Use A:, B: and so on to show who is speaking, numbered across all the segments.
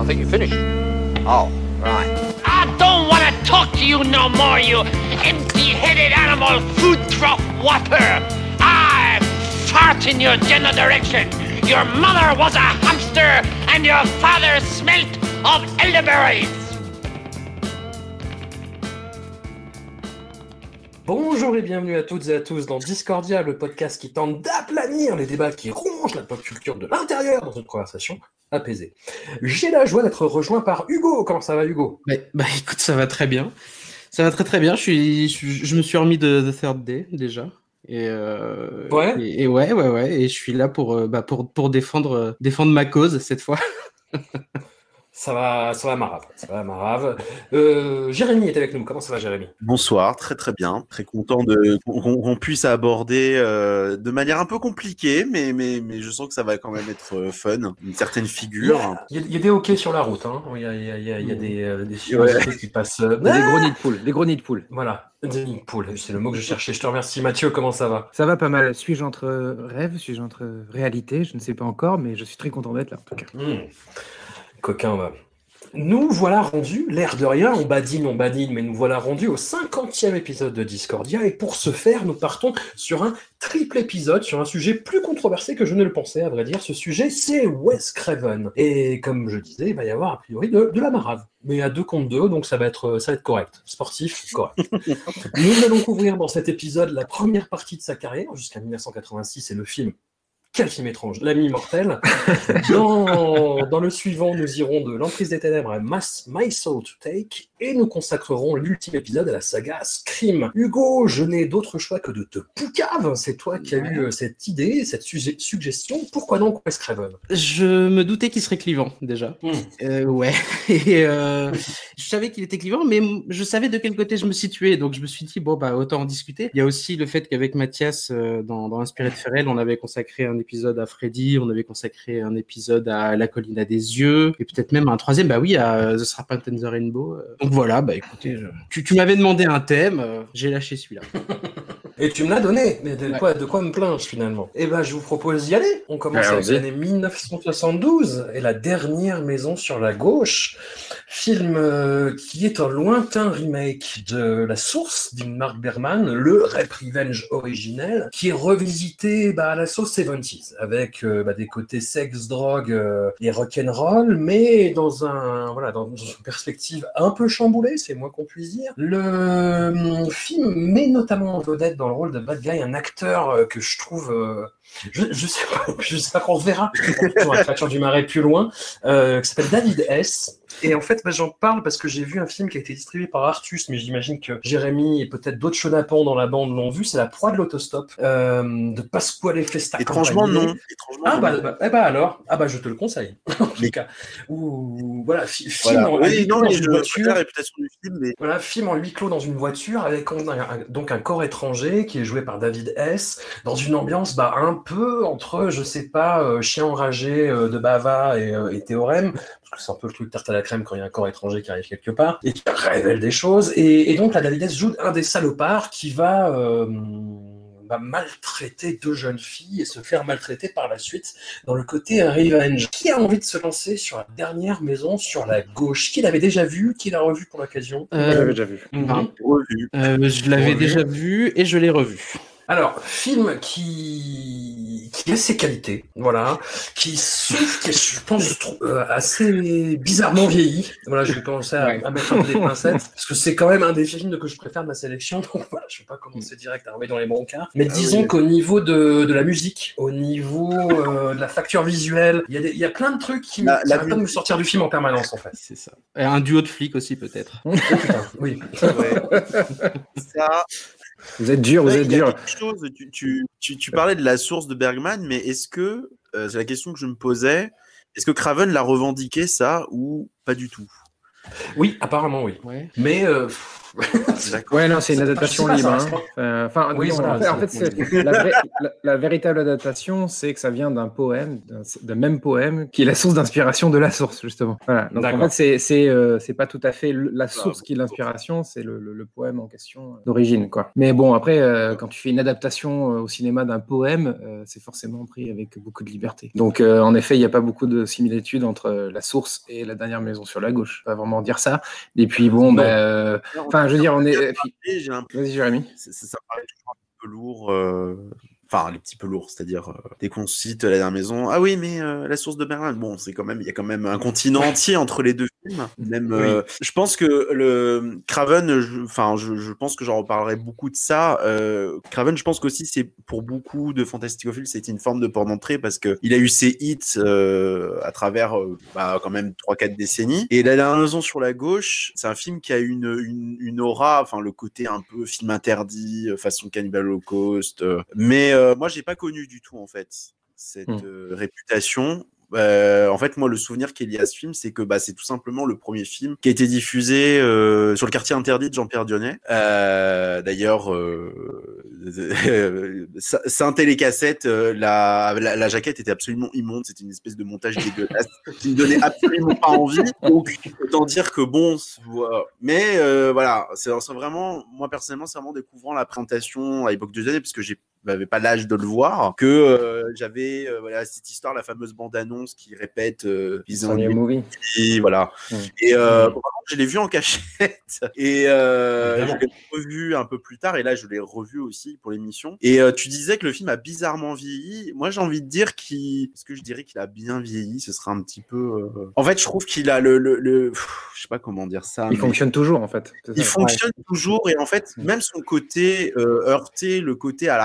A: I think you finished. Oh, right.
B: I don't want to talk to you no more, you empty-headed animal food trough whopper. I fart in your general direction. Your mother was a hamster and your father smelt of elderberries.
C: Bonjour et bienvenue à toutes et à tous dans Discordia, le podcast qui tente d'aplanir les débats qui rongent la pop culture de l'intérieur dans une conversation apaisée. J'ai la joie d'être rejoint par Hugo. Comment ça va, Hugo?
D: Bah, bah, écoute, ça va très bien. Ça va très très bien. Je, suis, je, je me suis remis de The Third Day déjà. Et, euh,
C: ouais.
D: Et, et, ouais, ouais, ouais. Et je suis là pour, euh, bah, pour, pour défendre, euh, défendre ma cause cette fois.
C: Ça va, ça va, Marave. Ça va, Marave. Euh, Jérémy est avec nous. Comment ça va, Jérémy?
E: Bonsoir, très très bien. Très content de qu'on qu puisse aborder euh, de manière un peu compliquée, mais, mais, mais je sens que ça va quand même être euh, fun. Une certaine figure.
C: Il y a, il y a des hockey sur la route. Hein. Il, y a, il, y a, il, y a, il y a des, euh, des ouais. qui passent. Euh...
F: Des gros nids de poule. Des gros nids de poule.
C: Voilà. Des nids de poule. C'est le mot que je cherchais. Je te remercie, Mathieu. Comment ça va?
F: Ça va pas mal. Suis-je entre rêve Suis-je entre réalité Je ne sais pas encore, mais je suis très content d'être là, en tout cas.
C: Mmh. Coquin, va. Nous voilà rendus, l'air de rien, on badine, on badine, mais nous voilà rendus au 50e épisode de Discordia, et pour ce faire, nous partons sur un triple épisode, sur un sujet plus controversé que je ne le pensais, à vrai dire. Ce sujet, c'est Wes Craven. Et comme je disais, il va y avoir a priori de, de la marave. Mais à deux contre deux, donc ça va être, ça va être correct. Sportif, correct. nous allons couvrir dans cet épisode la première partie de sa carrière, jusqu'à 1986, et le film quel film étrange, l'ami mortel. Dans, le suivant, nous irons de l'emprise des ténèbres à My Soul to Take et nous consacrerons l'ultime épisode à la saga Scream. Hugo, je n'ai d'autre choix que de te poucave. C'est toi qui as eu cette idée, cette suggestion. Pourquoi donc Wes Craven?
D: Je me doutais qu'il serait clivant déjà. Mm. Euh, ouais. Et euh, je savais qu'il était clivant, mais je savais de quel côté je me situais. Donc je me suis dit bon bah autant en discuter. Il y a aussi le fait qu'avec Mathias euh, dans, dans Inspiré de Ferrel, on avait consacré un épisode à Freddy, on avait consacré un épisode à La colline à des yeux, et peut-être même un troisième, bah oui, à The Serpent and the Rainbow. Donc voilà, bah écoutez, je... tu, tu m'avais demandé un thème, euh, j'ai lâché celui-là.
C: Et tu me l'as donné, mais de, ouais. quoi, de quoi me plaindre finalement? Eh ben, je vous propose d'y aller. On commence avec l'année 1972 et la dernière maison sur la gauche, film euh, qui est un lointain remake de La Source d'Ingmar Bergman, le Rap Revenge originel, qui est revisité bah, à la sauce 70s avec euh, bah, des côtés sexe, drogue euh, et rock'n'roll, mais dans un voilà dans une perspective un peu chamboulée, c'est moins qu'on puisse dire. Le euh, film met notamment en vedette dans le rôle de Bad Guy un acteur euh, que je trouve euh, je, je sais pas je sais pas qu'on verra. Sur la créature du marais plus loin euh, qui s'appelle David S. Et en fait bah, j'en parle parce que j'ai vu un film qui a été distribué par Artus mais j'imagine que Jérémy et peut-être d'autres chenapans dans la bande l'ont vu c'est La proie de l'autostop euh, de Pasquale Festa
E: étrangement non. Étrangement
C: ah bah, bah, eh bah, alors. Ah bah je te le conseille. En tout cas. Ou voilà fi
E: voilà.
C: film en
E: oui, non, mais je
C: voiture.
E: la réputation du film mais...
C: voilà film en huis clos dans une voiture avec un, un, donc un corps étranger qui est joué par David S. Dans une ambiance bah, un peu entre, je sais pas, euh, Chien enragé euh, de Bava et, euh, et Théorème, parce que c'est un peu le truc tarte à la crème quand il y a un corps étranger qui arrive quelque part, et qui révèle des choses. Et, et donc, la David S joue un des salopards qui va va maltraiter deux jeunes filles et se faire maltraiter par la suite dans le côté revenge. Qui a envie de se lancer sur la dernière maison sur la gauche? Qui l'avait déjà vu? Qui l'a revu pour l'occasion?
F: Euh, J'avais déjà vu.
D: Mm -hmm. revu. Euh, je l'avais déjà vu et je l'ai revu.
C: Alors, film qui, qui a ses qualités, voilà, qui souffre, qui est, je pense, euh, assez bizarrement vieilli. Voilà, je vais commencer à, ouais. à mettre un peu des pincettes, parce que c'est quand même un des films que je préfère de ma sélection, donc voilà, je vais pas commencer direct à remettre dans les brancards. Mais ah disons oui. qu'au niveau de, de la musique, au niveau euh, de la facture visuelle, il y, y a plein de trucs qui
E: la,
C: la pas de me sortir du film en permanence, en fait.
D: C'est ça. Et un duo de flics aussi, peut-être.
C: oh, putain, oui.
E: ça,
F: vous êtes dur, vous êtes dur.
E: Chose, tu, tu, tu, tu, parlais de la source de Bergman, mais est-ce que, euh, c'est la question que je me posais, est-ce que Craven l'a revendiqué ça ou pas du tout?
C: Oui, apparemment oui. Mais euh,
F: ouais, non, c'est une adaptation libre. Hein. Enfin,
C: oui,
F: en, fait, la, vraie- la- la véritable adaptation, c'est que ça vient d'un poème, d'un même poème, qui est la source d'inspiration de la source, justement. Voilà. Donc en fait, c'est c'est euh, pas tout à fait la source qui est l'inspiration, c'est le, le- le poème en question euh, d'origine, quoi. Mais bon, après, euh, quand tu fais une adaptation euh, au cinéma d'un poème, c'est forcément pris avec beaucoup de liberté. Donc, en effet, il n'y a pas beaucoup de similitudes entre la source et la dernière maison sur la gauche. Pas vraiment dire ça. Et puis bon, ben, euh, enfin, je veux dire, on est.
E: l'impression
F: Vas-y, Jérémy.
E: ça, paraît toujours un peu lourd. euh, Enfin, les petits peu lourds, c'est-à-dire euh, dès qu'on cite la dernière maison, ah oui, mais euh, la source de Berlin, bon, c'est quand même, il y a quand même un continent entier entre les deux films. Même, euh, je pense que le Craven, je- enfin, je, je pense que j'en reparlerai beaucoup de ça. Euh, Craven, je pense qu'aussi c'est pour beaucoup de fantasticophiles, c'était une forme de port d'entrée parce que il a eu ses hits euh, à travers, euh, bah, quand même 3-4 décennies. Et la dernière maison sur la gauche, c'est un film qui a une, une, une aura, enfin le côté un peu film interdit, façon Cannibal Holocaust. euh. mais euh, moi, j'ai pas connu du tout en fait cette
F: Hmm.
E: euh, réputation. Euh, en fait, moi, le souvenir qu'il y a à ce film, c'est que bah, c'est tout simplement le premier film qui a été diffusé euh, sur le quartier interdit de Jean-Pierre Dionnet. Euh, D'ailleurs, synthé les cassettes, euh, la, la, la jaquette était absolument immonde. C'était une espèce de montage dégueulasse qui ne donnait absolument pas envie. Donc, autant dire que bon, c'est- voilà. mais voilà, c'est c'est vraiment, moi personnellement, c'est vraiment découvrant la présentation à l'époque de Dionnet, parce que j'ai j'avais pas l'âge de le voir, que euh, j'avais euh, voilà cette histoire, la fameuse bande-annonce qui répète euh, Ils ont
F: Movie.
E: et voilà.
F: Mm.
E: Et euh, bon, contre, je l'ai vu en cachette et euh, je l'ai revu un peu plus tard et là je l'ai revu aussi pour l'émission. Et euh, tu disais que le film a bizarrement vieilli. Moi j'ai envie de dire qu'il, est-ce que je dirais qu'il a bien vieilli? Ce sera un petit peu. euh, En fait, je trouve qu'il a le, le, le... Pff, je sais pas comment dire ça.
F: Il
E: mais-
F: fonctionne toujours, en fait.
E: Il fonctionne toujours et en fait même son côté euh, heurté, le côté à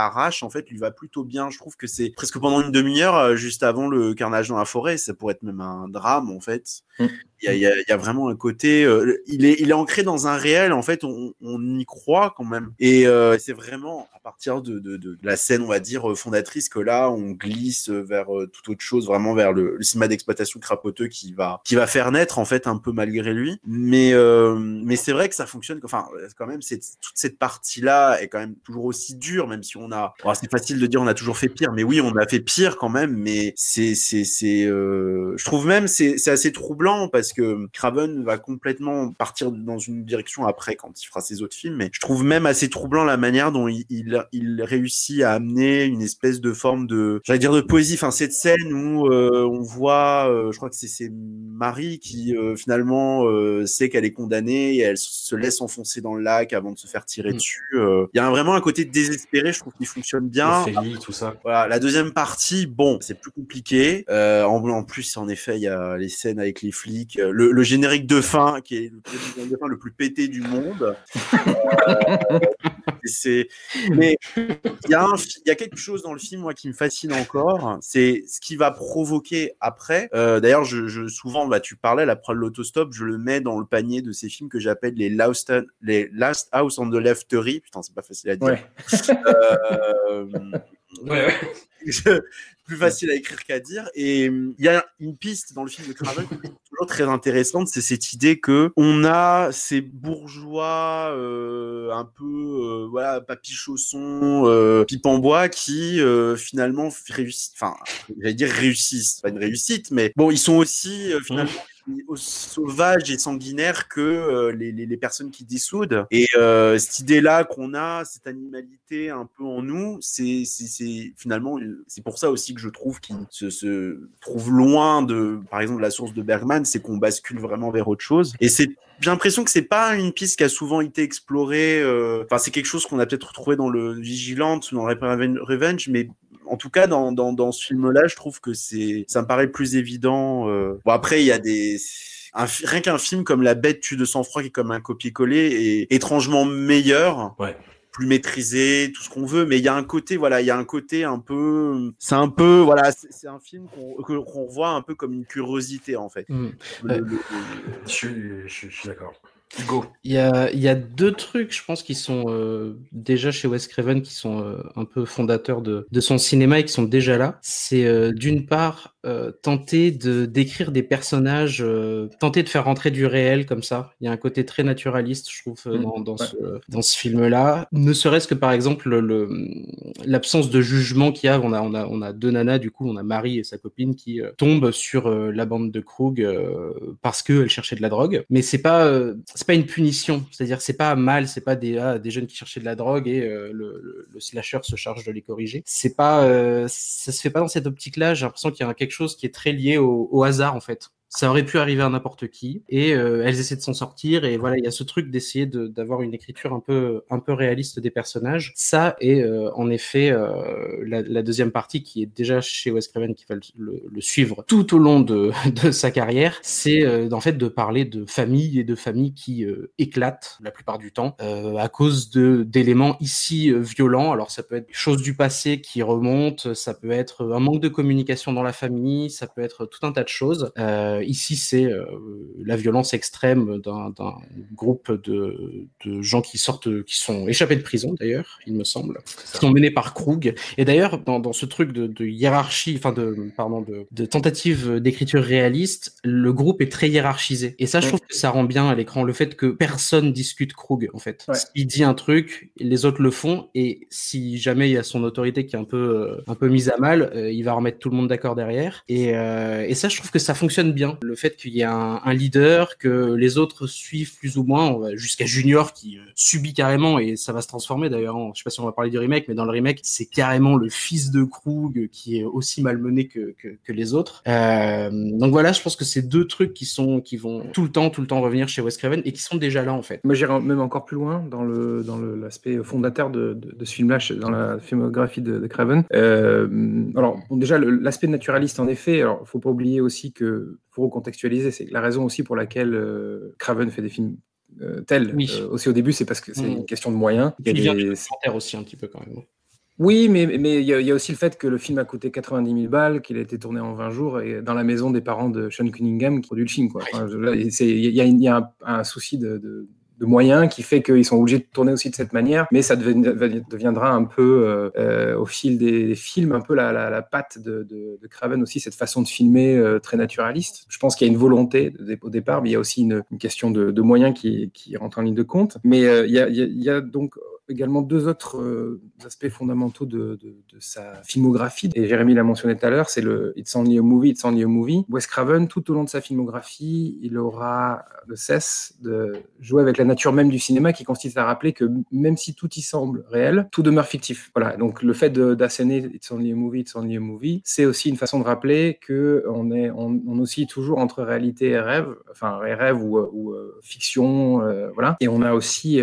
E: en fait lui va plutôt bien. Je trouve que c'est presque pendant une demi-heure euh, juste avant le carnage dans la forêt, ça pourrait être même un drame en fait.
F: Mm.
E: Il y, y y a vraiment un côté, euh, il est il est ancré dans un réel en fait, on, on y croit quand même et euh, c'est vraiment à partir de, de, de la scène on va dire euh, fondatrice que là on glisse vers euh, toute autre chose, vraiment vers le, le cinéma d'exploitation crapoteux qui va qui va faire naître en fait un peu malgré lui. Mais euh, mais c'est vrai que ça fonctionne. Enfin, quand même, c'est toute cette partie-là est quand même toujours aussi dure, même si on a. c'est facile de dire on a toujours fait pire, mais oui, on a fait pire quand même. Mais c'est c'est c'est. euh, je trouve même c'est c'est assez troublant parce que Craven va complètement partir dans une direction après quand il fera ses autres films. Mais je trouve même assez troublant la manière dont il il, il réussit à amener une espèce de forme de j'allais dire de poésie. Enfin, cette scène où euh, on voit, euh, je crois que c'est c'est Marie qui euh, finalement euh, sait qu'elle est condamnée et elle se laisse enfoncer dans le lac avant de se faire tirer
C: Mm.
E: dessus. euh. Il y a un- vraiment un côté désespéré, je trouve qu'il fonctionne bien.
C: Ophélie, tout ça.
E: Voilà, la deuxième partie, bon, c'est plus compliqué. Euh, en, en plus, en effet, il y a les scènes avec les flics, euh, le, le générique de fin qui est le générique de fin le plus pété du monde. Euh, c'est, mais il y a un, fi- il y a quelque chose dans le film moi qui me fascine encore, c'est ce qui va provoquer après. Euh, D'ailleurs, je, je souvent, bah, tu parlais la preuve de l'autostop, je le mets dans le panier de ces films que j'appelle les Last, les Last House on the Leftery. Putain, c'est pas facile à dire.
F: Ouais.
E: Euh, Plus facile à écrire qu'à dire. Et hum, il y a une piste dans le film de Craven qui est toujours très intéressante, c'est cette idée que on a ces bourgeois euh, un peu euh, voilà papy chausson, euh, pipe en bois qui finalement réussissent. Enfin, j'allais dire réussissent, pas une réussite, mais bon, ils sont aussi finalement aussi sauvages et sanguinaires que euh, les, les, les personnes qui dissoudent. Et euh, cette idée-là qu'on a, cette animalité un peu en nous, c'est finalement c'est pour ça aussi que je trouve qu'il se, se trouve loin de, par exemple, la source de Bergman, c'est qu'on bascule vraiment vers autre chose. Et c'est j'ai l'impression que c'est pas une piste qui a souvent été explorée. euh, Enfin, c'est quelque chose qu'on a peut-être retrouvé dans le Vigilante, dans Revenge, mais en tout cas, dans, dans, dans ce film-là, je trouve que c'est, ça me paraît plus évident. euh. Bon, après, il y a des, un rien qu'un film comme La Bête tue de sang-froid, qui est comme un copier-coller, est étrangement meilleur.
C: Ouais.
E: plus maîtrisé, tout ce qu'on veut, mais il y a un côté, voilà, il y a un côté un peu, c'est un peu, voilà, c'est un film qu'on qu'on revoit un peu comme une curiosité en fait.
D: Mm.
E: Le-
D: Ouais.
E: le- le-
C: Je je je suis d'accord. Go.
D: Il y a, il y a deux trucs, je pense, qui sont euh, déjà chez Wes Craven, qui sont euh, un peu fondateurs de, de son cinéma et qui sont déjà là. C'est euh, d'une part euh, tenter de d'écrire des personnages, euh, tenter de faire rentrer du réel comme ça. Il y a un côté très naturaliste, je trouve, euh,
F: Mm,
D: dans, dans
F: ouais.
D: ce, dans ce film-là. Ne serait-ce que par exemple le- l'absence de jugement qu'il y a. On a, on, a, on a deux nanas, du coup, on a Marie et sa copine qui tombent sur la bande de Krug parce qu'elles cherchaient de la drogue. Mais c'est pas, c'est pas une punition. C'est-à-dire, c'est pas mal, c'est pas des, ah, des jeunes qui cherchaient de la drogue et le, le- le slasher se charge de les corriger. C'est pas, ça se fait pas dans cette optique-là. J'ai l'impression qu'il y a quelque chose qui est très lié au, au hasard, en fait. Ça aurait pu arriver à n'importe qui. Et euh, elles essaient de s'en sortir. Et voilà il y a ce truc d'essayer de- d'avoir une écriture un peu un peu réaliste des personnages. Ça et euh, en effet euh, la, la deuxième partie qui est déjà chez Wes Craven qui va le, le- le suivre tout au long de, de sa carrière c'est euh, en fait de parler de famille et de familles qui euh, éclatent la plupart du temps euh, à cause de d'éléments ici violents. Alors ça peut être des choses du passé qui remontent. Ça peut être un manque de communication dans la famille. Ça peut être tout un tas de choses. Euh, ici, c'est euh, la violence extrême d'un groupe de, de gens qui sortent, qui sont échappés de prison d'ailleurs, il me semble, qui sont menés par Krug. Et d'ailleurs, dans, dans ce truc de, de hiérarchie, enfin de pardon, de, de tentative d'écriture réaliste, le groupe est très hiérarchisé. Et ça, je trouve que ça rend bien à l'écran le fait que personne discute Krug en fait.
F: Ouais.
D: Il dit un truc, les autres le font, et si jamais il y a son autorité qui est un peu euh, un peu mise à mal, euh, il va remettre tout le monde d'accord derrière. Et, euh, et ça, je trouve que ça fonctionne bien. Le fait qu'il y ait un, leader, que les autres suivent plus ou moins, jusqu'à Junior qui euh, subit carrément, et ça va se transformer d'ailleurs. en- Je sais pas si on va parler du remake, mais dans le remake, c'est carrément le fils de Krug qui est aussi malmené que, que, les autres. Euh, donc voilà, je pense que c'est deux trucs qui sont qui vont tout le temps, tout le temps revenir chez Wes Craven et qui sont déjà là en fait.
F: Moi, j'irais même encore plus loin dans le dans l'aspect fondateur de, de, ce film-là, dans la filmographie de, de Craven. Euh, alors, déjà, l'aspect naturaliste, en effet. Alors, faut pas oublier aussi que faut recontextualiser. C'est la raison aussi pour laquelle euh, Craven fait des films euh, tels.
D: Oui.
F: euh, aussi au début, c'est parce que c'est
D: Mhm.
F: une question de moyens.
D: Il
F: y a
D: vient
F: des-
D: documentaire aussi un petit peu quand même.
F: Oui, mais mais il y, a- il y a aussi le fait que le film a coûté 90 000 balles, qu'il a été tourné en 20 jours et dans la maison des parents de Sean Cunningham qui produit le film. quoi. Enfin, Il y a, il y a un, un souci de, de- de moyens qui fait qu'ils sont obligés de tourner aussi de cette manière, mais ça devien- deviendra un peu euh, euh, au fil des, films, un peu la, la, la patte de, de, de Craven aussi, cette façon de filmer euh, très naturaliste. Je pense qu'il y a une volonté au départ, mais il y a aussi une, une question de, de moyens qui, qui rentre en ligne de compte. Mais euh, il y, a, y y a donc également deux autres euh, aspects fondamentaux de, sa filmographie. Et Jérémy l'a mentionné tout à l'heure, c'est le It's Only a Movie, It's Only a Movie. Wes Craven, tout au long de sa filmographie, il aura de cesse de jouer avec la nature même du cinéma qui consiste à rappeler que même si tout y semble réel, tout demeure fictif. Voilà. Donc le fait d'asséner It's Only a Movie, It's Only a Movie, c'est aussi une façon de rappeler que on est on, oscille toujours entre réalité et rêve, enfin rêve ou, euh, euh, fiction, voilà. Et on a aussi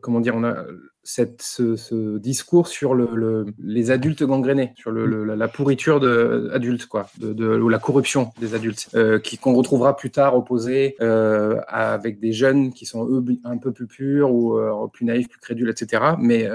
F: comment dire, a cette, ce, ce discours sur le, le- les adultes gangrénés, sur le, le- la, pourriture de, adultes, quoi, de, de- ou la corruption des adultes, euh, qui qu'on retrouvera plus tard opposé euh, avec des jeunes qui sont eux un peu plus purs ou euh, plus naïfs, plus crédules, etc. Mais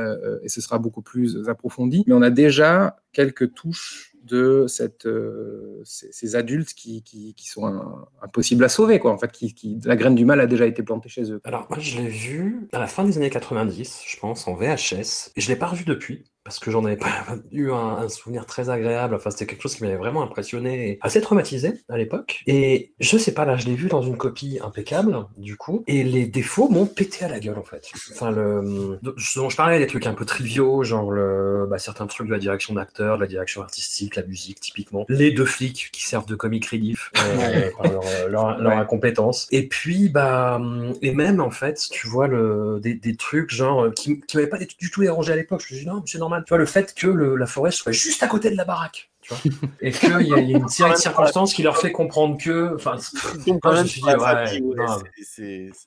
F: et ce sera beaucoup plus approfondi. Mais on a déjà quelques touches de euh, ces, adultes qui, qui, sont impossibles à sauver, quoi. En fait, qui, qui, la graine du mal a déjà été plantée chez eux.
C: Alors, moi, je l'ai vu à la fin des années 90, je pense, en VHS. Et je l'ai pas revu depuis, parce que j'en avais pas eu un, un souvenir très agréable. Enfin, c'était quelque chose qui m'avait vraiment impressionné et assez traumatisé à l'époque. Et je sais pas, là, je l'ai vu dans une copie impeccable, du coup. Et les défauts m'ont pété à la gueule, en fait. Enfin, le, ce dont je parlais, des trucs un peu triviaux, genre le, bah, certains trucs de la direction d'acteur, de la direction artistique, la musique, typiquement. Les deux flics qui servent de comic relief euh, par leur, leur, leur
F: Ouais.
C: incompétence. Et puis, bah, hum, et même, en fait, tu vois, le, des, des trucs, genre, euh, qui, qui m'avaient pas du tout dérangé à l'époque. Je me suis dit, non, c'est normal. Tu le fait que la forêt soit juste à côté de la baraque. Tu vois et qu'il y, a- il y a une série de circonstances qui leur fait comprendre que. Enfin,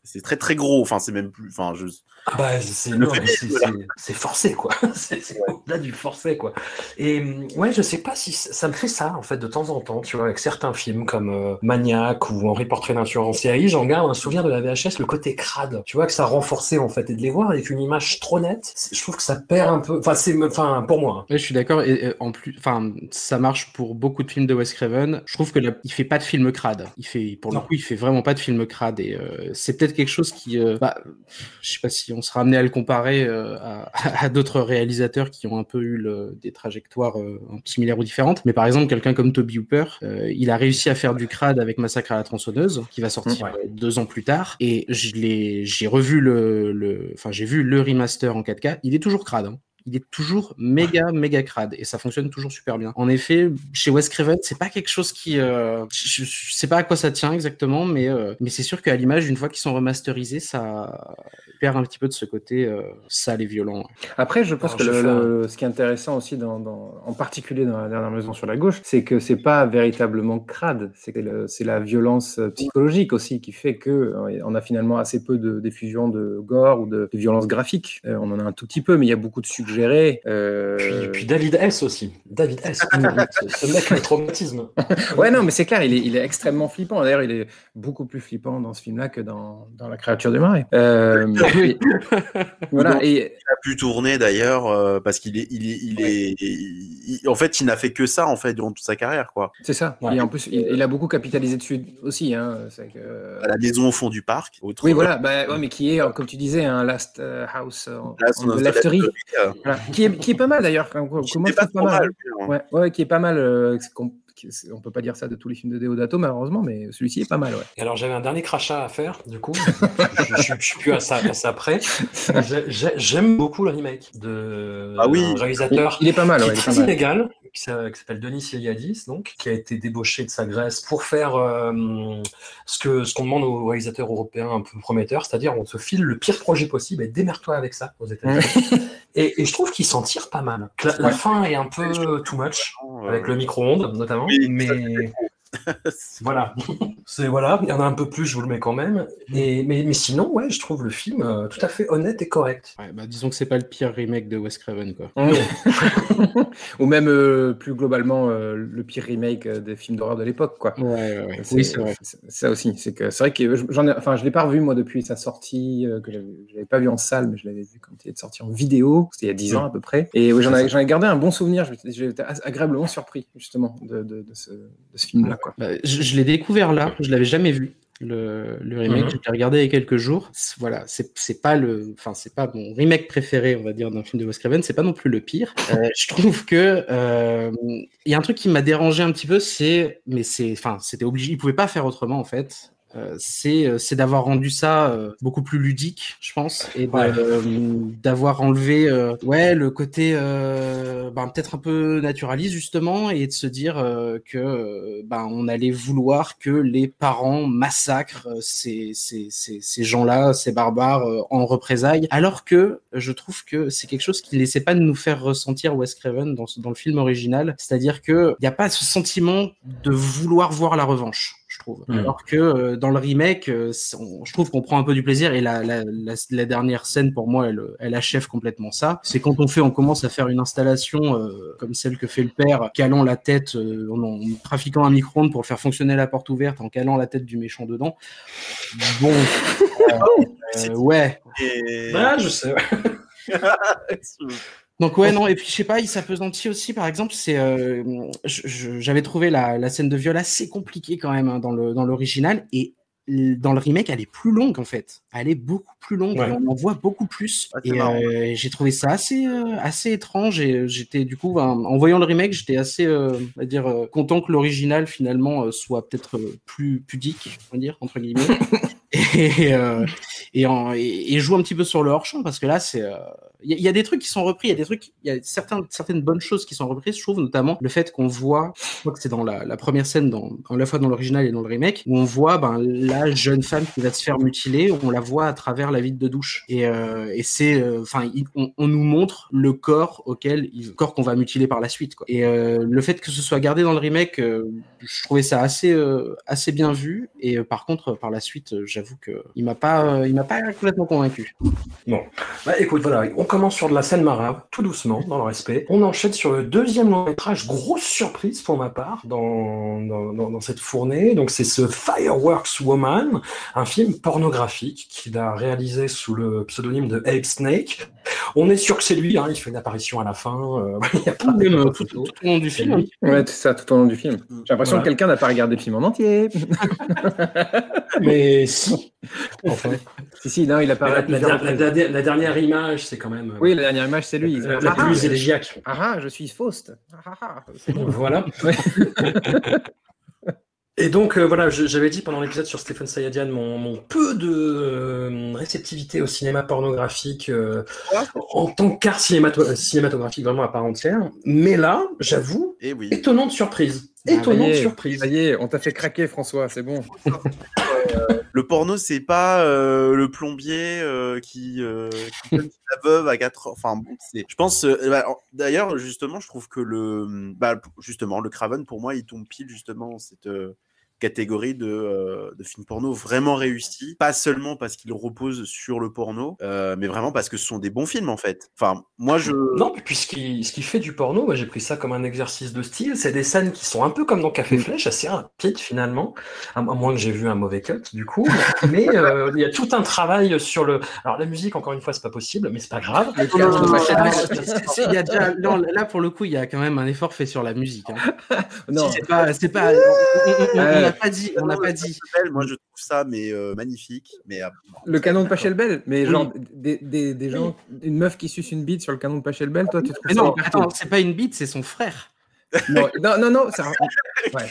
E: c'est- très très gros. Enfin, c'est même plus. Enfin, je.
C: Ah bah, c'est forcé, quoi. C'est au-delà du forfait, quoi. Et ouais, je sais pas si ça me fait ça, en fait, de temps en temps, tu vois, avec certains films comme euh, Maniac ou Henri Portrait d'un tueur en série, j'en garde un souvenir de la VHS, le côté crade, tu vois, que ça renforçait, en fait, et de les voir avec une image trop nette, je trouve que ça perd un peu, enfin, c'est, enfin, pour moi. hein.
D: Ouais, je suis d'accord. Et, et en plus, enfin, ça marche pour beaucoup de films de Wes Craven. Je trouve que là, il fait pas de film crade. Il fait, pour le coup, il fait vraiment pas de film crade. Et euh, c'est peut-être quelque chose qui, euh, bah, je sais pas si on sera amené à le comparer euh, à, à d'autres réalisateurs qui ont un peu eu le, des trajectoires euh, similaires ou différentes. Mais par exemple, quelqu'un comme Toby Hooper, il a réussi à faire du crade avec Massacre à la tronçonneuse, qui va sortir
C: Ouais.
D: deux ans plus tard. Et j'ai revu le, le, enfin, j'ai vu le remaster en 4K. Il est toujours crade. hein. Il est toujours méga, méga crade et ça fonctionne toujours super bien. En effet, chez Wes Craven, c'est pas quelque chose qui, euh, je, je sais pas à quoi ça tient exactement, mais euh, mais c'est sûr qu'à l'image, une fois qu'ils sont remasterisés, ça perd un petit peu de ce côté euh, sale et violent.
F: Après, je pense
C: Alors,
F: que
C: je
F: le-
C: fais un-
F: le- ce qui est intéressant aussi, dans, dans- en particulier dans la dernière maison sur la gauche, c'est que c'est pas véritablement crade. C'est c'est la violence euh, psychologique aussi qui fait que euh, on a finalement assez peu de diffusion de gore ou de, de violence graphique. Euh, on en a un tout petit peu, mais il y a beaucoup de euh,
C: Puis, puis David S aussi. David S. ce, mec, le traumatisme.
F: Ouais, non, mais c'est clair, il est, il est extrêmement flippant. D'ailleurs, il est beaucoup plus flippant dans ce film-là que dans, dans La créature du marais. Euh, et- voilà, et
E: Il a pu tourner d'ailleurs euh, parce qu'il est, il est, il est, il- en fait, il n'a fait que ça en fait durant toute sa carrière quoi.
F: c'est ça.
C: Ouais.
F: Et en plus, il, il a beaucoup capitalisé dessus aussi. Hein. C'est que-
E: À la maison au fond du parc.
F: Oui, voilà, bah, ouais, mais qui est, euh, comme tu disais, un Last euh, House euh,
E: Là,
F: on the Leftery.
E: euh,
F: Voilà. Qui, est, qui est pas mal d'ailleurs,
E: pas
F: pas mal.
E: mal. hein.
F: Ouais, ouais, qui est pas mal. euh, on peut pas dire ça de tous les films de Deodato, malheureusement, mais celui-ci est pas mal. Ouais.
C: Et alors j'avais un dernier crachat à faire, du coup, je, je, je suis plus à ça, à ça près. J'ai- j'ai- J'aime beaucoup le remake de
E: Ah oui.
C: un
F: Il,
C: réalisateur
F: il est pas mal.
C: qui
F: Ouais,
C: est
F: il est pas
C: très
F: mal.
C: illégal, qui s'a- qui s'appelle Denis Iliadis, donc, qui a été débauché de sa Grèce pour faire euh, ce que ce qu'on demande aux réalisateurs européens un peu prometteurs, c'est-à-dire on te file le pire projet possible et démerde-toi avec ça aux États-Unis. et, et je trouve qu'il s'en tire pas mal. La, la
F: Ouais.
C: fin est un peu too much avec le micro-ondes notamment,
E: Oui,
C: mais voilà, c'est voilà, il y en a un peu plus, je vous le mets quand même. Et, mais, mais sinon, ouais, je trouve le film euh, tout à fait honnête et correct.
D: Ouais, bah, disons que c'est pas le pire remake de Wes Craven, quoi.
F: Ou même euh, plus globalement euh, le pire remake des films d'horreur de l'époque, quoi.
D: Ouais, ouais, Oui, c'est vrai.
F: Ça aussi, c'est que c'est vrai que je- j'en ai, enfin, je l'ai pas revu moi depuis sa sortie, que j'avais- je l'avais pas vu en salle, mais je l'avais vu quand il est sorti en vidéo, c'était il y a 10 ans à peu près. Et oui, j'en ai, gardé un bon souvenir. J'ai été agréablement surpris justement de, de, de ce, de ce film-là, quoi.
D: Bah, je je l'ai découvert là, je l'avais jamais vu. Le, le remake,
C: Mhm.
D: je l'ai regardé il y a quelques jours. Voilà, c'est c'est pas le, enfin c'est pas mon remake préféré, on va dire, d'un film de Wes Craven. C'est pas non plus le pire. Euh, je trouve que euh, il y a un truc qui m'a dérangé un petit peu, c'est, mais c'est, enfin c'était obligé, il pouvait pas faire autrement en fait. Euh, c'est euh, c'est d'avoir rendu ça euh, beaucoup plus ludique, je pense, et
C: Ouais.
D: euh, d'avoir enlevé euh, ouais le côté euh, ben, peut-être un peu naturaliste justement et de se dire euh, que ben on allait vouloir que les parents massacrent ces ces ces, ces gens-là, ces barbares euh, en représailles, alors que je trouve que c'est quelque chose qui ne laissait pas de nous faire ressentir Wes Craven dans dans le film original, c'est-à-dire que il n'y a pas ce sentiment de vouloir voir la revanche trouve.
C: Mm.
D: Alors que euh, dans le remake, euh, on- je trouve qu'on prend un peu du plaisir et la, la, la, la dernière scène pour moi, elle, elle achève complètement ça. C'est quand on fait, on commence à faire une installation euh, comme celle que fait le père, calant la tête, euh, en, en trafiquant un micro-ondes pour faire fonctionner la porte ouverte, en calant la tête du méchant dedans. Bon, euh, euh, ouais.
E: Et-
C: Ah, je sais.
D: Donc ouais non et puis je sais pas il s'apesantit aussi par exemple c'est euh, j'avais trouvé la, la scène de viol assez compliquée quand même hein, dans le dans l'original et dans le remake elle est plus longue en fait. Elle est beaucoup plus longue
C: Ouais.
D: et on en voit beaucoup plus
E: Ah,
D: et euh, j'ai trouvé ça assez euh, assez étrange et j'étais du coup en, en voyant le remake j'étais assez va dire content que l'original finalement soit peut-être plus pudique on va dire entre guillemets et, euh, et, en- et- et joue un petit peu sur le hors champ parce que là c'est euh, il il y a des trucs qui sont repris, il y a des trucs, il y a certains, certaines bonnes choses qui sont reprises. Je trouve notamment le fait qu'on voit, je crois que c'est dans la, première scène, dans, à la fois dans l'original et dans le remake, où on voit ben, la jeune femme qui va se faire mutiler, on la voit à travers la vitre de douche. Et, euh, et c'est, euh, enfin, on, nous montre le corps auquel, il- corps qu'on va mutiler par la suite. Quoi. Et euh, le fait que ce soit gardé dans le remake, euh, je trouvais ça assez, euh, assez bien vu. Et euh, par contre, par la suite, euh, j'avoue que il m'a pas, euh, il m'a pas complètement convaincu.
C: Bah écoute, voilà, on commence sur de la scène marave, tout doucement, dans le respect. On enchaîne sur le deuxième long métrage, grosse surprise pour ma part, dans, dans, dans- dans cette fournée. Donc c'est ce Fireworks Woman, un film pornographique qu'il a réalisé sous le pseudonyme de Ape Snake. On est sûr que c'est lui, hein, il fait une apparition à la fin. Euh, il y a pas de
D: euh, tout, tout au long du film.
F: Ouais, c'est ça, tout au long du film. J'ai l'impression
C: Voilà.
F: que quelqu'un n'a pas regardé le film en entier.
C: Mais si. Enfin,
F: si, si, non, il
C: la,
F: apparaît.
C: la-
F: à plusieurs
C: la-
F: reprises.
C: la- la- la dernière image, c'est quand même. euh,
F: Oui, la dernière image, c'est lui.
C: la,
F: Ah,
C: la
F: ah,
C: plus élégiaque.
F: ah, ah, je suis Faust. Ah, ah, ah. Bon.
C: Voilà. Et donc, euh, voilà, j'avais dit pendant l'épisode sur Stephen Sayadian mon, mon peu de euh, réceptivité au cinéma pornographique euh, en tant qu'art cinémato- cinématographique vraiment à part entière. Mais là, j'avoue,
E: Et oui.
C: étonnante surprise.
D: Ah,
C: Étonnante surprise.
F: Ça y est, on t'a fait craquer, François, c'est bon.
E: Le porno, c'est pas euh, le plombier euh, qui, euh, donne la veuve à 4 heures. Enfin, bon. Je pense. euh, bah, D'ailleurs, justement, je trouve que le. Bah, justement, le Craven, pour moi, il tombe pile justement cette euh, catégorie de, euh, de films porno vraiment réussis. Pas seulement parce qu'il repose sur le porno, euh, mais vraiment parce que ce sont des bons films, en fait. Enfin, moi, je.
C: Non, puis ce qui, ce qui fait du porno, moi, j'ai pris ça comme un exercice de style. C'est des scènes qui sont un peu comme dans Café Flèche, assez rapides finalement, à, moins que j'ai vu un mauvais cut du coup. Mais euh, il y a tout un travail sur le. Alors la musique, encore une fois, c'est pas possible, mais c'est pas grave.
D: Non, non, non, non, c'est- c'est- il y a déjà- non, là, pour le coup, il y a quand même un effort fait sur la musique. hein.
F: Non,
D: C'est pas, c'est pas, n'a pas dit, on n'a pas dit.
E: Moi, je trouve ça mais euh, magnifique. Mais euh,
F: le canon de Pachelbel, mais
C: Oui.
F: genre des, des, des gens, une meuf qui suce une bite sur le canon de Pachelbel, toi tu trouves
D: Mais
F: ça
D: non, attends, c'est pas une bite, c'est son frère.
F: non, non, non, non, ça... ouais.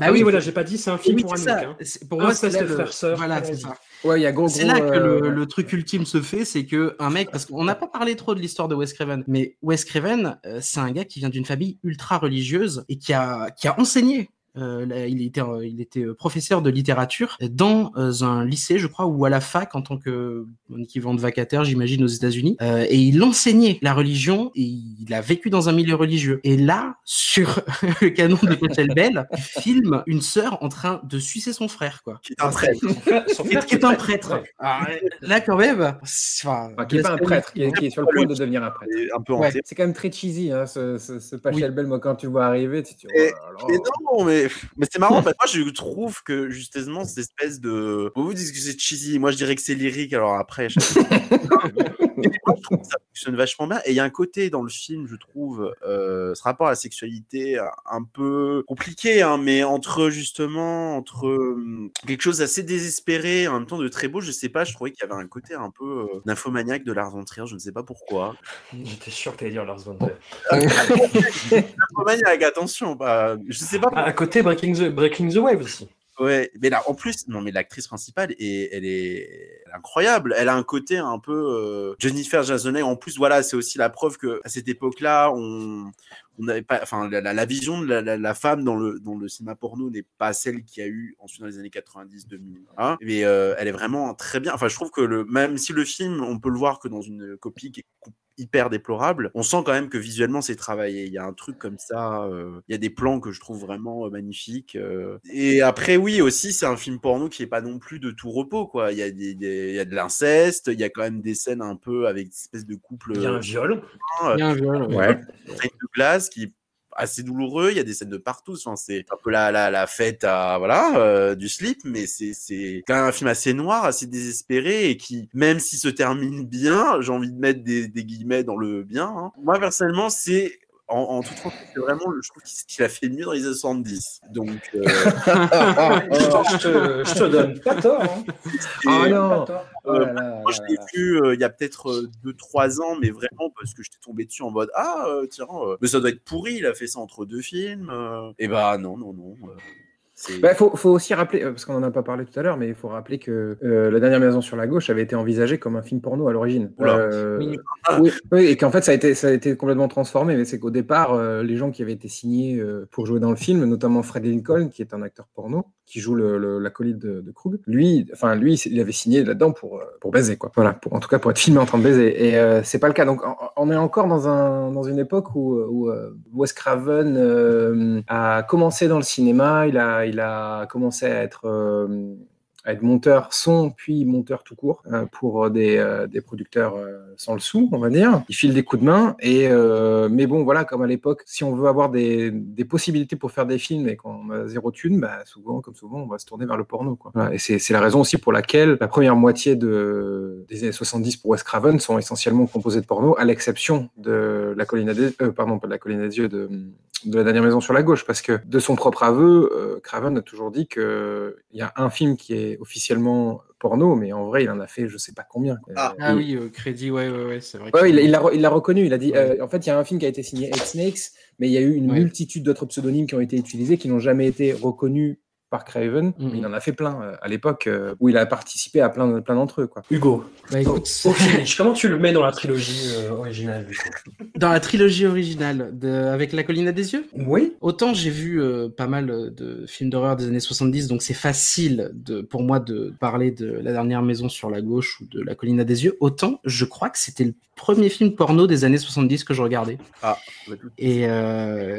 C: Ah oui, voilà, j'ai pas dit, c'est un film
D: Oui,
C: pour
D: ça.
C: hein.
D: Pour
C: Un
D: moi, c'est le
C: frère-sœur,
D: Voilà, c'est ça.
F: Ouais, il y a gros,
D: C'est là que le,
F: euh,
D: le truc ultime se fait, c'est que un mec, parce qu'on n'a pas parlé trop de l'histoire de Wes Craven, mais Wes Craven, euh, c'est un gars qui vient d'une famille ultra religieuse et qui a, qui a enseigné. Euh, là, il était, euh, il était professeur de littérature dans euh, un lycée, je crois, ou à la fac en tant que équivalent de vacataire, j'imagine, aux États-Unis. Euh, et il enseignait la religion et il a vécu dans un milieu religieux. Et là, sur le canon de Pachelbel, il filme une sœur en train de sucer son frère, quoi.
E: qui est un prêtre.
C: Son
D: Qui
C: frère
D: est, qui est un
C: Ouais.
D: prêtre. Ah, là, quand même, c'est- enfin,
F: enfin, qui est pas un prêtre, qui est, qui est sur le point de devenir un prêtre.
E: C'est un peu
D: Ouais.
E: hanté.
F: C'est quand même très cheesy, hein, ce, ce, ce Pachelbel. Moi, quand tu le vois arriver, tu te dis, oh
E: Et-
F: là là.
E: Mais non, mais, mais c'est marrant, parce que moi je trouve que justement cette espèce de. Vous vous dites que c'est cheesy, moi je dirais que c'est lyrique, alors après. je- Mais moi, je trouve que ça fonctionne vachement bien. Et il y a un côté dans le film, je trouve, euh, ce rapport à la sexualité euh, un peu compliqué, hein, mais entre justement, entre euh, quelque chose d'assez désespéré, en même temps de très beau, je sais pas, je trouvais qu'il y avait un côté un peu euh, nymphomaniaque de Lars von Trier, je ne sais pas pourquoi.
C: J'étais sûr que t'allais dire Lars von Trier.
E: Nymphomaniaque, attention, bah, je sais pas
C: À à Breaking the, Breaking the Wave aussi.
E: Ouais, mais là, en plus, non, mais l'actrice principale, est, elle, est, incroyable. Elle a un côté un peu euh, Jennifer Jason En plus, voilà, c'est aussi la preuve que à cette époque-là, on n'avait pas, enfin, la, la- vision de la, la- femme dans le dans le cinéma porno n'est pas celle qu'il y a eu ensuite dans les années 90, 2000. hein. mais euh, elle est vraiment très bien. Enfin, je trouve que le même si le film, on peut le voir que dans une copie qui est hyper déplorable, on sent quand même que visuellement c'est travaillé. Il y a un truc comme ça, euh, il y a des plans que je trouve vraiment euh, magnifiques. euh. Et après, oui, aussi, c'est un film porno qui est pas non plus de tout repos, quoi. Il y a, des, des- il y a de l'inceste, il y a quand même des scènes un peu avec une espèce de couple.
C: Il y a un
E: euh,
C: viol.
D: Il y a un viol, ouais.
E: De glace qui est assez douloureux. Il y a des scènes de partout. Enfin, c'est un peu la, la, la fête à, voilà, euh, du slip, mais c'est, c'est quand même un film assez noir, assez désespéré et qui, même s'il se termine bien, j'ai envie de mettre des, des guillemets dans le bien. hein. Moi, personnellement, c'est, en, en toute franchise, c'est vraiment, le- je trouve qu'il qu'il a fait mieux dans les années 70. Donc, euh,
C: je, te, je te donne pas tort. hein.
F: Ah non
C: Pas tort.
F: Oh là là
E: Moi, je l'ai vu euh, il y a peut-être 2-3 ans, mais vraiment parce que j'étais tombé dessus en mode Ah, euh, tiens, euh, mais ça doit être pourri, il a fait ça entre deux films. euh. Et bah, non, non, non. C'est-
F: Bah, faut, faut aussi rappeler, euh, parce qu'on en a pas parlé tout à l'heure, mais il faut rappeler que euh, La dernière maison sur la gauche avait été envisagée comme un film porno à l'origine. Euh,
D: Oui.
F: oui, oui, et qu'en fait ça a été, ça a été complètement transformé. Mais c'est qu'au départ, euh, les gens qui avaient été signés euh, pour jouer dans le film, notamment Fred Lincoln, qui est un acteur porno, qui joue l'acolyte de, de Krug, lui, enfin lui, il avait signé là-dedans pour euh, pour baiser quoi. Voilà, pour, en tout cas pour être filmé en train de baiser. Et euh, c'est pas le cas. Donc on est encore dans un dans une époque où, où euh, Wes Craven euh, a commencé dans le cinéma. Il a il a commencé à être euh, être monteur son, puis monteur tout court euh, pour des, des producteurs sans le sou, on va dire. Il file des coups de main. Et, mais bon, voilà, comme à l'époque, si on veut avoir des, des possibilités pour faire des films et qu'on a zéro thune, bah, souvent, comme souvent, on va se tourner vers le porno. Quoi. Et c'est la raison aussi pour laquelle la première moitié de, des années 70 pour Wes Craven sont essentiellement composées de porno, à l'exception de la colline des, pardon, de la colline des yeux, de, de la dernière maison sur la gauche, parce que de son propre aveu, euh, Craven a toujours dit qu'il y a un film qui est officiellement porno, mais en vrai, il en a fait je sais pas combien.
D: Ah, ah oui, euh, crédit, ouais, ouais, ouais c'est vrai.
F: Ouais, il l'a il reconnu, il a dit, euh, en fait, il y a un film qui a été signé X Snakes, mais il y a eu une multitude d'autres pseudonymes qui ont été utilisés, qui n'ont jamais été reconnus par Craven. Mm-hmm. Il en a fait plein euh, à l'époque euh, où il a participé à plein, plein d'entre eux. Quoi.
C: Hugo, bah, écoute, comment tu le mets dans la trilogie euh, originale
D: Dans la trilogie originale de... avec La colline à des yeux?
C: Oui.
D: Autant j'ai vu pas mal de films d'horreur des années 70, donc c'est facile de, pour moi de parler de La dernière maison sur la gauche ou de La colline à des yeux, autant je crois que c'était le premier film porno des années 70 que je regardais.
E: Ah,
D: et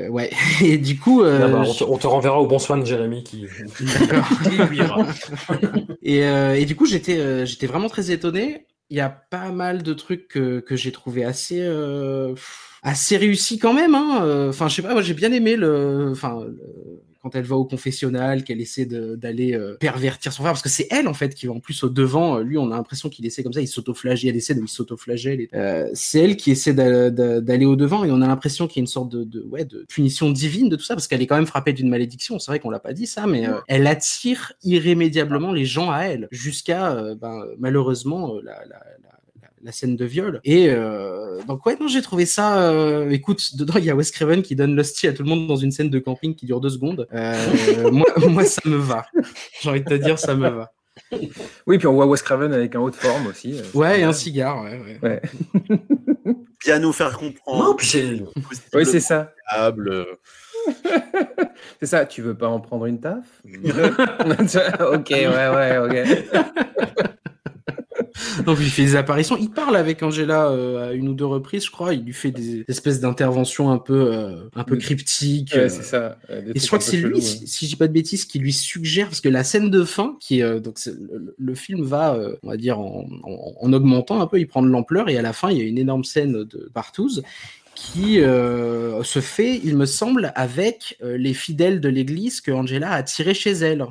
D: ouais. Et du coup,
C: bah, on, te, renverra au bon soin de Jérémy qui,
D: et, euh, et, du coup, j'étais euh, j'étais vraiment très étonné. Il y a pas mal de trucs que, que j'ai trouvé assez euh, assez réussi quand même. Hein. Enfin, je sais pas, moi j'ai bien aimé le, enfin, quand elle va au confessionnal, qu'elle essaie d'aller euh, pervertir son frère, parce que c'est elle en fait qui va en plus au devant. Lui, on a l'impression qu'il essaie comme ça, il s'autoflagelle, elle essaie de lui s'autoflageller. Euh, c'est elle qui essaie d'aller au devant et on a l'impression qu'il y a une sorte de, ouais, de punition divine de tout ça, parce qu'elle est quand même frappée d'une malédiction. C'est vrai qu'on l'a pas dit ça, mais euh, elle attire irrémédiablement les gens à elle, jusqu'à ben, malheureusement la, la la scène de viol. Et euh, donc ouais, non, j'ai trouvé ça. Euh, écoute, dedans il y a Wes Craven qui donne l'hostie à tout le monde dans une scène de camping qui dure deux secondes. Euh, moi, moi, ça me va. J'ai envie de te dire, ça me va.
F: Oui, puis on voit Wes Craven avec un haut de forme aussi.
D: Ouais, et un cigare, ouais. ouais.
E: Bien nous faire comprendre.
C: Non, puis c'est.
F: Oui, c'est ça. c'est ça, tu veux pas en prendre une taf? Ok, ouais, ouais, ok.
D: Donc il fait des apparitions. Il parle avec Angela euh, à une ou deux reprises, je crois. Il lui fait des espèces d'interventions un peu, euh, un peu mm. cryptiques.
F: Ouais, c'est ça.
D: et je crois que c'est lui, si, je dis pas de bêtises, qui lui suggère parce que la scène de fin, qui est euh, donc le, film va, on va dire en, en, augmentant un peu, il prend de l'ampleur et à la fin il y a une énorme scène de partouze qui se fait, il me semble, avec les fidèles de l'église que Angela a tiré chez elle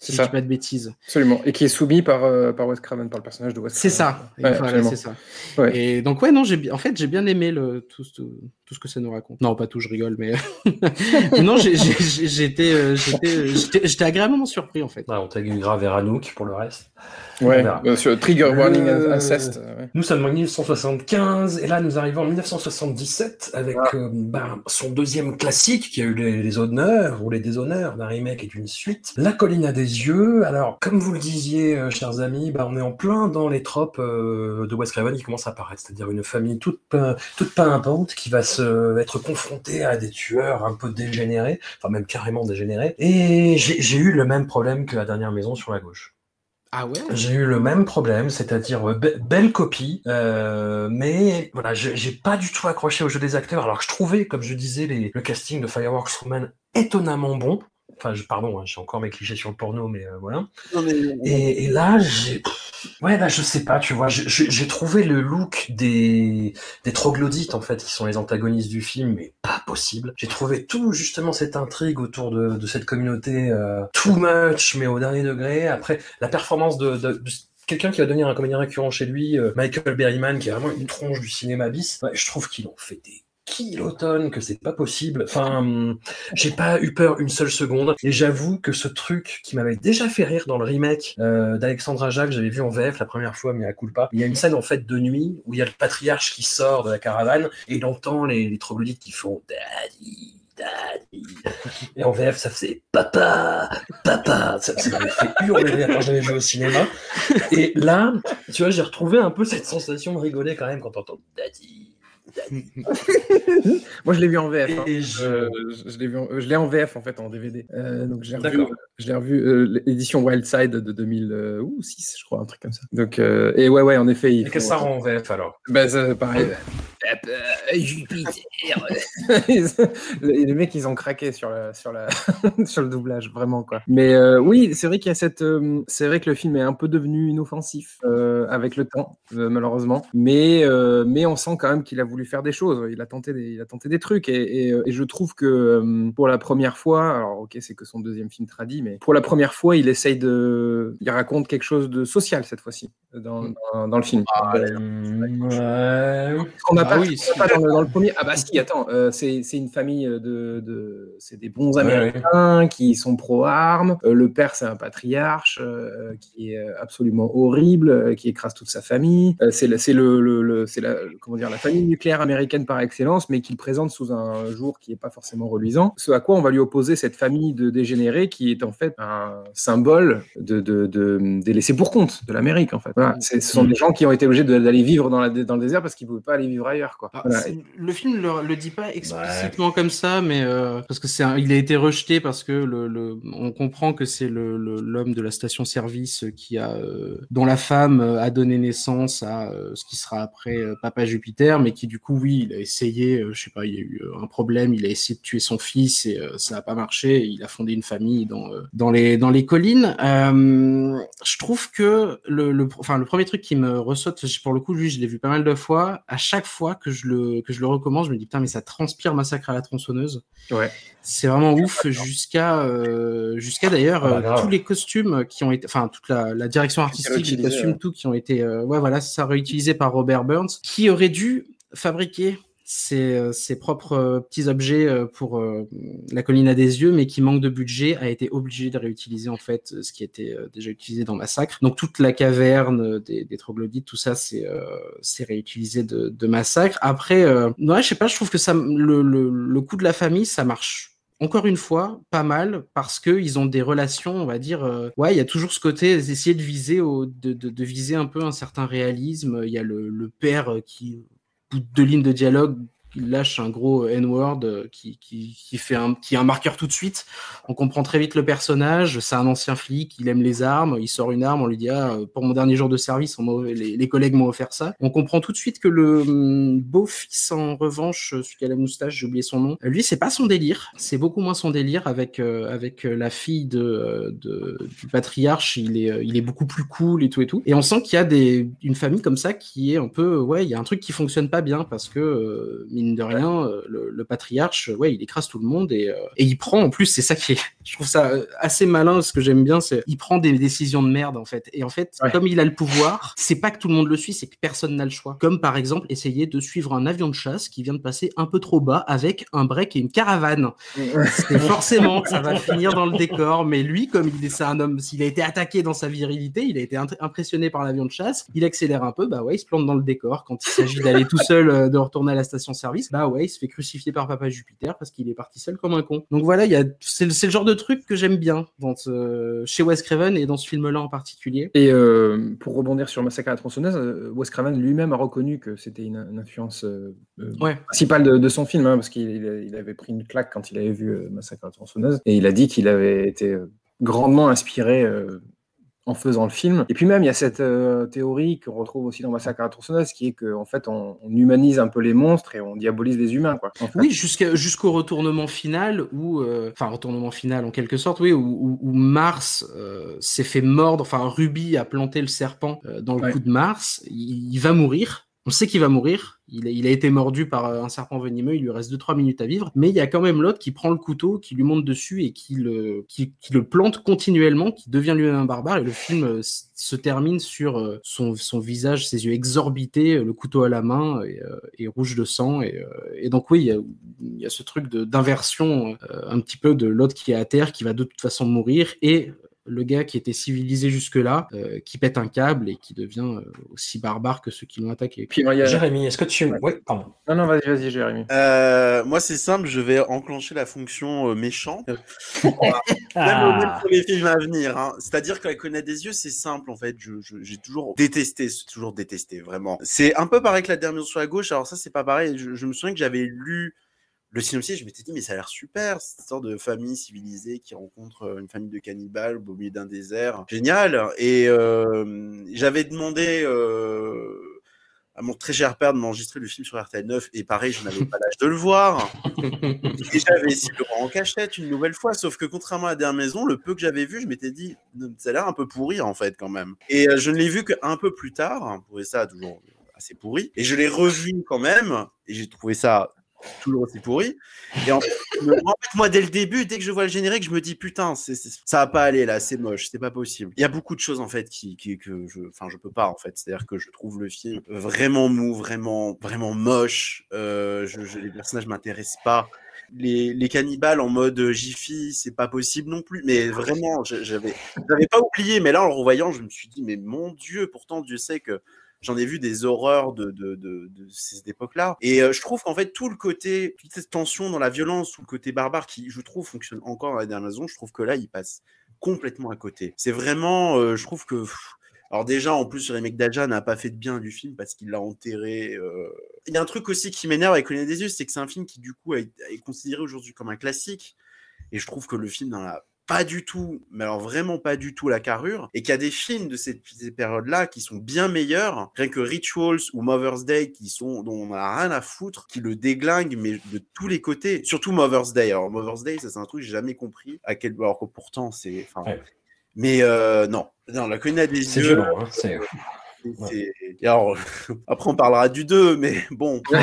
D: si je dis pas de bêtises.
F: Absolument. Et qui est soumis par, euh, par Wes Craven, par le personnage de Wes
D: C'est ça. c'est ça. Et donc, ouais, non, j'ai en fait, j'ai bien aimé le, tout, tout, tout, ce que ça nous raconte. Non, pas tout, je rigole, mais. non, euh, j'étais j'étais agréablement surpris, en fait.
C: on t'a grave vers Anouk pour le reste.
F: Ouais, bien sûr. Trigger Warning Incest.
C: Nous sommes en 1975, et là, nous arrivons en 1977 avec euh, ben, son deuxième classique qui a eu les, honneurs ou les déshonneurs d'un remake et d'une suite, La colline à des yeux. Alors, comme vous le disiez, euh, chers amis, ben, on est en plein dans les tropes euh, de Wes Craven qui commencent à apparaître, c'est-à-dire une famille toute, toute pimpante qui va se, être confrontée à des tueurs un peu dégénérés, enfin même carrément dégénérés. Et j'ai eu le même problème que la dernière maison sur la gauche.
D: Ah ouais?
C: J'ai eu le même problème, c'est-à-dire euh, belle copie, euh, mais voilà, j'ai pas du tout accroché au jeu des acteurs. Alors que je trouvais, comme je disais, les, le casting de Fireworks Woman étonnamment bon. Enfin, je, pardon, hein, j'ai encore mes clichés sur le porno, mais euh, voilà. Et, là, j'ai. Ouais, là, je sais pas, tu vois, j'ai trouvé le look des, des troglodytes, en fait, qui sont les antagonistes du film, mais pas possible. J'ai trouvé tout, justement, cette intrigue autour de, de cette communauté euh, too much, mais au dernier degré. Après, la performance de, de, quelqu'un qui va devenir un comédien récurrent chez lui, euh, Michael Berryman, qui est vraiment une tronche du cinéma bis, je trouve qu'il en fait des l'automne que c'est pas possible. Enfin, j'ai pas eu peur une seule seconde. Et j'avoue que ce truc qui m'avait déjà fait rire dans le remake euh, d'Alexandra j'avais vu en VF la première fois, mais à coup pas. Il y a une scène en fait de nuit où il y a le patriarche qui sort de la caravane et il entend les, troglodytes qui font Daddy. Daddy. Et en VF, ça faisait papa, papa. Ça, m'avait fait hurler quand j'avais vu au cinéma. Et là, tu vois, j'ai retrouvé un peu cette sensation de rigoler quand même quand t'entends Daddy.
F: Moi, je l'ai vu en VF. Hein. Je, l'ai vu, je l'ai en VF en fait en DVD. Euh, donc j'ai revu, je l'ai revu euh, l'édition Wildside de 2006, je crois, un truc comme ça. Donc et ouais, ouais, en effet.
C: Et que ça rend en VF alors?
F: Ben, pareil. Jupiter. les mecs, ils ont craqué sur, la, sur, la, sur le doublage, vraiment quoi. Mais euh, oui, c'est vrai qu'il y a cette, euh, c'est vrai que le film est un peu devenu inoffensif euh, avec le temps, malheureusement. Mais mais on sent quand même qu'il a voulu faire des choses. Il a tenté des, il a tenté des trucs et, et, je trouve que pour la première fois, alors ok, c'est que son deuxième film traduit, mais pour la première fois, il essaye de, il raconte quelque chose de social cette fois-ci dans, mm. dans, le film.
C: Ah, ouais.
F: On n'a ah pas, oui, pas dans, le, dans, le, premier. Ah bah si, attends, c'est une famille de, de c'est des bons Américains qui sont pro-armes. Euh, le père, c'est un patriarche euh, qui est absolument horrible, euh, qui écrase toute sa famille. c'est le, le, le la, comment dire, la famille nucléaire américaine par excellence, mais qu'il présente sous un jour qui n'est pas forcément reluisant. Ce à quoi on va lui opposer cette famille de dégénérés qui est en fait un symbole de, de, de des laissés pour compte de l'Amérique, en fait. Voilà. Ce sont des gens qui ont été obligés d'aller vivre dans, la, dans le désert parce qu'ils ne pouvaient pas aller vivre ailleurs, quoi.
D: Ah, le film le, le dit pas explicitement comme ça, mais parce que c'est il a été rejeté parce que le, le on comprend que c'est le, l'homme de la station-service qui a, euh, dont la femme euh, a donné naissance à euh, ce qui sera après Papa Jupiter, mais qui du coup, oui, il a essayé, je sais pas, il y a eu un problème, il a essayé de tuer son fils et ça n'a pas marché. il a fondé une famille dans dans les dans les collines. je trouve que le, le, enfin le premier truc qui me ressorte, pour le coup, lui, je l'ai vu pas mal de fois. À chaque fois que je le que je le recommence, je me dis putain, mais ça transpire massacre à la tronçonneuse.
F: Ouais.
D: C'est vraiment ouf jusqu'à euh, jusqu'à d'ailleurs
C: Ah bah,
D: euh, tous les costumes qui ont été, enfin toute la, la direction artistique, les costumes,
E: ouais.
D: tout qui ont été, euh, ouais voilà, ça réutilisé par Robert Burns, qui aurait dû fabriquer ses, euh, propres euh, petits objets euh, pour la colline à des yeux, mais qui manque de budget, a été obligé de réutiliser en fait ce qui était déjà utilisé dans Massacre. Donc toute la caverne des, troglodytes, tout ça, c'est euh, réutilisé de, Massacre. Après, euh, ouais, je sais pas, je trouve que ça, le, le, le coup de la famille, ça marche encore une fois, pas mal, parce que ils ont des relations, on va dire. ouais, il y a toujours ce côté d'essayer de viser, de, viser un peu un certain réalisme. Il y a le, père qui, deux lignes de dialogue, il lâche un gros N-word euh, qui, qui, qui fait un, qui est un marqueur tout de suite. On comprend très vite le personnage. C'est un ancien flic, il aime les armes. Il sort une arme, on lui dit ah, pour mon dernier jour de service, les, collègues m'ont offert ça. On comprend tout de suite que le hum, beau-fils, en revanche, celui qui a la moustache, j'ai oublié son nom, euh, lui, c'est pas son délire. C'est beaucoup moins son délire avec, euh, avec euh, la fille de, euh, du patriarche. Il est, euh, il est beaucoup plus cool et tout et tout. Et on sent qu'il y a des, une famille comme ça qui est un peu, ouais, il y a un truc qui fonctionne pas bien parce que, euh, mine de rien, euh, le, le patriarche, ouais, il écrase tout le monde et, euh, et il prend, en plus, c'est ça qui est, je trouve ça euh, assez malin, ce que j'aime bien, c'est, il prend des décisions de merde, en fait. Et en fait,
F: Ouais.
D: comme il a le pouvoir, c'est pas que tout le monde le suit, c'est que personne n'a le choix. Comme par exemple, essayer de suivre un avion de chasse qui vient de passer un peu trop bas avec un break et une caravane. C'est forcément, ça va finir dans le décor, mais lui, comme il est, c'est un homme, s'il a été attaqué dans sa virilité, il a été impressionné par l'avion de chasse, il accélère un peu, bah ouais, il se plante dans le décor. Quand il s'agit d'aller tout seul, de retourner à la station-service, bah ouais, il se fait crucifier par Papa Jupiter parce qu'il est parti seul comme un con. Donc voilà, il y a, c'est, le- c'est le genre de truc que j'aime bien dans ce- chez Wes Craven et dans ce film-là en particulier.
F: Et euh, pour rebondir sur Massacre à la tronçonneuse, euh, Wes Craven lui-même a reconnu que c'était une, une influence euh,
D: Ouais.
F: principale de, de son film, hein, parce qu'il il- il avait pris une claque quand il avait vu Massacre à la tronçonneuse, et il a dit qu'il avait été grandement inspiré euh, en faisant le film. Et puis même, il y a cette euh, théorie qu'on retrouve aussi dans Massacre à la tronçonneuse, qui est qu'en fait, on, on humanise un peu les monstres et on diabolise les humains. Quoi, en fait.
D: Oui, jusqu'au retournement final où, euh, enfin retournement final en quelque sorte, oui, où, où- où Mars euh, s'est fait mordre, enfin Ruby a planté le serpent euh, dans le
F: Ouais.
D: cou de Mars, il, il va mourir. On sait qu'il va mourir. Il a, été mordu par euh, un serpent venimeux. Il lui reste 2-3 minutes à vivre. Mais il y a quand même l'autre qui prend le couteau, qui lui monte dessus et qui le, plante continuellement, qui devient lui-même un barbare. Et le film euh, se termine sur euh, son, visage, ses yeux exorbités, le couteau à la main et, rouge de sang. Et, donc oui, il y a, il y a ce truc d'inversion un petit peu de l'autre qui est à terre, qui va de toute façon mourir, et le gars qui était civilisé jusque-là, euh, qui pète un câble et qui devient euh, aussi barbare que ceux qui l'ont attaqué.
F: Puis a...
C: Jérémy, est-ce que tu. Oui, pardon.
F: Non, non, vas-y, vas-y, Jérémy.
E: Euh, moi, c'est simple, je vais enclencher la fonction euh, méchant. Même, même pour les films à venir. hein. C'est-à-dire qu'avec Connaître des yeux, c'est simple en fait. Je- je- J'ai toujours détesté, toujours détesté, vraiment. C'est un peu pareil que la dernière sur la gauche. Alors ça, c'est pas pareil. Je, je me souviens que j'avais lu le synopsis, je m'étais dit, mais ça a l'air super, cette sorte de famille civilisée qui rencontre euh, une famille de cannibales au milieu d'un désert. Génial. Et euh, j'avais demandé euh, à mon très cher père de m'enregistrer le film sur RTL 9 et pareil, je n'avais pas l'âge de le voir. et j'avais essayé de le voir en cachette une nouvelle fois, sauf que contrairement à la dernière maison, le peu que j'avais vu, je m'étais dit, ça a l'air un peu pourri en fait quand même. Et euh, je ne l'ai vu qu'un peu plus tard, je trouvais ça toujours assez pourri, et je l'ai revu quand même, et j'ai trouvé ça toujours aussi pourri. Et en moi, dès le début, dès que je vois le générique, je me dis putain, ça va pas aller là, c'est moche, c'est pas possible. Il y a beaucoup de choses en fait qui, que je, enfin, je peux pas en fait. C'est-à-dire que je trouve le film vraiment mou, vraiment, vraiment moche. Euh, je, les personnages m'intéressent pas. Les, les, cannibales en mode Jiffy, c'est pas possible non plus. Mais vraiment, j'avais, j'avais pas oublié. Mais là, en le revoyant, je me suis dit, mais mon Dieu, pourtant, Dieu sait que J'en ai vu des horreurs de, cette époque-là. Et euh, je trouve qu'en fait, tout le côté, toute cette tension dans la violence, tout le côté barbare qui, je trouve, fonctionne encore dans la dernière maison, je trouve que là, il passe complètement à côté. C'est vraiment, euh, je trouve que. alors déjà, en plus, le remake d'Aja n'a pas fait de bien du film parce qu'il l'a enterré. Euh. Il y a un truc aussi qui m'énerve avec Colin des yeux, c'est que c'est un film qui du coup est considéré aujourd'hui comme un classique. Et je trouve que le film dans la pas du tout, mais alors vraiment pas du tout la carrure, et qu'il y a des films de cette, période-là qui sont bien meilleurs, rien que Rituals ou Mother's Day, qui sont, dont on a rien à foutre, qui le déglinguent, mais de tous les côtés. Surtout Mother's Day. Alors Mother's Day, ça c'est un truc que j'ai jamais compris, à quel, alors que pourtant c'est, mais euh, non, non, la connue des
C: yeux. Violent, hein, c'est
E: alors, après, on parlera du 2, mais bon. Euh,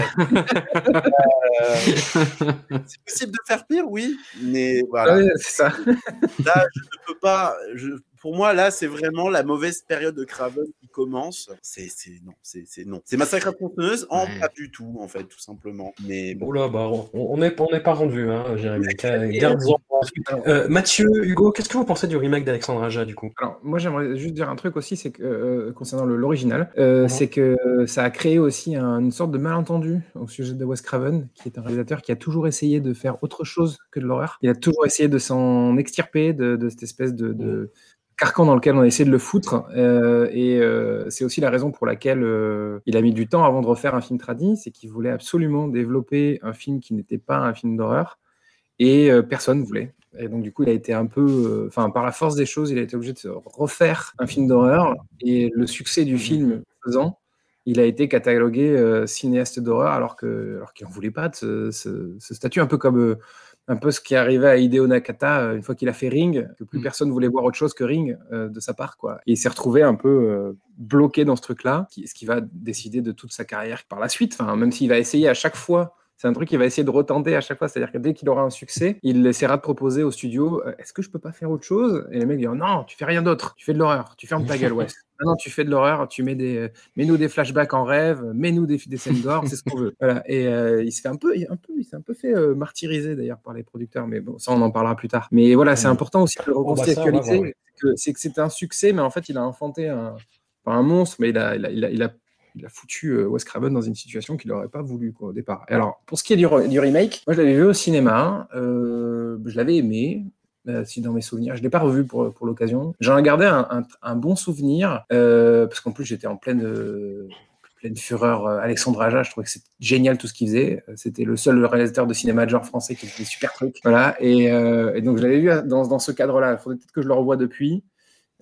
E: c'est possible de faire pire, oui, mais voilà.
F: c'est ça.
E: Là, je ne peux pas. Je, pour moi, là, c'est vraiment la mauvaise période de Craven qui commence. C'est non, c'est non. C'est Massacre à tronçonneuse en pas du tout, en fait, tout simplement. Mais bon.
C: Oula, bah, on n'est on pas rendu, hein, Jérémy. Euh, Mathieu, Hugo, qu'est-ce que vous pensez du remake d'Alexandre Aja, du coup?
F: Alors, moi, j'aimerais juste dire un truc aussi, c'est que euh, concernant l'original, euh, mhm. c'est que ça a créé aussi une sorte de malentendu au sujet de Wes Craven, qui est un réalisateur qui a toujours essayé de faire autre chose que de l'horreur. Il a toujours essayé de s'en extirper de, cette espèce de, de carcan dans lequel on a essayé de le foutre. Euh, et euh, c'est aussi la raison pour laquelle euh, il a mis du temps avant de refaire un film tradit, c'est qu'il voulait absolument développer un film qui n'était pas un film d'horreur, et personne voulait. Et donc du coup, il a été un peu, enfin par la force des choses, il a été obligé de refaire un film d'horreur. Et le succès du film faisant, il a été catalogué cinéaste d'horreur alors que alors qu'il n'en voulait pas de ce, ce, statut, un peu comme un peu ce qui est arrivé à Hideo Nakata euh, une fois qu'il a fait Ring, que plus mm. personne voulait voir autre chose que Ring euh, de sa part. Quoi. Et il s'est retrouvé un peu euh, bloqué dans ce truc-là, ce qui va décider de toute sa carrière par la suite. Enfin, même s'il va essayer à chaque fois c'est un truc qu'il va essayer de retenter à chaque fois. C'est-à-dire que dès qu'il aura un succès, il essaiera de proposer au studio est-ce que je peux pas faire autre chose? Et les mecs disent non, tu fais rien d'autre, tu fais de l'horreur, tu fermes ta gueule, ouais. Non, tu fais de l'horreur, tu mets des, mets-nous des flashbacks en rêve, mets-nous des, des scènes d'or, c'est ce qu'on veut. Voilà. Et euh, il se fait un peu, un peu, il s'est un peu fait euh, martyriser d'ailleurs par les producteurs, mais bon, ça on en parlera plus tard. Mais voilà, c'est important aussi de recontextualiser. C'est que c'est un succès, mais en fait, il a enfanté un, pas un monstre, mais il a, il a, il a, il a foutu euh, Wes Craven dans une situation qu'il n'aurait pas voulu au départ. Alors, pour ce qui est du, remake, moi je l'avais vu au cinéma, euh, je l'avais aimé, euh, si dans mes souvenirs. Je ne l'ai pas revu pour, l'occasion. J'en ai gardé un, bon souvenir, euh, parce qu'en plus j'étais en pleine, fureur. Alexandre Aja, je trouvais que c'était génial tout ce qu'il faisait. C'était le seul réalisateur de cinéma de genre français qui faisait des super trucs. Voilà. Et, et donc je l'avais vu dans, dans ce cadre-là. Il faudrait peut-être que je le revoie depuis.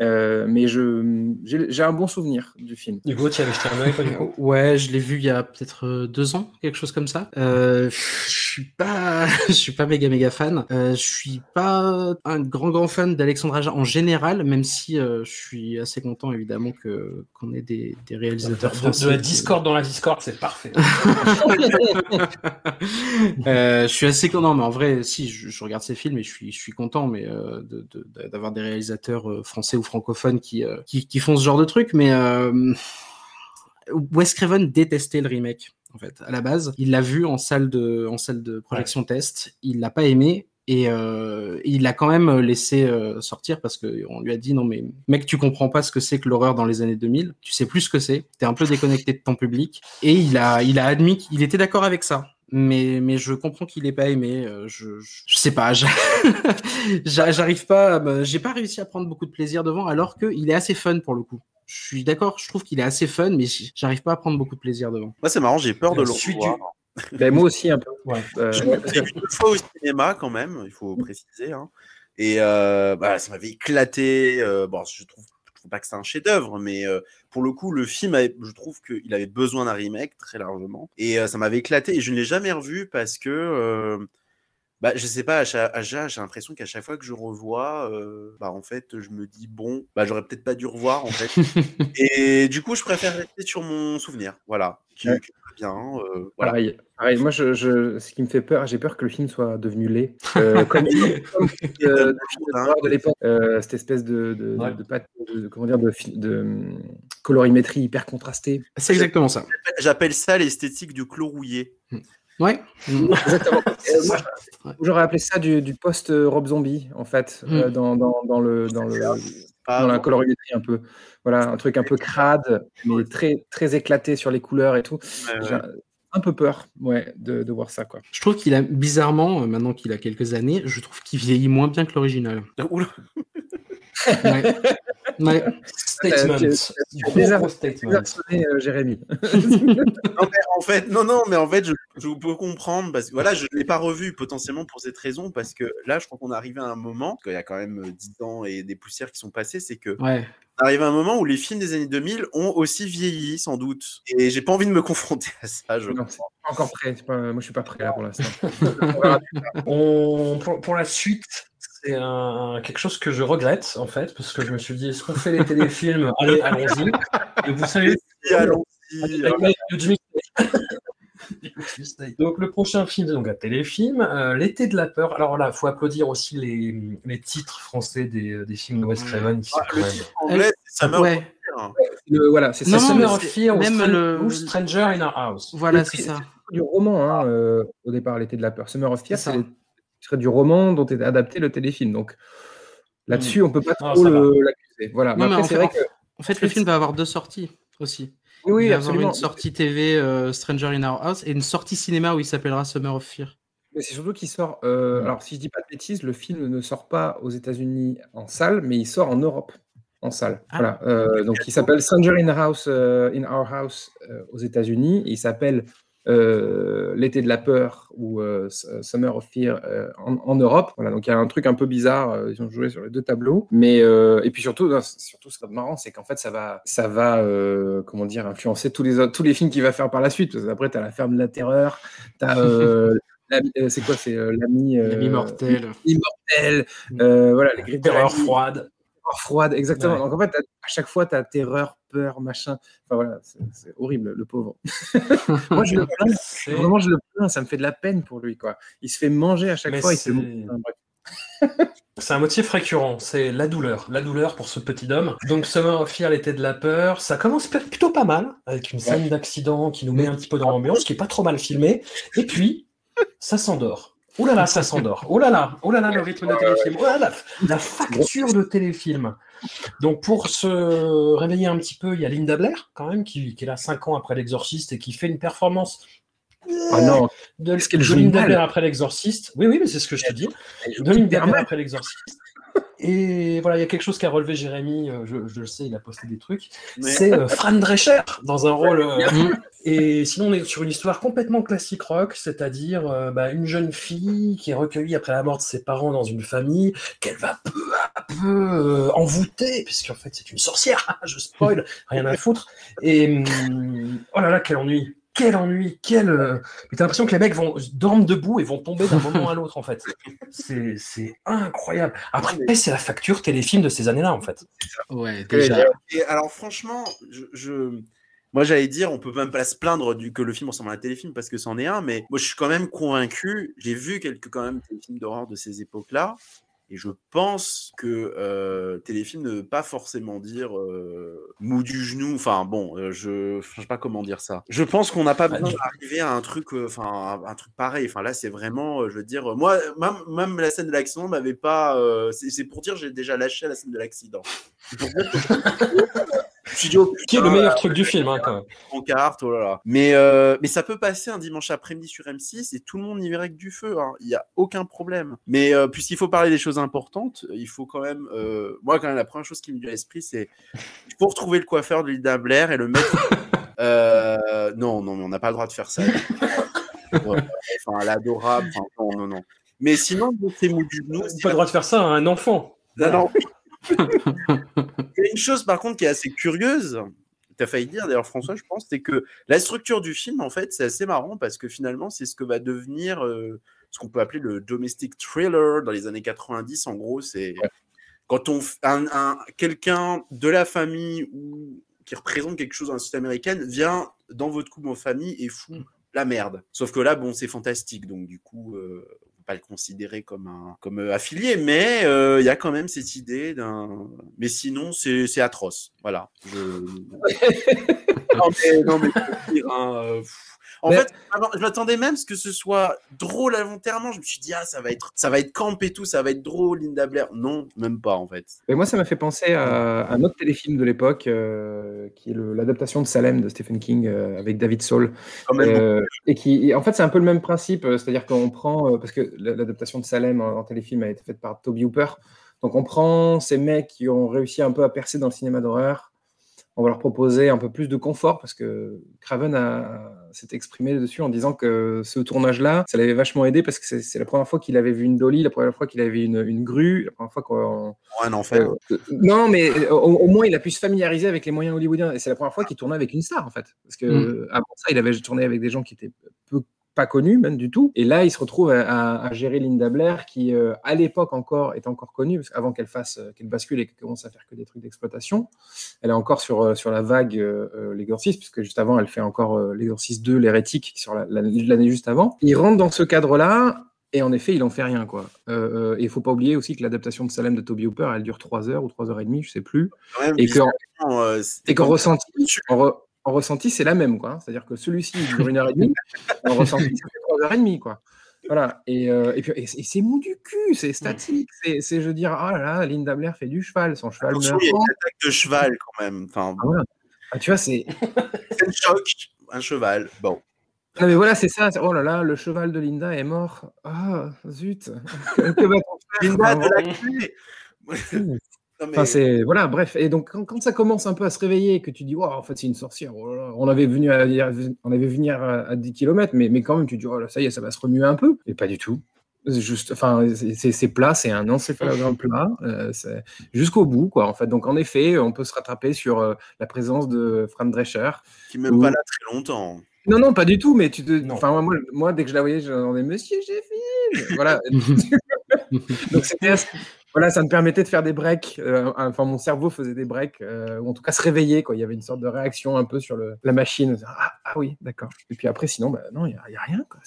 F: Euh, mais je j'ai un bon souvenir du film.
C: Du coup, tu avais jeté un œil,
D: Ouais, je l'ai vu il y a peut-être euh, deux ans, quelque chose comme ça. Euh, je suis pas, je suis pas méga méga fan. Euh, je suis pas un grand grand fan d'Alexandre Aja en général, même si euh, je suis assez content évidemment que qu'on ait des, des réalisateurs
C: de,
D: français.
C: De la Discord dans la Discord, c'est parfait.
D: je suis assez content, mais en vrai, si je, je, regarde ces films et je suis je suis content, mais d'avoir de, des réalisateurs français ou francophones qui, euh, qui, qui, font ce genre de truc, mais euh, Wes Craven détestait le remake. En fait, à la base, il l'a vu en salle de, en salle de projection test, il l'a pas aimé, et euh, il l'a quand même laissé euh, sortir parce qu'on lui a dit non mais mec tu comprends pas ce que c'est que l'horreur dans les années 2000, tu sais plus ce que c'est, t'es un peu déconnecté de ton public. Et il a il a admis qu'il était d'accord avec ça mais, mais je comprends qu'il ait pas aimé. Euh, je, je, sais pas, j'arrive pas, j'ai pas réussi à prendre beaucoup de plaisir devant, alors qu'il est assez fun pour le coup. Je suis d'accord, je trouve qu'il est assez fun, mais j'arrive pas à prendre beaucoup de plaisir devant.
E: Moi, c'est marrant, j'ai peur de le revoir.
F: Ben, moi aussi, un peu.
E: Ouais. Euh, j'ai vu une fois au cinéma, quand même, il faut préciser. Hein. Et euh, bah, ça m'avait éclaté. Euh, bon, je trouve pas que c'est un chef-d'œuvre, mais euh, pour le coup, le film, je trouve qu'il avait besoin d'un remake très largement. Et ça m'avait éclaté. Et je ne l'ai jamais revu parce que bah, je sais pas, à j'ai l'impression qu'à chaque fois que je revois, euh, bah, en fait, je me dis, bon, bah, j'aurais peut-être pas dû revoir, en fait. et du coup, je préfère rester sur mon souvenir, voilà, qui, est bien. Euh, voilà.
F: Pareil, pareil, moi, je, je, ce qui me fait peur, j'ai peur que le film soit devenu laid. Euh, comme, comme euh, de l'époque, cette espèce de, de, de, de, comment dire, de, de, hum, colorimétrie hyper contrastée.
D: C'est exactement ça.
E: J'appelle ça l'esthétique du chlore rouillé.
D: Hum. Ouais.
F: Exactement. J'aurais appelé ça du, du post-Rob Zombie, en fait, mm. euh, dans, dans, dans, le, dans, le, dans la colorimétrie un peu. Voilà, un truc un peu crade, mais très, très éclaté sur les couleurs et tout. J'ai un peu peur ouais, de, de, voir ça. Quoi.
D: Je trouve qu'il a, bizarrement, euh, maintenant qu'il a quelques années, je trouve qu'il vieillit moins bien que l'original.
E: Oula
D: ouais. Ouais.
C: Statement.
F: Euh, Jérémy.
E: non, mais en fait, non, non, mais en fait, je, je peux comprendre parce que voilà, je ne l'ai pas revu potentiellement pour cette raison parce que là, je crois qu'on est arrivé à un moment, qu'il y a quand même 10 euh, ans et des poussières qui sont passées, c'est que
D: ouais.
E: on arrive à un moment où les films des années 2000 ont aussi vieilli, sans doute. Et j'ai pas envie de me confronter à ça. Je
F: non, pas encore prêt. Pas... Moi, je suis pas prêt là pour l'instant.
C: on... pour, pour la suite, c'est un, quelque chose que je regrette en fait, parce que je me suis dit, est-ce qu'on fait les téléfilms? Allez, allons-y. Et vous savez,
E: allons-y.
C: Donc le prochain film, donc un téléfilm, euh, L'été de la peur. Alors là, il faut applaudir aussi les, les titres français des, des, films de Wes Craven. Qui
E: ah, le titre anglais, c'est Summer
D: ouais.
E: of Fear.
F: Le, voilà, c'est
C: ça. Summer of Fear même le... Stranger in Our House.
D: Voilà, c'est ça.
F: Du roman, hein, euh, au départ, L'été de la peur. Summer of Fear, c'est du roman dont est adapté le téléfilm. Donc là-dessus, on peut pas
C: Ah,
F: trop
C: ça
F: l'accuser. Voilà. Mais
D: Non, mais
F: après,
D: en
F: c'est
D: fait,
F: vrai que
D: En fait, le film va avoir deux sorties aussi.
F: Oui,
D: va avoir
F: absolument.
D: une sortie TV euh, Stranger in Our House et une sortie cinéma où il s'appellera Summer of Fear.
F: Mais c'est surtout qu'il sort. euh. Alors, si je dis pas de bêtises, le film ne sort pas aux États-Unis en salle, mais il sort en Europe en salle.
D: Ah.
F: Voilà. Euh, donc, il s'appelle Stranger in, House, in Our House aux États-Unis. et Il s'appelle euh, L'été de la peur ou euh, Summer of Fear euh, en, en Europe. Voilà. Donc, il y a un truc un peu bizarre. Ils ont joué sur les deux tableaux. Mais et puis surtout, non, surtout, ce qui est marrant, c'est qu'en fait, ça va, ça va, comment dire, influencer tous les tous les films qu'il va faire par la suite. Parce qu'après, t'as la ferme de la terreur. T'as c'est quoi C'est l'ami.
D: L'ami mortel.
F: Immortel, euh, voilà, les griffes
C: Terreur froide.
F: Froide, exactement.
C: Ouais.
F: Donc en fait, à chaque fois, tu as terreur, peur, machin. Enfin voilà, c'est horrible, le pauvre. Moi, je le plains, vraiment, je le plains, ça me fait de la peine pour lui, quoi. Il se fait manger à chaque
C: Mais
F: fois, il se.
C: C'est un motif récurrent, c'est la douleur, la douleur pour ce petit homme. Donc Summer of Fear, l'été de la peur, ça commence plutôt pas mal, avec une scène d'accident qui nous met un petit peu dans l'ambiance, qui est pas trop mal filmée, et puis ça s'endort. Ouh là là, ça s'endort. Oh là là, oh là là, le rythme de téléfilm. Oh là là, la facture de téléfilm. Donc pour se réveiller un petit peu, il y a Linda Blair quand même qui, qui est là 5 ans après l'exorciste et qui fait une performance
F: Ah non,
C: de, Linda Blair après l'exorciste. Oui, oui, mais c'est ce que je te dis. De Linda Blair après l'exorciste. Et voilà, il y a quelque chose qu'a relevé Jérémy, euh, je, je le sais, il a posté des trucs.
E: Mais-
C: C'est euh, Fran Drescher dans un rôle. euh,
D: Mm.
C: et sinon, on est sur une histoire complètement classique rock, c'est-à-dire euh, bah, une jeune fille qui est recueillie après la mort de ses parents dans une famille, qu'elle va peu à peu envoûter, puisqu'en fait c'est une sorcière, je spoil, rien à foutre. Et hum, oh là là, quel ennui! Quel ennui, quel. euh, Mais t'as l'impression que les mecs vont dorment debout et vont tomber d'un moment à l'autre en fait. C'est c'est incroyable. Après, c'est la facture téléfilm de ces années-là en fait.
D: Ouais,
F: Que-
D: déjà.
E: Et alors, franchement, je, je- moi j'allais dire, on peut même pas se plaindre du, que le film ressemble à un téléfilm parce que c'en est un, mais moi je suis quand même convaincu. J'ai vu quelques quand même téléfilms d'horreur de ces époques-là. Et je pense que euh, téléfilm ne veut pas forcément dire euh, mou du genou. Enfin bon, euh, je je sais pas comment dire ça. Je pense qu'on n'a pas besoin d'arriver à un truc, euh, enfin un, un truc pareil. Enfin là, c'est vraiment, euh, je veux dire, moi même, même la scène de l'accident m'avait pas. c'est c'est pour dire, j'ai déjà lâché la scène de l'accident. C'est pour dire que oh,
C: Qui est le meilleur truc du film, hein, quand même.
E: en carte, oh là là. Mais, euh, mais ça peut passer un dimanche après-midi sur M6 et tout le monde n'y verrait que du feu. hein. Il n'y a aucun problème. Mais euh, puisqu'il faut parler des choses importantes, il faut quand même. euh, moi, quand même, la première chose qui me vient à l'esprit, c'est il faut retrouver le coiffeur de Linda Blair et le mettre. Non, non, mais on n'a pas le droit de faire ça. Enfin, elle est adorable. Enfin, non, non, non. Mais sinon, c'est mou du genou.
C: Pas le droit de faire ça à un enfant.
E: Non, non. Il y a une chose par contre qui est assez curieuse, tu as failli dire d'ailleurs François, je pense, c'est que la structure du film, en fait, c'est assez marrant parce que finalement, c'est ce que va devenir euh, ce qu'on peut appeler le domestic thriller dans les années 90. En gros, c'est quand on un, un quelqu'un de la famille ou qui représente quelque chose dans la société américaine vient dans votre couple en famille et fout la merde. Sauf que là, bon, c'est fantastique, donc du coup, euh, pas le considérer comme un comme euh, affilié, mais euh, il y a quand même cette idée d'un. Mais sinon, c'est atroce. Voilà. Je... non mais non mais faut dire, hein, euh, pff. En
F: Mais-
E: fait, avant, je m'attendais même à ce que ce soit drôle involontairement. Je me suis dit, ah, ça va être, ça va être camp et tout, ça va être drôle, Linda Blair. Non, même pas, en fait.
F: Et moi, ça m'a fait penser à un autre téléfilm de l'époque, euh, qui est l'adaptation de Salem de Stephen King euh, avec David
E: même.
F: Euh, et qui, et en fait, c'est un peu le même principe, c'est-à-dire qu'on prend, parce que la- l'adaptation de Salem en, en téléfilm a été faite par Toby Hooper, donc on prend ces mecs qui ont réussi un peu à percer dans le cinéma d'horreur, on va leur proposer un peu plus de confort, parce que Craven a, s'est exprimé dessus en disant que ce tournage-là, ça l'avait vachement aidé, parce que c'est la première fois qu'il avait vu une dolly, la première fois qu'il avait vu une, une grue, la première fois qu'on
E: un enfer.
F: euh, non, mais euh, au, au moins il a pu se familiariser avec les moyens hollywoodiens. Et c'est la première fois qu'il tournait avec une star, en fait. Parce que
D: Mm.
F: euh, avant ça, il avait tourné avec des gens qui étaient peu pas connus, même du tout. Et là, il se retrouve à, à- à gérer Linda Blair, qui euh, à l'époque encore est encore connue, parce qu'avant qu'elle fasse, euh, qu'elle bascule et qu'elle commence à faire que des trucs d'exploitation, elle est encore sur, euh, sur la vague euh, L'Exorciste, puisque juste avant, elle fait encore euh, L'Exorciste 2, l'hérétique, la- la- l'année juste avant. Il rentre dans ce cadre-là, et en effet, il en fait rien, quoi. Et il faut pas oublier aussi que l'adaptation de Salem de Toby Hooper, elle dure 3 heures ou 3 heures et demie, je sais plus. Et qu'en
E: même-
F: ressenti, en, re- en ressenti, c'est la même, quoi. C'est-à-dire que celui-ci il dure une heure et demie, en ressenti, ça fait 3 heures et demie, quoi. Voilà. Et, euh, et puis, et c'est et c'est mou du cul, c'est statique. C'est, c'est, je veux dire, ah là là, Linda Blair fait du cheval, son cheval
E: Attention,
F: meurt.
E: il y a une attaque de cheval quand même. Enfin,
F: Ah, voilà. Ah, tu vois, c'est.
E: c'est le choc, un cheval. Bon.
F: Non, mais voilà, c'est ça. Oh là là, le cheval de Linda est mort. Ah, zut. que que va-t-on faire?
E: Linda
F: Enfin,
E: de la clé. Non, mais-
F: Enfin, c'est voilà, bref. Et donc quand, quand ça commence un peu à se réveiller, que tu dis, Wow, en fait, c'est une sorcière. oh là là, on avait venu à, on avait venu à, à 10 km, mais, mais quand même, tu dis, oh là, ça y est, ça va se remuer un peu. Et pas du tout. C'est Juste, enfin, c'est- plat, c'est un encéphalogramme plat, euh, jusqu'au bout, quoi. En fait, donc en effet, on peut se rattraper sur euh, la présence de Fran Drescher.
E: qui même pas là très longtemps.
F: Non, non, pas du tout, mais tu te. Enfin, moi, moi, dès que je la voyais, je demandais Monsieur Sheffield Voilà. Donc, c'était assez- Voilà, ça me permettait de faire des breaks. euh, enfin, mon cerveau faisait des breaks, euh, ou en tout cas se réveiller, quoi. Il y avait une sorte de réaction un peu sur le, la machine. Ah, ah oui, d'accord. Et puis après, sinon, bah, non, il n'y a, rien, quoi.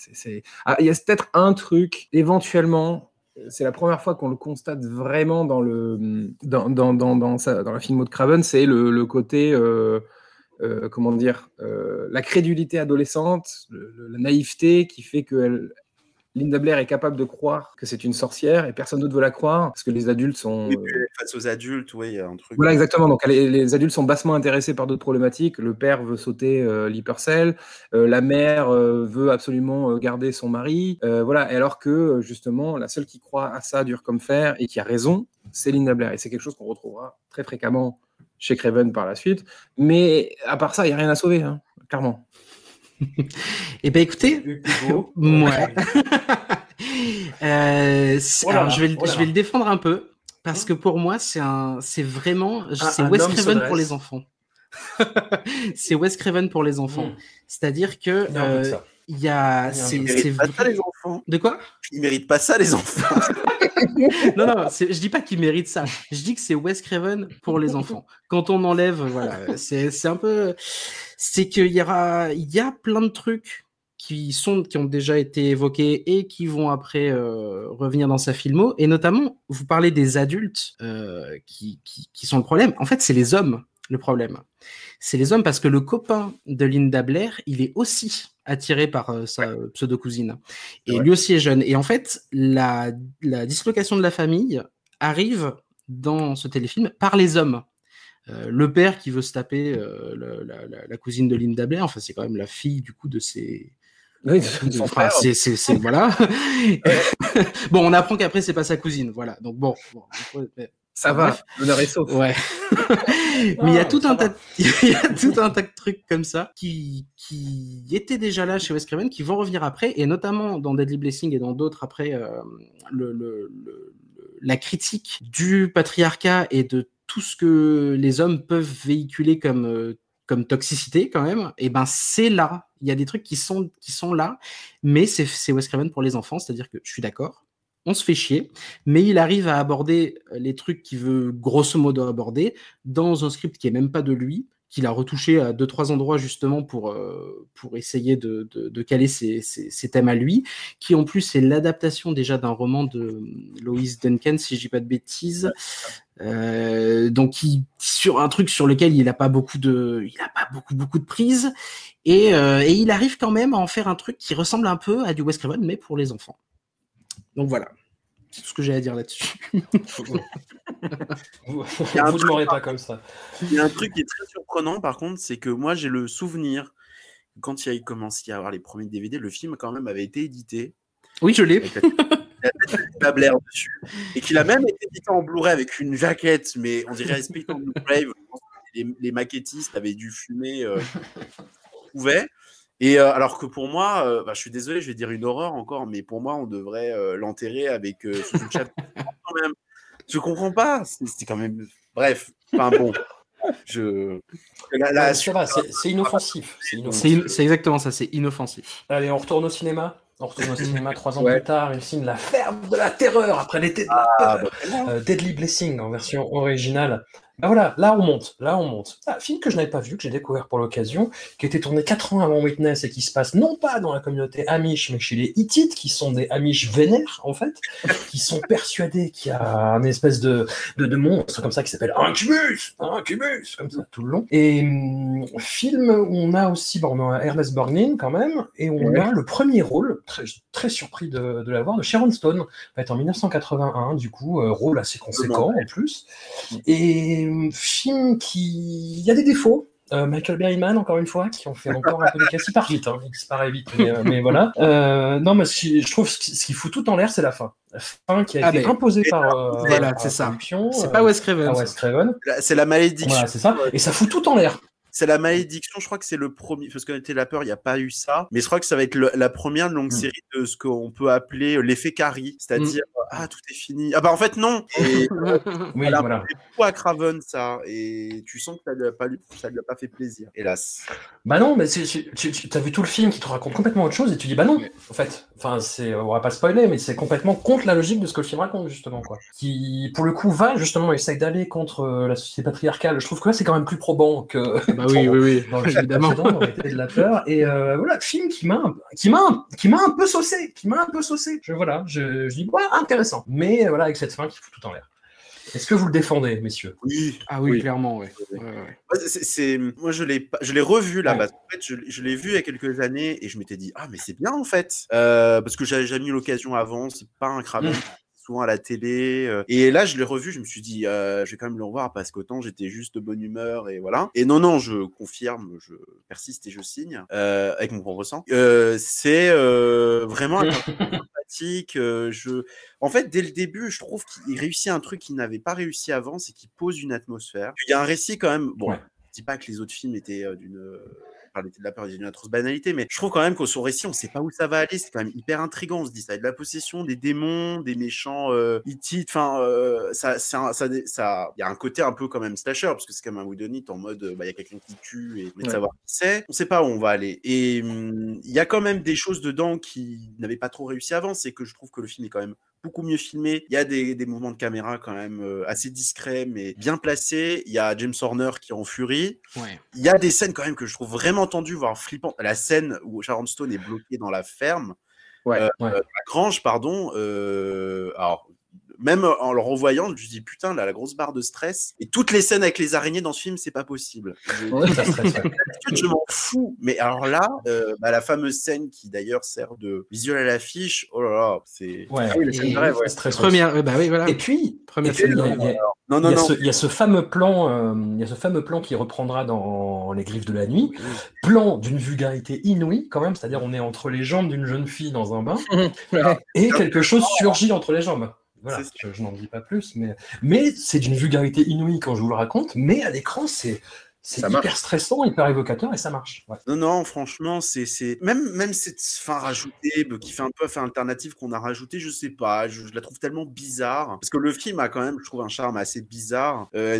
F: Ah, il y a peut-être un truc, éventuellement. C'est la première fois qu'on le constate vraiment dans le dans, dans, dans, dans, la filmo de Craven, c'est le, le côté euh, comment dire, la crédulité adolescente, le- le- la naïveté qui fait que elle- Linda Blair est capable de croire que c'est une sorcière et personne d'autre veut la croire parce que les adultes sont. Euh,
E: face aux adultes, oui, il y a un truc.
F: voilà, exactement. Donc, les, les adultes sont bassement intéressés par d'autres problématiques. Le père veut sauter euh, l'hypercell. Euh, la mère euh, veut absolument euh, garder son mari. Voilà. Et alors que, justement, la seule qui croit à ça dur comme fer et qui a raison, c'est Linda Blair. Et c'est quelque chose qu'on retrouvera très fréquemment chez Craven par la suite. Mais à part ça, il n'y a rien à sauver, hein, clairement.
D: Eh ben écoutez. Ouais. Euh,
C: Oh
D: alors, je, vais le,
C: oh
D: je vais le défendre un peu parce que pour moi c'est un c'est vraiment c'est Wes Craven pour les enfants. c'est Wes Craven pour les enfants. C'est-à-dire que euh. Il y a
E: Ils méritent pas ça, les enfants.
D: de quoi?
E: Ils méritent pas ça, les enfants.
D: Non non, je dis pas qu'il mérite ça. Je dis que c'est Wes Craven pour les enfants. Quand on enlève voilà, c'est c'est un peu c'est qu'il y aura il y a plein de trucs qui sont qui ont déjà été évoqués et qui vont après euh, revenir dans sa filmo et notamment vous parlez des adultes euh, qui, qui qui sont le problème en fait c'est les hommes le problème c'est les hommes parce que le copain de Linda Blair il est aussi attiré par euh, sa pseudo cousine et
F: Ouais.
D: lui aussi est jeune et en fait la la dislocation de la famille arrive dans ce téléfilm par les hommes euh, le père qui veut se taper euh, le- la, la- la cousine de Linda Blair, enfin c'est quand même la fille du coup de ses.
F: Oui, son
D: Enfin,
F: frère.
D: c'est, voilà. bon, on apprend qu'après c'est pas sa cousine, voilà. Donc bon,
F: Ça va, l'honneur est sauf.
D: ouais. Mais il y a tout un tas, de- il y a tout un tas de trucs comme ça qui qui étaient déjà là chez Wes Craven, qui vont revenir après, et notamment dans Deadly Blessing et dans d'autres après euh, le, le- le- le- la critique du patriarcat et de tout ce que les hommes peuvent véhiculer comme, euh, comme toxicité quand même, et ben c'est là. Il y a des trucs qui sont, qui sont là, mais c'est Wes Craven pour les enfants, c'est-à-dire que je suis d'accord, on se fait chier, mais il arrive à aborder les trucs qu'il veut grosso modo aborder dans un script qui est même pas de lui, qu'il a retouché à deux trois endroits justement pour euh, pour essayer de, de, caler ses, ses, thèmes à lui, qui en plus est l'adaptation déjà d'un roman de Lois Duncan si je dis pas de bêtises, euh, donc qui, sur un truc sur lequel il n'a pas beaucoup de il a pas beaucoup beaucoup de prise et, euh, et il arrive quand même à en faire un truc qui ressemble un peu à du Wes Craven mais pour les enfants. Donc voilà. C'est tout ce que j'ai à dire là-dessus.
C: vous ne m'aurez pas comme ça.
E: Il y a un truc qui est très surprenant, par contre, c'est que moi, j'ai le souvenir, quand il a commencé à avoir les premiers DVD, le film, quand même, avait été édité.
D: Oui, je l'ai.
E: La Blair dessus. Et qu'il a même été édité en Blu-ray avec une jaquette, mais on dirait Blu-ray. Les, les, maquettistes avaient dû fumer. Euh, pouvait. Et euh, alors que pour moi, euh, bah, je suis désolé, je vais dire une horreur encore, mais pour moi, on devrait euh, l'enterrer avec sous une chape. quand même. Je comprends pas. C'est quand même. Bref. Enfin bon. Je.
C: c'est inoffensif.
D: C'est exactement ça, c'est inoffensif.
C: Allez, on retourne au cinéma. On retourne au cinéma trois ans plus tard, il signe La ferme de la terreur après l'été de la ah, peur. Bah, Deadly Blessing en version originale. Ben voilà, là on monte, là on monte. Un film que je n'avais pas vu, que j'ai découvert pour l'occasion, qui était tourné 4 ans avant Witness et qui se passe non pas dans la communauté Amish, mais chez les Hittites, qui sont des Amish vénères en fait, qui sont persuadés qu'il y a un espèce de, de, de monstre comme ça qui s'appelle Incubus, Incubus, comme ça tout le long. Et hum, film où on a aussi, bon, on a Ernest Borgnine quand même, et on a le premier rôle, très, très surpris de, de l'avoir, de Sharon Stone, en 1981, du coup, euh, rôle assez conséquent en plus. Et film qui. Il y a des défauts. Euh, Michael Berryman, encore une fois, qui ont fait encore un peu de casse. Il part vite, hein. il disparaît vite, mais, euh, voilà. Euh, non, mais je trouve ce qui, fout tout en l'air, c'est la fin. La fin qui a ah, été imposée par.
D: voilà, c'est ça. C'est pas Wes Craven.
E: C'est la malédiction.
C: Voilà, c'est ça. Et ça fout tout en l'air
E: c'est la malédiction. Je crois que c'est le premier, parce qu'on était la peur, il n'y a pas eu ça. Mais je crois que ça va être la première longue hmm. série de ce qu'on peut appeler euh, l'effet Carrie, c'est-à-dire hmm. ah tout est fini. Ah bah en fait non. Et, oui, voilà. à Craven ça, et tu sens que ça lui a pas, ça lui a pas fait plaisir, hélas.
C: Bah non, mais tu, as vu tout le film qui te raconte complètement autre chose et tu dis bah non, en fait. Enfin c'est, on va pas spoiler, mais c'est complètement contre la logique de ce que le film raconte justement quoi. Qui pour le coup va justement essaye d'aller contre euh, la société patriarcale. Je trouve que là c'est quand même plus probant que.
D: Bah oui, oui, oui,
C: dans le évidemment. de la peur. Et euh, voilà, film qui m'a, qui m'a, qui m'a un peu saucé, qui m'a un peu saucé. Je voilà, je, je dis ouais, intéressant. Mais voilà, avec cette fin qui fout tout en l'air. Est-ce que vous le défendez, messieurs?
E: Oui.
D: Ah oui, clairement, oui.
E: C'est, moi, je l'ai, je l'ai revu là. Parce en fait, je, je l'ai vu il y a quelques années et je m'étais dit ah mais c'est bien en fait euh, parce que j'avais jamais eu l'occasion avant. C'est pas un crabe à la télé. Euh. Et là, je l'ai revu, je me suis dit, euh, je vais quand même le revoir parce qu'autant j'étais juste de bonne humeur et voilà. Et non, non, je confirme, je persiste et je signe euh, avec mon propre sang. c'est vraiment sympathique. je... En fait, dès le début, je trouve qu'il réussit un truc qu'il n'avait pas réussi avant, c'est qu'il pose une atmosphère. Il y a un récit quand même. Bon, je dis pas que les autres films étaient d'une parler de la peur d'une atroce banalité, mais je trouve quand même qu'au son récit, on sait pas où ça va aller. C'est quand même hyper intriguant. On se dit, ça a de la possession, des démons, des méchants euh, Enfin, euh, ça, ça, ça, il y a un côté un peu quand même slasher, parce que c'est quand même un Whodunit en mode, bah, il y a quelqu'un qui tue et de savoir qui c'est. On sait pas où on va aller. Et hum, il y a quand même des choses dedans qui n'avaient pas trop réussi avant. C'est que je trouve que le film est quand même beaucoup mieux filmé. Il y a des, des mouvements de caméra quand même euh, assez discrets, mais bien placés. Il y a James Horner qui est en furie. Il y a des scènes quand même que je trouve vraiment tendues, voire flippantes. La scène où Sharon Stone est bloquée dans la ferme. Ouais, euh, la grange, pardon. Euh, alors, même en le revoyant, je me dis putain, là, la grosse barre de stress. Et toutes les scènes avec les araignées dans ce film, c'est pas possible. Je, m'en fous? Mais alors là, euh, bah, la fameuse scène qui d'ailleurs sert de visuel à l'affiche, oh là là, c'est.
C: Ouais,
D: très Première, bah oui, voilà.
C: Et puis, première scène, non, non, il, y a ce, fameux plan, euh, il y a ce fameux plan qui reprendra dans Les Griffes de la Nuit. Plan d'une vulgarité inouïe, quand même, c'est-à-dire on est entre les jambes d'une jeune fille dans un bain et quelque chose surgit entre les jambes. Voilà, je, n'en dis pas plus, mais, mais c'est d'une vulgarité inouïe quand je vous le raconte, mais à l'écran, c'est C'est hyper stressant, hyper évocateur et ça marche.
E: Non, non, franchement, c'est même même cette fin rajoutée bah, qui fait un peu fin alternative qu'on a rajoutée, je sais pas, je, la trouve tellement bizarre. Parce que le film a quand même, je trouve, un charme assez bizarre. Euh,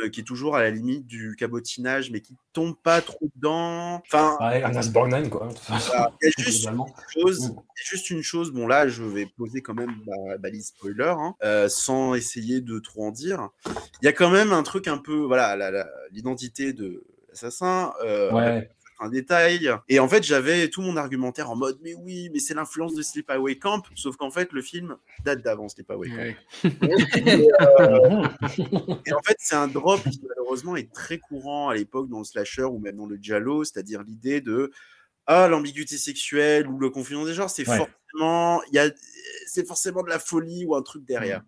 E: euh, qui est toujours à la limite du cabotinage, mais qui tombe pas trop dedans. Enfin,
C: ouais, un Borgnine, quoi.
E: Il y a juste une chose. Mm. juste une chose. Bon, là, je vais poser quand même ma balise spoiler, hein, euh, sans essayer de trop en dire. Il y a quand même un truc un peu, voilà, l'identité de l'assassin. Euh, ouais un détail. Et en fait, j'avais tout mon argumentaire en mode, mais oui, mais c'est l'influence de Sleepaway Camp. Sauf qu'en fait, le film date d'avant Sleepaway Camp. et, euh, et, en fait, c'est un drop qui malheureusement est très courant à l'époque dans le slasher ou même dans le giallo, c'est-à-dire l'idée de ah l'ambiguïté sexuelle ou le confusion des genres, c'est forcément il y a c'est forcément de la folie ou un truc derrière. Mm.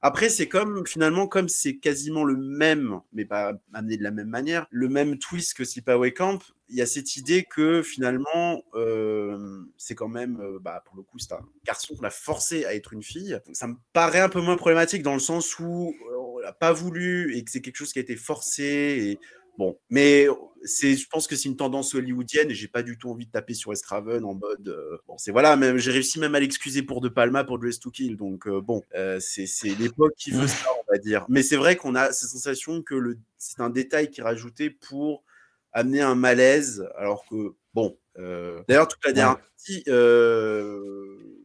E: Après, c'est comme finalement, comme c'est quasiment le même, mais pas amené de la même manière, le même twist que Sleepaway Camp, il y a cette idée que finalement, euh, c'est quand même, euh, bah, pour le coup, c'est un garçon qu'on a forcé à être une fille. Donc, ça me paraît un peu moins problématique dans le sens où euh, on l'a pas voulu et que c'est quelque chose qui a été forcé. Et Bon, mais c'est, je pense que c'est une tendance hollywoodienne et j'ai pas du tout envie de taper sur Estraven en mode. Euh, bon, c'est voilà, même j'ai réussi même à l'excuser pour De Palma pour Dress to Kill, donc bon, c'est, c'est l'époque qui veut ça, on va dire. Mais c'est vrai qu'on a cette sensation que le, c'est un détail qui est rajouté pour amener un malaise, alors que bon. D'ailleurs, toute la dernière partie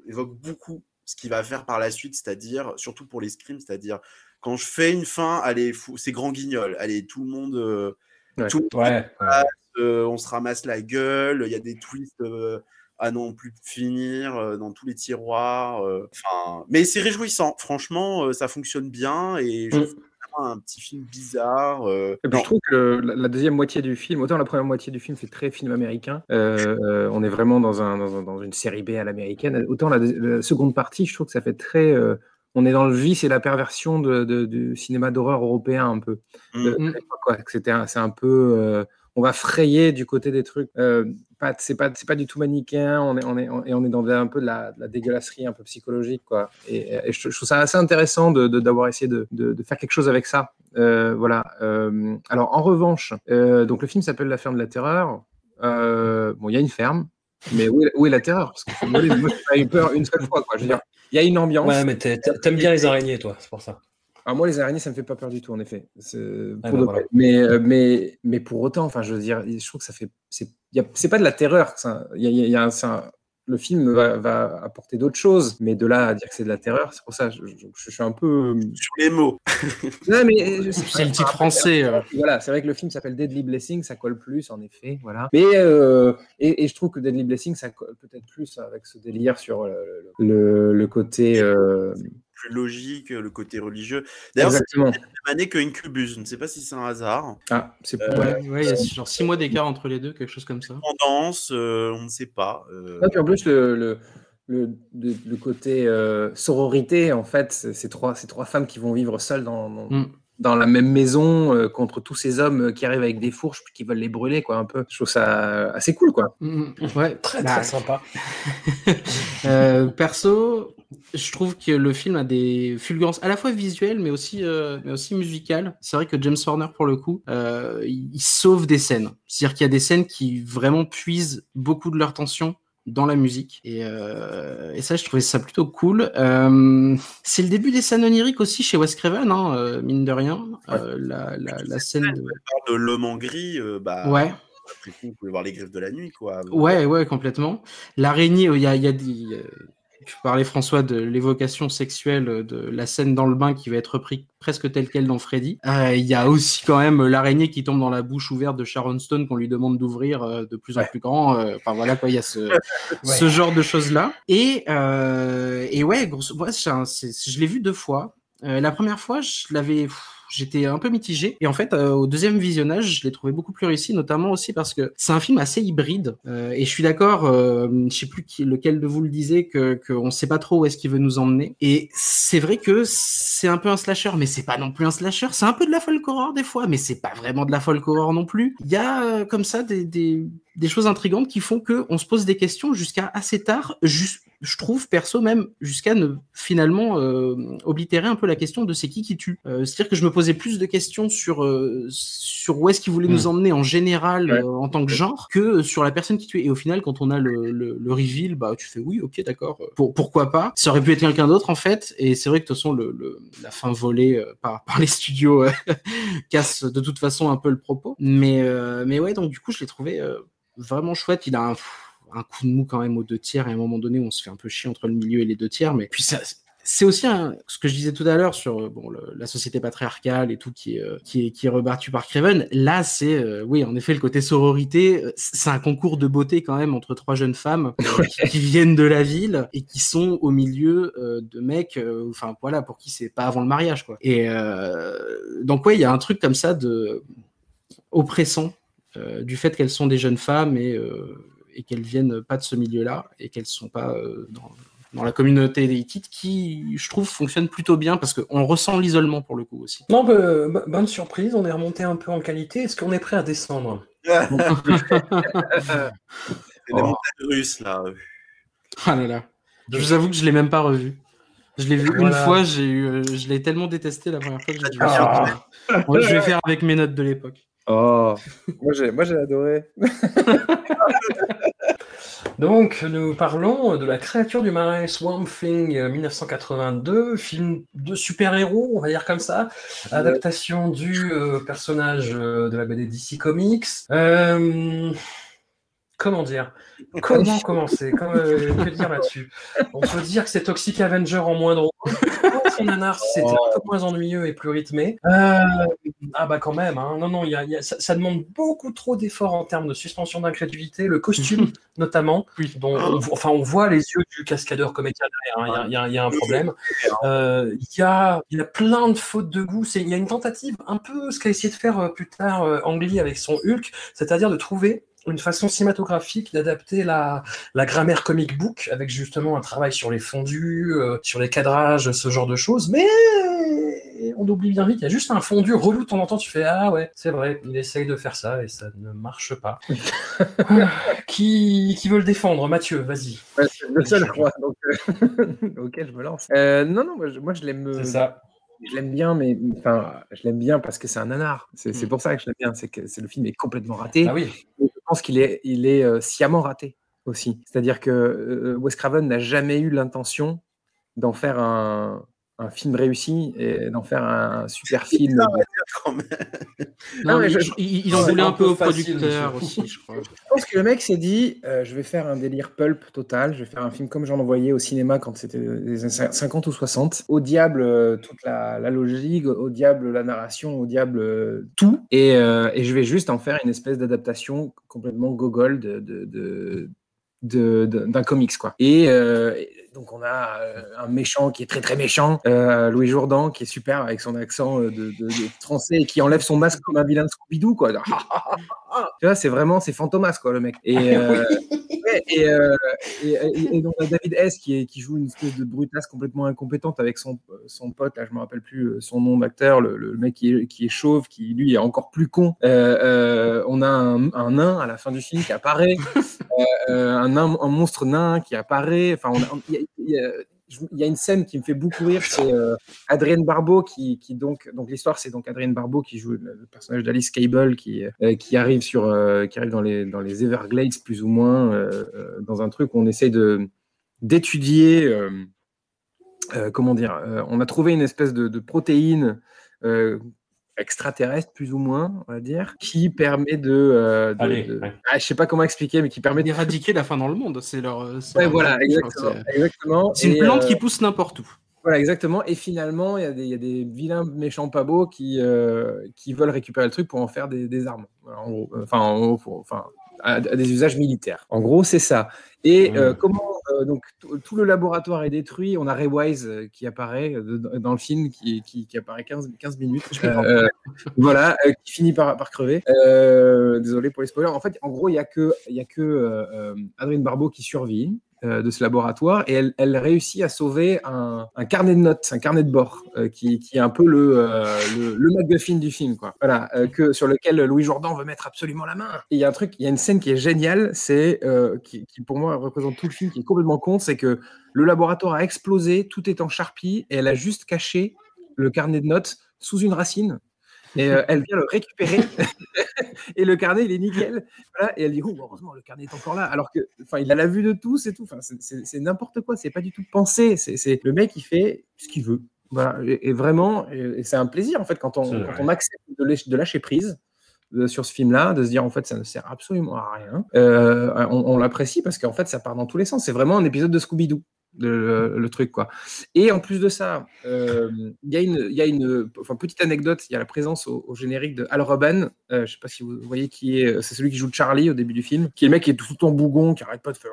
E: évoque beaucoup ce qu'il va faire par la suite, c'est-à-dire surtout pour les scrims, c'est-à-dire quand je fais une fin, allez, c'est grand guignol. Allez, tout le monde, euh, tout euh, on se ramasse la gueule. Il y a des twists euh, à non plus finir dans tous les tiroirs. Enfin, mais c'est réjouissant. Franchement, ça fonctionne bien et je mm. Un petit film bizarre.
F: je trouve que la, deuxième moitié du film, autant la première moitié du film fait très film américain, on est vraiment dans, un, dans, une série B à l'américaine, autant la, la, seconde partie, je trouve que ça fait très on est dans le vice et la perversion de, du cinéma d'horreur européen un peu. Mm. c'est un peu, euh, on va frayer du côté des trucs. Euh, pas, c'est pas, c'est pas du tout manichéen. On est, on est, et on est dans un peu de la, dégueulasserie un peu psychologique, quoi. Et, je, trouve ça assez intéressant de, d'avoir essayé de, de, faire quelque chose avec ça. Euh, voilà. alors en revanche, donc le film s'appelle La ferme de la terreur. bon, il y a une ferme. Mais où est, la terreur? Parce que moi, j'ai eu peur une seule fois. Quoi. Je veux dire, il y a une ambiance.
C: Ouais, mais t'aimes bien les araignées, toi, c'est pour ça.
F: Alors moi, les araignées, ça me fait pas peur du tout, en effet. Bah mais, euh, mais, mais pour autant, enfin, je veux dire, je trouve que ça fait. C'est pas de la terreur. Il y a, y a un, le film va, apporter d'autres choses, mais de là à dire que c'est de la terreur, c'est pour ça, je, je, suis un peu.
E: Euh, Sur les mots.
D: mais euh, c'est le titre français. Euh.
F: Voilà, c'est vrai que le film s'appelle Deadly Blessing, ça colle plus, en effet, voilà. Mais et, je trouve que Deadly Blessing, ça colle peut-être plus avec ce délire sur le, côté
E: logique, le côté religieux. D'ailleurs, c'est la même année que Incubus. Je ne sais pas si c'est un hasard.
D: Ah, c'est euh, ouais, il y a genre six mois d'écart entre les deux, quelque chose comme ça.
E: Tendance, euh, on ne sait pas. Euh...
F: en plus, le, le, le, côté euh, sororité, en fait, c'est trois, trois femmes qui vont vivre seules dans, mm dans la même maison euh, contre tous ces hommes qui arrivent avec des fourches qui veulent les brûler quoi un peu. Je trouve ça assez cool quoi.
D: Mm, mm. ouais. Très très bah, sympa. Euh, perso je trouve que le film a des fulgurances à la fois visuelles mais aussi euh, mais aussi musicales. C'est vrai que James Horner pour le coup il, il sauve des scènes. C'est-à-dire qu'il y a des scènes qui vraiment puisent beaucoup de leur tension dans la musique. Et, euh, et, ça, je trouvais ça plutôt cool. Euh, c'est le début des scènes oniriques aussi chez Wes Craven, hein, euh, mine de rien. La, la, la, scène de,
E: de l'homme en gris, bah.
D: Ouais.
E: Après coup, vous pouvez voir les griffes de la nuit, quoi.
D: Ouais, ouais, complètement. L'araignée, il y a, y a des tu parlais François de l'évocation sexuelle de la scène dans le bain qui va être repris presque telle quelle dans Freddy. Euh, il y a aussi quand même l'araignée qui tombe dans la bouche ouverte de Sharon Stone qu'on lui demande d'ouvrir euh, de plus en plus grand. Euh, enfin voilà quoi, il y a ce, ce genre de choses là. Et, et ouais, grosso, ouais, je l'ai vu deux fois. la première fois, je l'avais j'étais un peu mitigé. Et en fait, euh, au deuxième visionnage, je l'ai trouvé beaucoup plus réussi, notamment aussi parce que c'est un film assez hybride. Euh, et je suis d'accord, euh, je sais plus qui, lequel de vous le disait, que qu'on sait pas trop où est-ce qu'il veut nous emmener. Et c'est vrai que c'est un peu un slasher, mais c'est pas non plus un slasher. C'est un peu de la folk horror des fois, mais c'est pas vraiment de la folk horror non plus. Il y a euh, comme ça des, des, des choses intrigantes qui font que on se pose des questions jusqu'à assez tard, juste je trouve perso même jusqu'à ne finalement euh, oblitérer un peu la question de c'est qui qui tue. Euh, C'est-à-dire que je me posais plus de questions sur euh, sur où est-ce qu'il voulait nous emmener en général
F: Ouais.
D: euh, en tant que genre que sur la personne qui tue. Et au final, quand on a le, le, le reveal, bah tu fais oui, ok, d'accord, euh, pour, pourquoi pas. Ça aurait pu être quelqu'un d'autre en fait. Et c'est vrai que de toute façon, le, le- la fin volée euh, par, par les studios euh, casse de toute façon un peu le propos. Mais euh, mais ouais, donc du coup, je l'ai trouvé euh, vraiment chouette. Il a un, un coup de mou quand même aux deux tiers. Et à un moment donné, on se fait un peu chier entre le milieu et les deux tiers. Mais puis ça, c'est aussi un- ce que je disais tout à l'heure sur euh, bon, le- la société patriarcale et tout qui est, euh, qui est, qui est rebattu par Craven. Là, c'est, euh, oui, en effet, le côté sororité, c'est un concours de beauté quand même entre trois jeunes femmes qui, qui viennent de la ville et qui sont au milieu euh, de mecs, euh, enfin voilà, pour qui c'est pas avant le mariage, quoi. Et donc, ouais, il y a un truc comme ça de oppressant du fait qu'elles sont des jeunes femmes et, euh, et qu'elles viennent pas de ce milieu-là et qu'elles sont pas euh, dans, dans la communauté des Hittites qui, je trouve, fonctionne plutôt bien parce qu'on ressent l'isolement pour le coup aussi.
C: Non, bah, bo- bonne surprise, on est remonté un peu en qualité. Est-ce qu'on est prêt à descendre?
E: Les
F: Oh.
E: montagnes russes, là.
D: Ah là là. Je vous avoue que je l'ai même pas revu. Je l'ai vu une fois, j'ai eu, euh, je l'ai tellement détesté la première fois que j'ai dû.
C: Ah.
D: Ouais, je vais faire avec mes notes de l'époque.
F: Oh, moi j'ai, moi j'ai adoré.
C: Donc, nous parlons de la créature du marais Swamp Thing euh, 1982, film de super-héros, on va dire comme ça, adaptation du euh, personnage euh, de la BD DC Comics. Euh, comment dire? Comment commencer? Comment, euh, Que dire là-dessus? On peut dire que c'est Toxic Avenger en moins drôle. Son nanar, si c'était un peu moins ennuyeux et plus rythmé. Euh, ah bah quand même, hein. non, non, il y a- il y a- ça, ça demande beaucoup trop d'efforts en termes de suspension d'incrédulité, le costume notamment, dont on, enfin, on voit les yeux du cascadeur comédien derrière, hein. il y, a- y y un problème. Euh, Il y, a, il y a plein de fautes de goût, il y a une tentative, un peu ce qu'a essayé de faire euh, plus tard Ang Lee avec son Hulk, c'est-à-dire de trouver une façon cinématographique d'adapter la, la grammaire comic book avec justement un travail sur les fondus, euh, sur les cadrages, ce genre de choses. Mais on oublie bien vite, il y a juste un fondu relou de temps en temps, tu fais Ah ouais, c'est vrai, il essaye de faire ça et ça ne marche pas. Qui, qui veut le défendre Mathieu, vas-y.
F: Ouais, le seul, je crois. Donc, euh, ok, je me lance. Euh, non, non, moi je, moi, je l'aime.
C: C'est ça.
F: Je l'aime bien, mais enfin, je l'aime bien parce que c'est un nanar. C'est
D: Mm.
F: pour ça que je l'aime bien. C'est que le film est complètement raté.
C: Ah oui.
F: Et pense qu'il est, il est euh, sciemment raté aussi. C'est-à-dire que euh, Wes Craven n'a jamais eu l'intention d'en faire un, un film réussi et d'en faire un super film.
E: quand même.
D: Non,
F: mais
D: mais
F: je-
D: il, il en voulait
C: un
D: un peu
C: peu
D: au producteur aussi, je crois.
F: Je pense que le mec s'est dit euh, je vais faire un délire pulp total, je vais faire un film comme j'en envoyais au cinéma quand c'était les années 50 ou 60. Au diable euh, toute la, la logique, au diable la narration, au diable euh, tout. Et, euh, et je vais juste en faire une espèce d'adaptation complètement gogol de- d'un comics quoi. Et, euh, donc on a euh, un méchant qui est très très méchant, euh, Louis Jourdan qui est super avec son accent de, de- de français et qui enlève son masque comme un vilain Scooby-Doo quoi. tu vois, c'est vraiment c'est Fantomas quoi le mec. Et, euh, ouais, et, euh, et, et- et donc on a David S qui, est, qui joue une espèce de brutasse complètement incompétente avec son, son pote, là je me rappelle plus euh, son nom d'acteur, le, le mec qui est, qui est chauve, qui lui est encore plus con. Euh, euh, on a un, un nain à la fin du film qui apparaît, euh, euh, un, nain- un monstre nain qui apparaît. Enfin, on a- il y a- il y a- je- il y a une scène qui me fait beaucoup rire, c'est euh, Adrienne Barbeau qui, donc donc l'histoire c'est donc Adrienne Barbeau qui joue le, personnage d'Alice Cable qui euh, arrive sur euh, qui arrive dans les dans les Everglades plus ou moins dans un truc où on essaye de d'étudier comment dire on a trouvé une espèce de, protéine extraterrestre plus ou moins on va dire qui permet de, euh, de-
C: Allez,
F: de-
C: ouais.
F: ah, je sais pas comment expliquer mais qui permet de
D: D'éradiquer la fin dans le monde, c'est leur.
F: Ouais,
D: leur-
F: voilà, exactement.
D: c'est- une plante
F: euh,
D: qui pousse n'importe où.
F: Voilà, exactement. Et finalement, il y, a des- il y a des vilains méchants pas beaux qui, euh, qui veulent récupérer le truc pour en faire des, des armes. Voilà, en gros. Enfin, en gros, enfin, à, à des usages militaires. En gros, c'est ça. Et
C: Mmh.
F: euh, comment euh, donc tout- le laboratoire est détruit. On a Ray Wise euh, qui apparaît de- dans le film, qui, qui, qui apparaît 15, 15 minutes. Euh, voilà, qui finit par, par crever. Désolé pour les spoilers. En fait, en gros, il y a que, il y a que Adrien Barbeau qui survit. De ce laboratoire et elle, réussit à sauver un, un, carnet de notes, un carnet de bord qui, qui, est un peu le, le, le MacGuffin du film, quoi. Voilà, que, sur lequel Louis Jourdan veut mettre absolument la main. il y a un truc, il y a une scène qui est géniale, c'est qui, qui, pour moi représente tout le film, qui est complètement con, c'est que le laboratoire a explosé, tout est en charpie et elle a juste caché le carnet de notes sous une racine. Et euh, elle vient le récupérer. et le carnet, il est nickel. et elle dit oh, heureusement, le carnet est encore là. Alors que, enfin, il a la vue de tous et tout. Enfin, c'est n'importe quoi. C'est pas du tout pensé. C'est le mec, il fait ce qu'il veut. Voilà. Et, vraiment, et, c'est un plaisir en fait quand on, quand on accepte de, lâcher prise euh, sur ce film-là, de se dire en fait ça ne sert absolument à rien. Euh, on, on l'apprécie parce qu'en fait ça part dans tous les sens. C'est vraiment un épisode de Scooby-Doo le, truc quoi. Et en plus de ça, euh, il y a une, y a une enfin, petite anecdote. Il y a la présence au, générique de Al Robin. Euh, je sais pas si vous voyez qui est. C'est celui qui joue Charlie au début du film, qui est le mec qui est tout le temps bougon, qui arrête pas de faire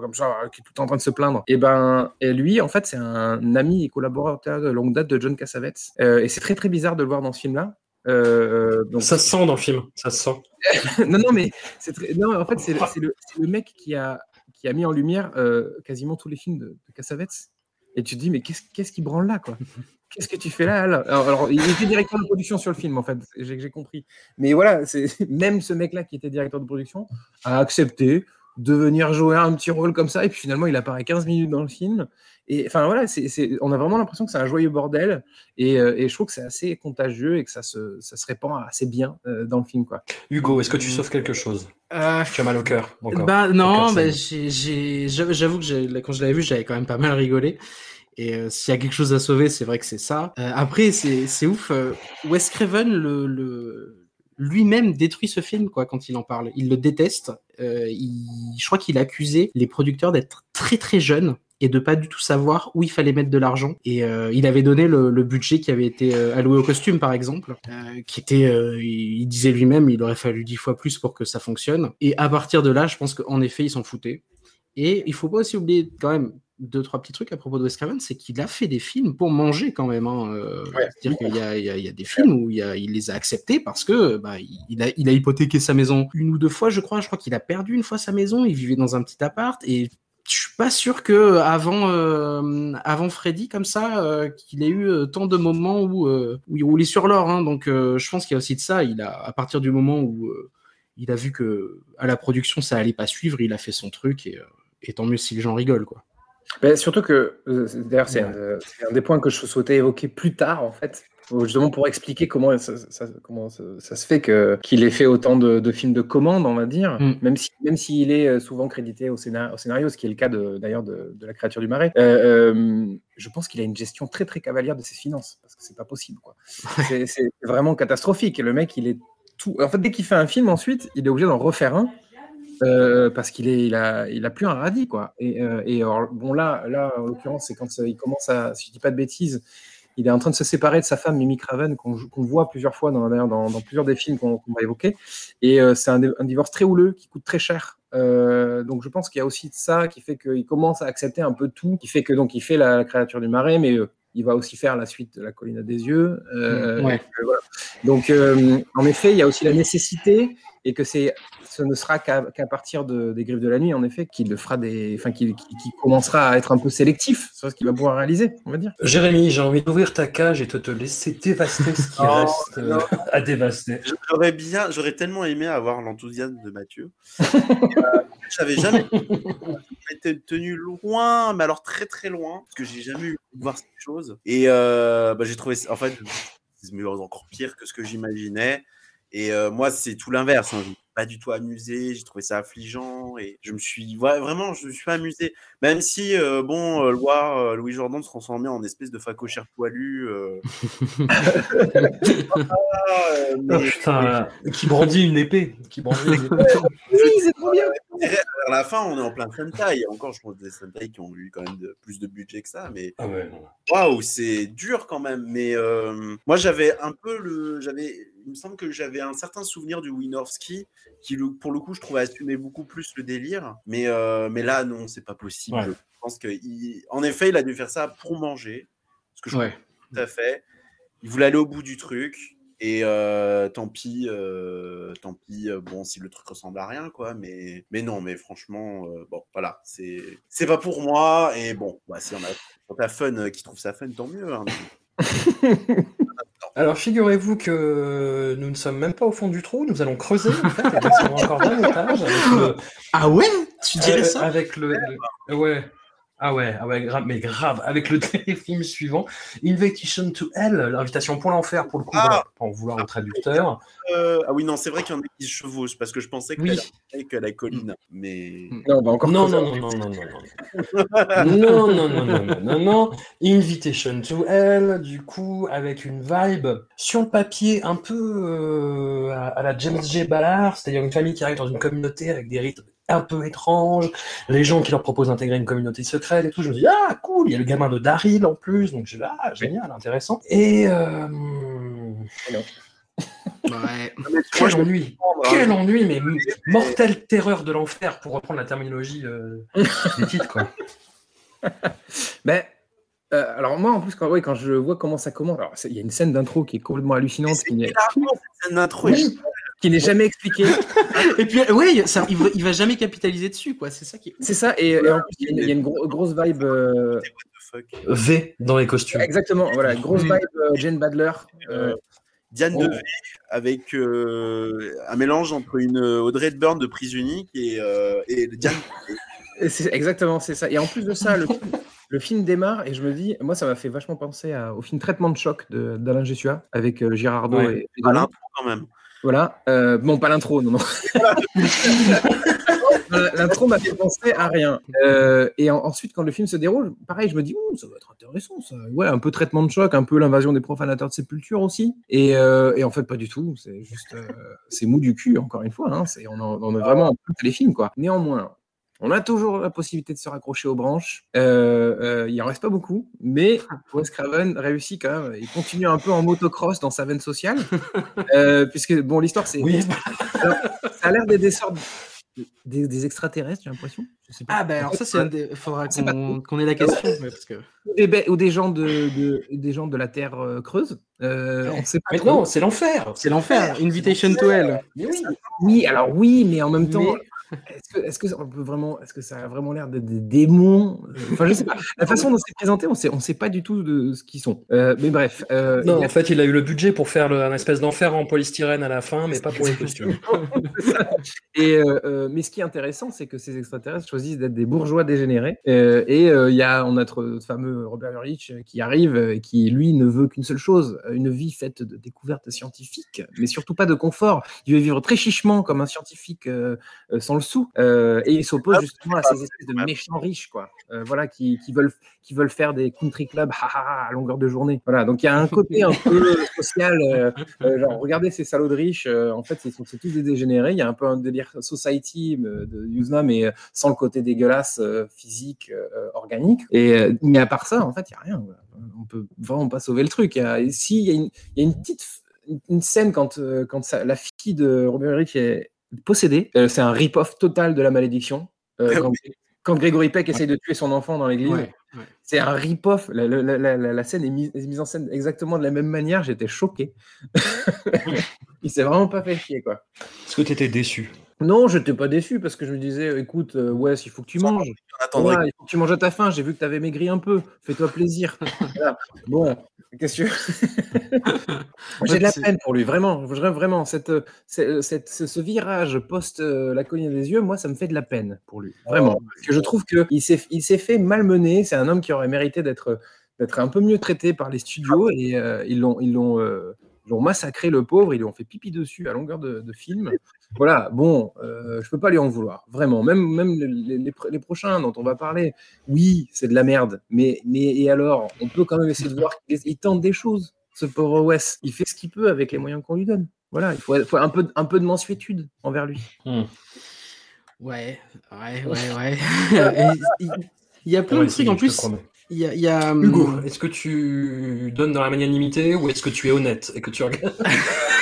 F: comme ça, qui est tout le temps en train de se plaindre. Et ben, et lui, en fait, c'est un ami et collaborateur de longue date de John Cassavetes. Euh, et c'est très très bizarre de le voir dans ce film-là.
C: donc... Ça se sent dans le film, ça se sent.
F: non, non, mais c'est très... non, en fait, c'est le, le, mec qui a, qui a mis en lumière euh, quasiment tous les films de, de Cassavetes. Et tu te dis, mais qu'est-ce qui branle là, quoi? Qu'est-ce que tu fais là, alors, il était directeur de production sur le film, en fait, j'ai compris. Mais voilà, c'est même ce mec-là qui était directeur de production a accepté de venir jouer un petit rôle comme ça, et puis finalement, il apparaît 15 minutes dans le film. Et enfin voilà, c'est on a vraiment l'impression que c'est un joyeux bordel, et, euh, et je trouve que c'est assez contagieux et que ça se, ça se répand assez bien euh, dans le film. Quoi.
C: Hugo, est-ce que tu sauves quelque chose?
D: Euh,
C: Tu as mal au cœur
D: Bah non, bah, j'avoue que quand je l'avais vu, j'avais quand même pas mal rigolé. Et s'il y a quelque chose à sauver, c'est vrai que c'est ça. après, c'est ouf. Wes Craven, le, le lui-même détruit ce film quoi quand il en parle. Il le déteste. il, je crois qu'il accusait les producteurs d'être très très jeunes et de pas du tout savoir où il fallait mettre de l'argent. Et euh, il avait donné le, budget qui avait été euh, alloué au costume, par exemple, euh, qui était, euh, il disait lui-même, il aurait fallu dix fois plus pour que ça fonctionne. Et à partir de là, je pense qu'en effet, il s'en foutait. Et il faut pas aussi oublier quand même deux trois petits trucs à propos de Wes Craven, c'est qu'il a fait des films pour manger quand même. Hein. C'est-à-dire qu'il y a, y, y des films où il, a, il, les a acceptés parce que bah, il, a, il a hypothéqué sa maison une ou deux fois, je crois. Je crois qu'il a perdu une fois sa maison. Il vivait dans un petit appart et je suis pas sûr que avant euh, avant Freddy comme ça euh, qu'il ait eu euh, tant de moments où où il roulait sur l'or hein. donc je pense qu'il y a aussi de ça il a à partir du moment où il a vu que à la production ça allait pas suivre il a fait son truc et, et tant mieux si les gens rigolent quoi
F: ben, surtout que d'ailleurs c'est un, un, des points que je souhaitais évoquer plus tard en fait justement pour expliquer comment ça, ça comment ça, ça, se fait que qu'il ait fait autant de, de, films de commande, on va dire, mm. même si même s'il est euh, souvent crédité au, scénar, au, scénario, ce qui est le cas d'ailleurs de, de, la créature du marais. Euh, euh, je pense qu'il a une gestion très très cavalière de ses finances parce que c'est pas possible quoi. c'est vraiment catastrophique. le mec, il est tout. En fait, dès qu'il fait un film, ensuite, il est obligé d'en refaire un. Euh, parce qu'il est, il a, il a plus un radis quoi. Et, euh, et alors, bon là, là en l'occurrence, c'est quand il commence à, si je dis pas de bêtises, il est en train de se séparer de sa femme Mimi Craven qu'on voit plusieurs fois dans, dans, dans plusieurs des films qu'on va évoquer. Et euh, c'est un, un, divorce très houleux qui coûte très cher. Donc je pense qu'il y a aussi ça qui fait qu'il commence à accepter un peu tout, qui fait que donc il fait la créature du marais, mais il va aussi faire la suite de la colline des yeux. Euh, ouais. voilà. Donc euh, en effet, il y a aussi la nécessité et que c'est ce ne sera qu'à partir de, des griffes de la nuit, en effet, qu'il fera des, enfin, qu'il commencera à être un peu sélectif sur ce qu'il va pouvoir réaliser, on va dire.
C: Jérémy, j'ai envie d'ouvrir ta cage et de te laisser dévaster ce qui oh, reste euh, à dévaster.
E: J'aurais bien, j'aurais tellement aimé avoir l'enthousiasme de Mathieu. euh, J'avais jamais été tenu loin, mais alors très très loin, parce que j'ai jamais eu voir cette chose. Et euh, bah, j'ai trouvé, en fait, c'est encore pire que ce que j'imaginais. Et euh, moi, c'est tout l'inverse. Hein. Pas du tout amusé. J'ai trouvé ça affligeant et je me suis ouais, vraiment, je me suis amusé. Même si euh, bon, euh, Loire, Louis Jordan se transformait en espèce de facochère poilu.
C: ah, mais, oh, putain, mais... qui brandit une épée. Qui brandit une épée.
F: oui, c'est trop bien.
E: À la fin, on est en plein Sentai. Encore, je pense des Sentai qui ont eu quand même de, plus de budget que ça. Mais
C: ah ouais,
E: waouh, c'est dur quand même. Mais euh, moi, j'avais un peu le, j'avais, il me semble que j'avais un certain souvenir du Winorski qui, pour le coup, je trouvais assumer beaucoup plus le délire. Mais euh, mais là, non, c'est pas possible. Ouais. Je pense que, il... en effet, il a dû faire ça pour manger, ce que je ouais. tout à fait. Il voulait aller au bout du truc Et euh, tant pis, euh, tant pis. bon, si le truc ressemble à rien, quoi. Mais, mais non, mais franchement, bon, voilà, c'est, c'est pas pour moi. Et bon, bah, si on a, quand t'as fun, qui trouve ça fun, tant mieux. hein.
C: Alors, figurez-vous que nous ne sommes même pas au fond du trou, nous allons creuser, en fait, et descendre encore d'un étage avec le,
D: Ah ouais? Tu dirais
C: euh,
D: ça?
C: avec le, le- ouais. Ah ouais, ah ouais, grave, mais grave, avec le téléfilm suivant, Invitation to Hell, l'invitation pour l'enfer, pour le coup,
E: Ah.
C: en vouloir au traducteur.
E: Euh, ah oui, non, c'est vrai qu'il y en a qui se chevauchent parce que je pensais que
C: Oui.
E: avec la colline, mais.
F: Non, bah encore
C: non, non, non, non, non, non. Non, non, non, non, non, non, non. Invitation to Hell, du coup, avec une vibe sur le papier un peu euh, à, à la James J. Ballard, c'est-à-dire une famille qui arrive dans une communauté avec des rites un peu étranges, les gens qui leur proposent d'intégrer une communauté secrète et tout. Je me dis, ah, cool, il y a le gamin de Daryl en plus, donc je dis, ah, génial, intéressant. Et. Euh...
D: Ouais.
C: Quel ennui!
E: hein.
C: Quel ennui, mais mortelle terreur de l'enfer, pour reprendre la terminologie euh, des titres, quoi.
F: Ben, euh, alors moi, en plus, quand, ouais, quand je vois comment ça commence, il y a une scène d'intro qui est complètement hallucinante, qui n'est
E: Hilarant, cette scène d'intro est
F: Oui. qui n'est jamais expliquée.
D: Et puis, ça, il, va, il va jamais capitaliser dessus, quoi. C'est ça qui est.
F: C'est ça, et, et en plus, il y a une, il y a une gro- grosse vibe. euh.
C: V dans les costumes.
F: exactement, voilà, grosse
C: Oui.
F: vibe euh, Jane Badler. euh,
E: Diane
F: Oh.
E: Devey avec euh, un mélange entre une Audrey Hepburn de prise unique et, euh, et Diane.
F: C'est exactement, c'est ça. Et en plus de ça, le, le film démarre et je me dis, moi, ça m'a fait vachement penser à- au film Traitement de choc d'Alain Gessua avec euh, Girardot
C: Ouais.
F: et,
E: quand même.
F: Voilà. Euh, bon, pas l'intro, non, non. L'intro m'a fait penser à rien. Euh, et en- ensuite, quand le film se déroule, pareil, je me dis, ça va être intéressant, ça. Ouais, un peu traitement de choc, un peu l'invasion des profanateurs de sépulture aussi. Et, euh, et en fait, pas du tout. C'est juste, c'est mou du cul, encore une fois. Hein. C'est, on, en- on est vraiment en plein téléfilm, quoi. Néanmoins, on a toujours la possibilité de se raccrocher aux branches. Euh, euh, il en reste pas beaucoup, mais Wes Craven réussit quand même. Il continue un peu en motocross dans sa veine sociale, Euh, puisque bon, l'histoire c'est,
C: Oui,
F: alors, ça a l'air d'être des sortes de- des, des extraterrestres, j'ai l'impression.
D: Ah, ben alors ça, c'est un des. Faudra qu'on qu'on ait la question. ouais, parce que...
F: Ou des, ou des gens de, de- des gens de la Terre euh, creuse. Euh, on sait pas
C: Mais
F: trop.
C: non, c'est l'enfer.
D: C'est l'enfer. Invitation to Hell.
C: Mais oui.
F: Oui, alors oui, mais en même temps,
D: Mais-
F: est-ce que, est-ce que on peut vraiment, est-ce que ça a vraiment l'air d'être des démons Enfin, je sais pas. La façon dont c'est présenté, on sait, on sait pas du tout de ce qu'ils sont. Euh, mais bref. euh,
C: Non,
F: a-
C: en fait, il a eu le budget pour faire le- un espèce d'enfer en polystyrène à la fin, mais pas pour les costumes.
F: Et euh, euh, mais ce qui est intéressant, c'est que ces extraterrestres choisissent d'être des bourgeois dégénérés. Euh, et euh, il y a on a notre fameux Robert Ulrich euh, qui arrive, euh, qui lui ne veut qu'une seule chose une vie faite de découvertes scientifiques, mais surtout pas de confort. Il veut vivre très chichement comme un scientifique euh, euh, sans le sou. Euh, et il s'oppose justement à ces espèces de méchants riches, quoi. Euh, voilà, qui, qui veulent qui veulent faire des country clubs à longueur de journée. Voilà, donc il y a un côté un peu social. euh, euh, genre, regardez ces salauds de riches, euh, en fait, c'est c'est tous des dégénérés. Il y a un peu un délire society euh, de Yuzna, mais euh, sans le côté dégueulasse euh, physique, euh, organique. Et, euh, mais à part ça, en fait, il n'y a rien. voilà. On peut vraiment pas sauver le truc. Il y a, si, il y a une, il y a une petite une- scène quand, euh, quand ça- la fille de Robert Ulrich est possédée. Euh, c'est un rip-off total de la malédiction. Euh, quand, quand Grégory Peck essaye de tuer son enfant dans l'église,
D: Ouais, ouais.
F: c'est un rip-off. La, la- la- la- la scène est mise, est mise en scène exactement de la même manière. J'étais choqué. Il s'est vraiment pas fait chier, quoi.
C: Est-ce que tu étais déçu?
F: Non, je n'étais pas déçu parce que je me disais, écoute, euh, ouais, il faut que tu manges.
E: On attendrait
F: Voilà, il faut que tu manges à ta faim. J'ai vu que tu avais maigri un peu. Fais-toi plaisir. Voilà. Bon, qu'est-ce que J'ai de la peine pour lui, vraiment. Vraiment, cette, cette- cette- ce, virage post euh, la colline des yeux, moi, ça me fait de la peine pour lui. Vraiment. Parce que je trouve qu'il s'est il s'est fait malmener. C'est un homme qui aurait mérité d'être un peu mieux traité par les studios et euh, ils l'ont euh, ils l'ont massacré le pauvre, ils lui ont fait pipi dessus à longueur de, de film. Voilà, bon, euh, je peux pas lui en vouloir, vraiment. Même, même les, les- les prochains dont on va parler, oui, c'est de la merde, mais, mais et alors, on peut quand même essayer de voir qu'il il tente des choses, ce pauvre Wes. Il fait ce qu'il peut avec les moyens qu'on lui donne. Voilà, il faut, faut un, peu, un peu de mensuétude envers lui.
D: Ouais, ouais, ouais, ouais. Et Il il y a plein de trucs en plus.
C: promets.
D: Il y a, il y a, hum,
C: Hugo, est-ce que tu donnes dans la magnanimité ou est-ce que tu es honnête et que tu regardes?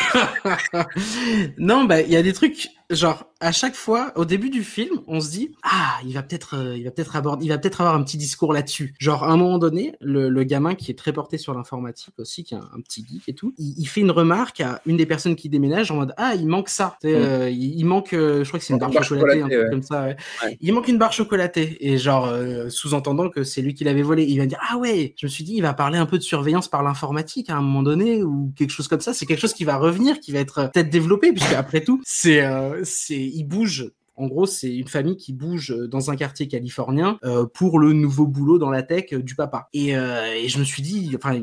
D: non, bah, il y a des trucs. Genre à chaque fois, au début du film, on se dit ah il va peut-être, euh, il va peut-être aborder, il va peut-être avoir un petit discours là-dessus. Genre à un moment donné, le, le, gamin qui est très porté sur l'informatique aussi, qui est un, petit geek et tout, il, il, fait une remarque à une des personnes qui déménage en mode ah il manque ça, mm. euh, il, il, manque, euh, je crois que c'est une barre, chocolatée, un truc comme ça. Ouais. Ouais. Il manque une barre chocolatée et genre euh, sous-entendant que c'est lui qui l'avait volé. Il va dire ah ouais, je me suis dit il va parler un peu de surveillance par l'informatique à un moment donné ou quelque chose comme ça. C'est quelque chose qui va revenir, qui va être peut-être développé puisque après tout c'est c'est il bouge en gros, c'est une famille qui bouge dans un quartier californien euh, pour le nouveau boulot dans la tech du papa. Et, euh, je me suis dit, enfin,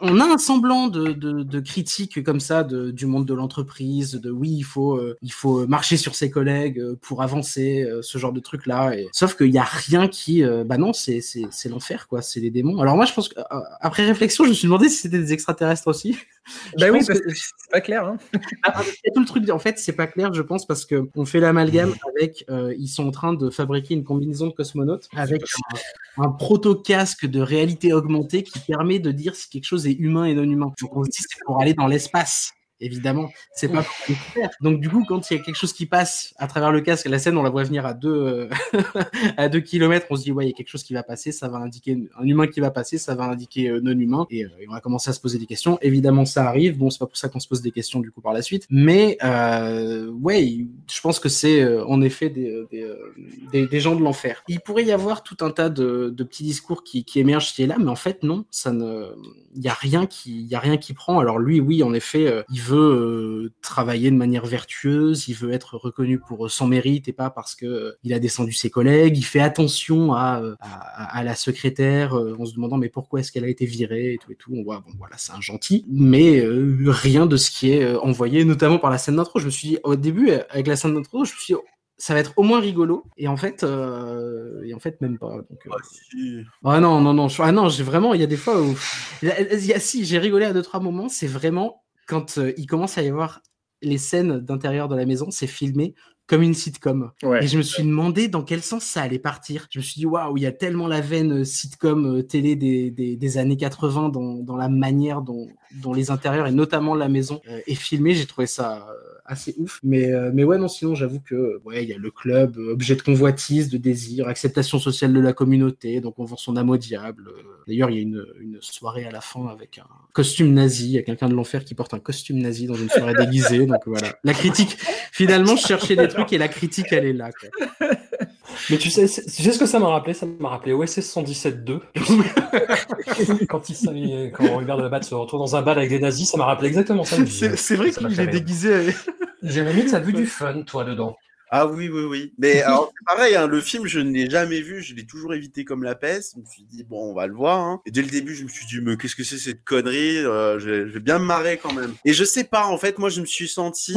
D: on, a un semblant de, de, de critique comme ça de, du monde de l'entreprise, de oui, il faut, euh, il faut marcher sur ses collègues pour avancer, euh, ce genre de truc là. Et... Sauf qu'il n'y a rien qui, euh, bah non, c'est c'est l'enfer quoi, c'est les démons. Alors moi, je pense qu'après réflexion, je me suis demandé si c'était des extraterrestres aussi.
F: bah oui, parce que, que c'est pas clair. Hein.
D: tout le truc. En fait, c'est pas clair, je pense, parce que on fait la amalgame avec, euh, ils sont en train de fabriquer une combinaison de cosmonautes avec un, un proto-casque de réalité augmentée qui permet de dire si quelque chose humain et non humain. Donc on se dit c'est pour aller dans l'espace évidemment, c'est pas pour faire. Donc du coup, quand il y a quelque chose qui passe à travers le casque, la scène, on la voit venir à deux euh, à deux kilomètres, on se dit ouais, il y a quelque chose qui va passer, ça va indiquer un humain qui va passer, ça va indiquer euh, non humain, et, euh, et, on va commencer à se poser des questions. Évidemment, ça arrive. Bon, c'est pas pour ça qu'on se pose des questions du coup par la suite, mais euh, ouais, je pense que c'est en effet des, des, des, des, gens de l'enfer. Il pourrait y avoir tout un tas de, de petits discours qui, qui émergent qui est là, mais en fait non, ça ne, il y a rien qui, il y a rien qui prend. Alors lui, oui, en effet, il veut euh, travailler de manière vertueuse, il veut être reconnu pour son mérite et pas parce que euh, il a descendu ses collègues, il fait attention à, à, à la secrétaire euh, en se demandant mais pourquoi est-ce qu'elle a été virée et tout et tout. On voit bon voilà c'est un gentil, mais euh, rien de ce qui est envoyé, notamment par la scène d'intro. Je me suis dit au début avec la scène d'intro, je me suis dit ça va être au moins rigolo et en fait euh, et en fait même pas donc euh...
E: ah, si.
D: ah non non non ah non j'ai vraiment il y a des fois où il y a, si j'ai rigolé à deux trois moments c'est vraiment quand euh, il commence à y avoir les scènes d'intérieur de la maison c'est filmé comme une sitcom.
F: Ouais.
D: Et je me suis demandé dans quel sens ça allait partir. Je me suis dit, waouh, il y a tellement la veine sitcom télé des, des, des années 80 dans, dans, la manière dont, dont les intérieurs et notamment la maison euh, est filmée. J'ai trouvé ça assez ouf. Mais, euh, mais ouais, non, sinon, j'avoue que, ouais, il y a le club, euh, objet de convoitise, de désir, acceptation sociale de la communauté, donc on vend son âme au diable. D'ailleurs, il y a une, une soirée à la fin avec un costume nazi, il y a quelqu'un de l'enfer qui porte un costume nazi dans une soirée déguisée, donc voilà. La critique, finalement, je cherchais des trucs et la critique, elle est là, quoi.
C: Mais tu sais, tu sais ce que ça m'a rappelé Ça m'a rappelé OSS 117.2. quand, il, quand Robert de la Batte se retrouve dans un bal avec des nazis, ça m'a rappelé exactement ça.
D: C'est vrai qu'il est déguisé.
C: Jérémy, t'as vu du fun, toi, dedans?
E: Ah oui, oui, oui. Mais alors, pareil, hein, le film, je ne l'ai jamais vu, je l'ai toujours évité comme la peste. Je me suis dit, bon, on va le voir. Hein. Et dès le début, je me suis dit, mais qu'est-ce que c'est cette connerie? Euh, je, je vais bien me marrer quand même. Et je sais pas, en fait, moi, je me suis senti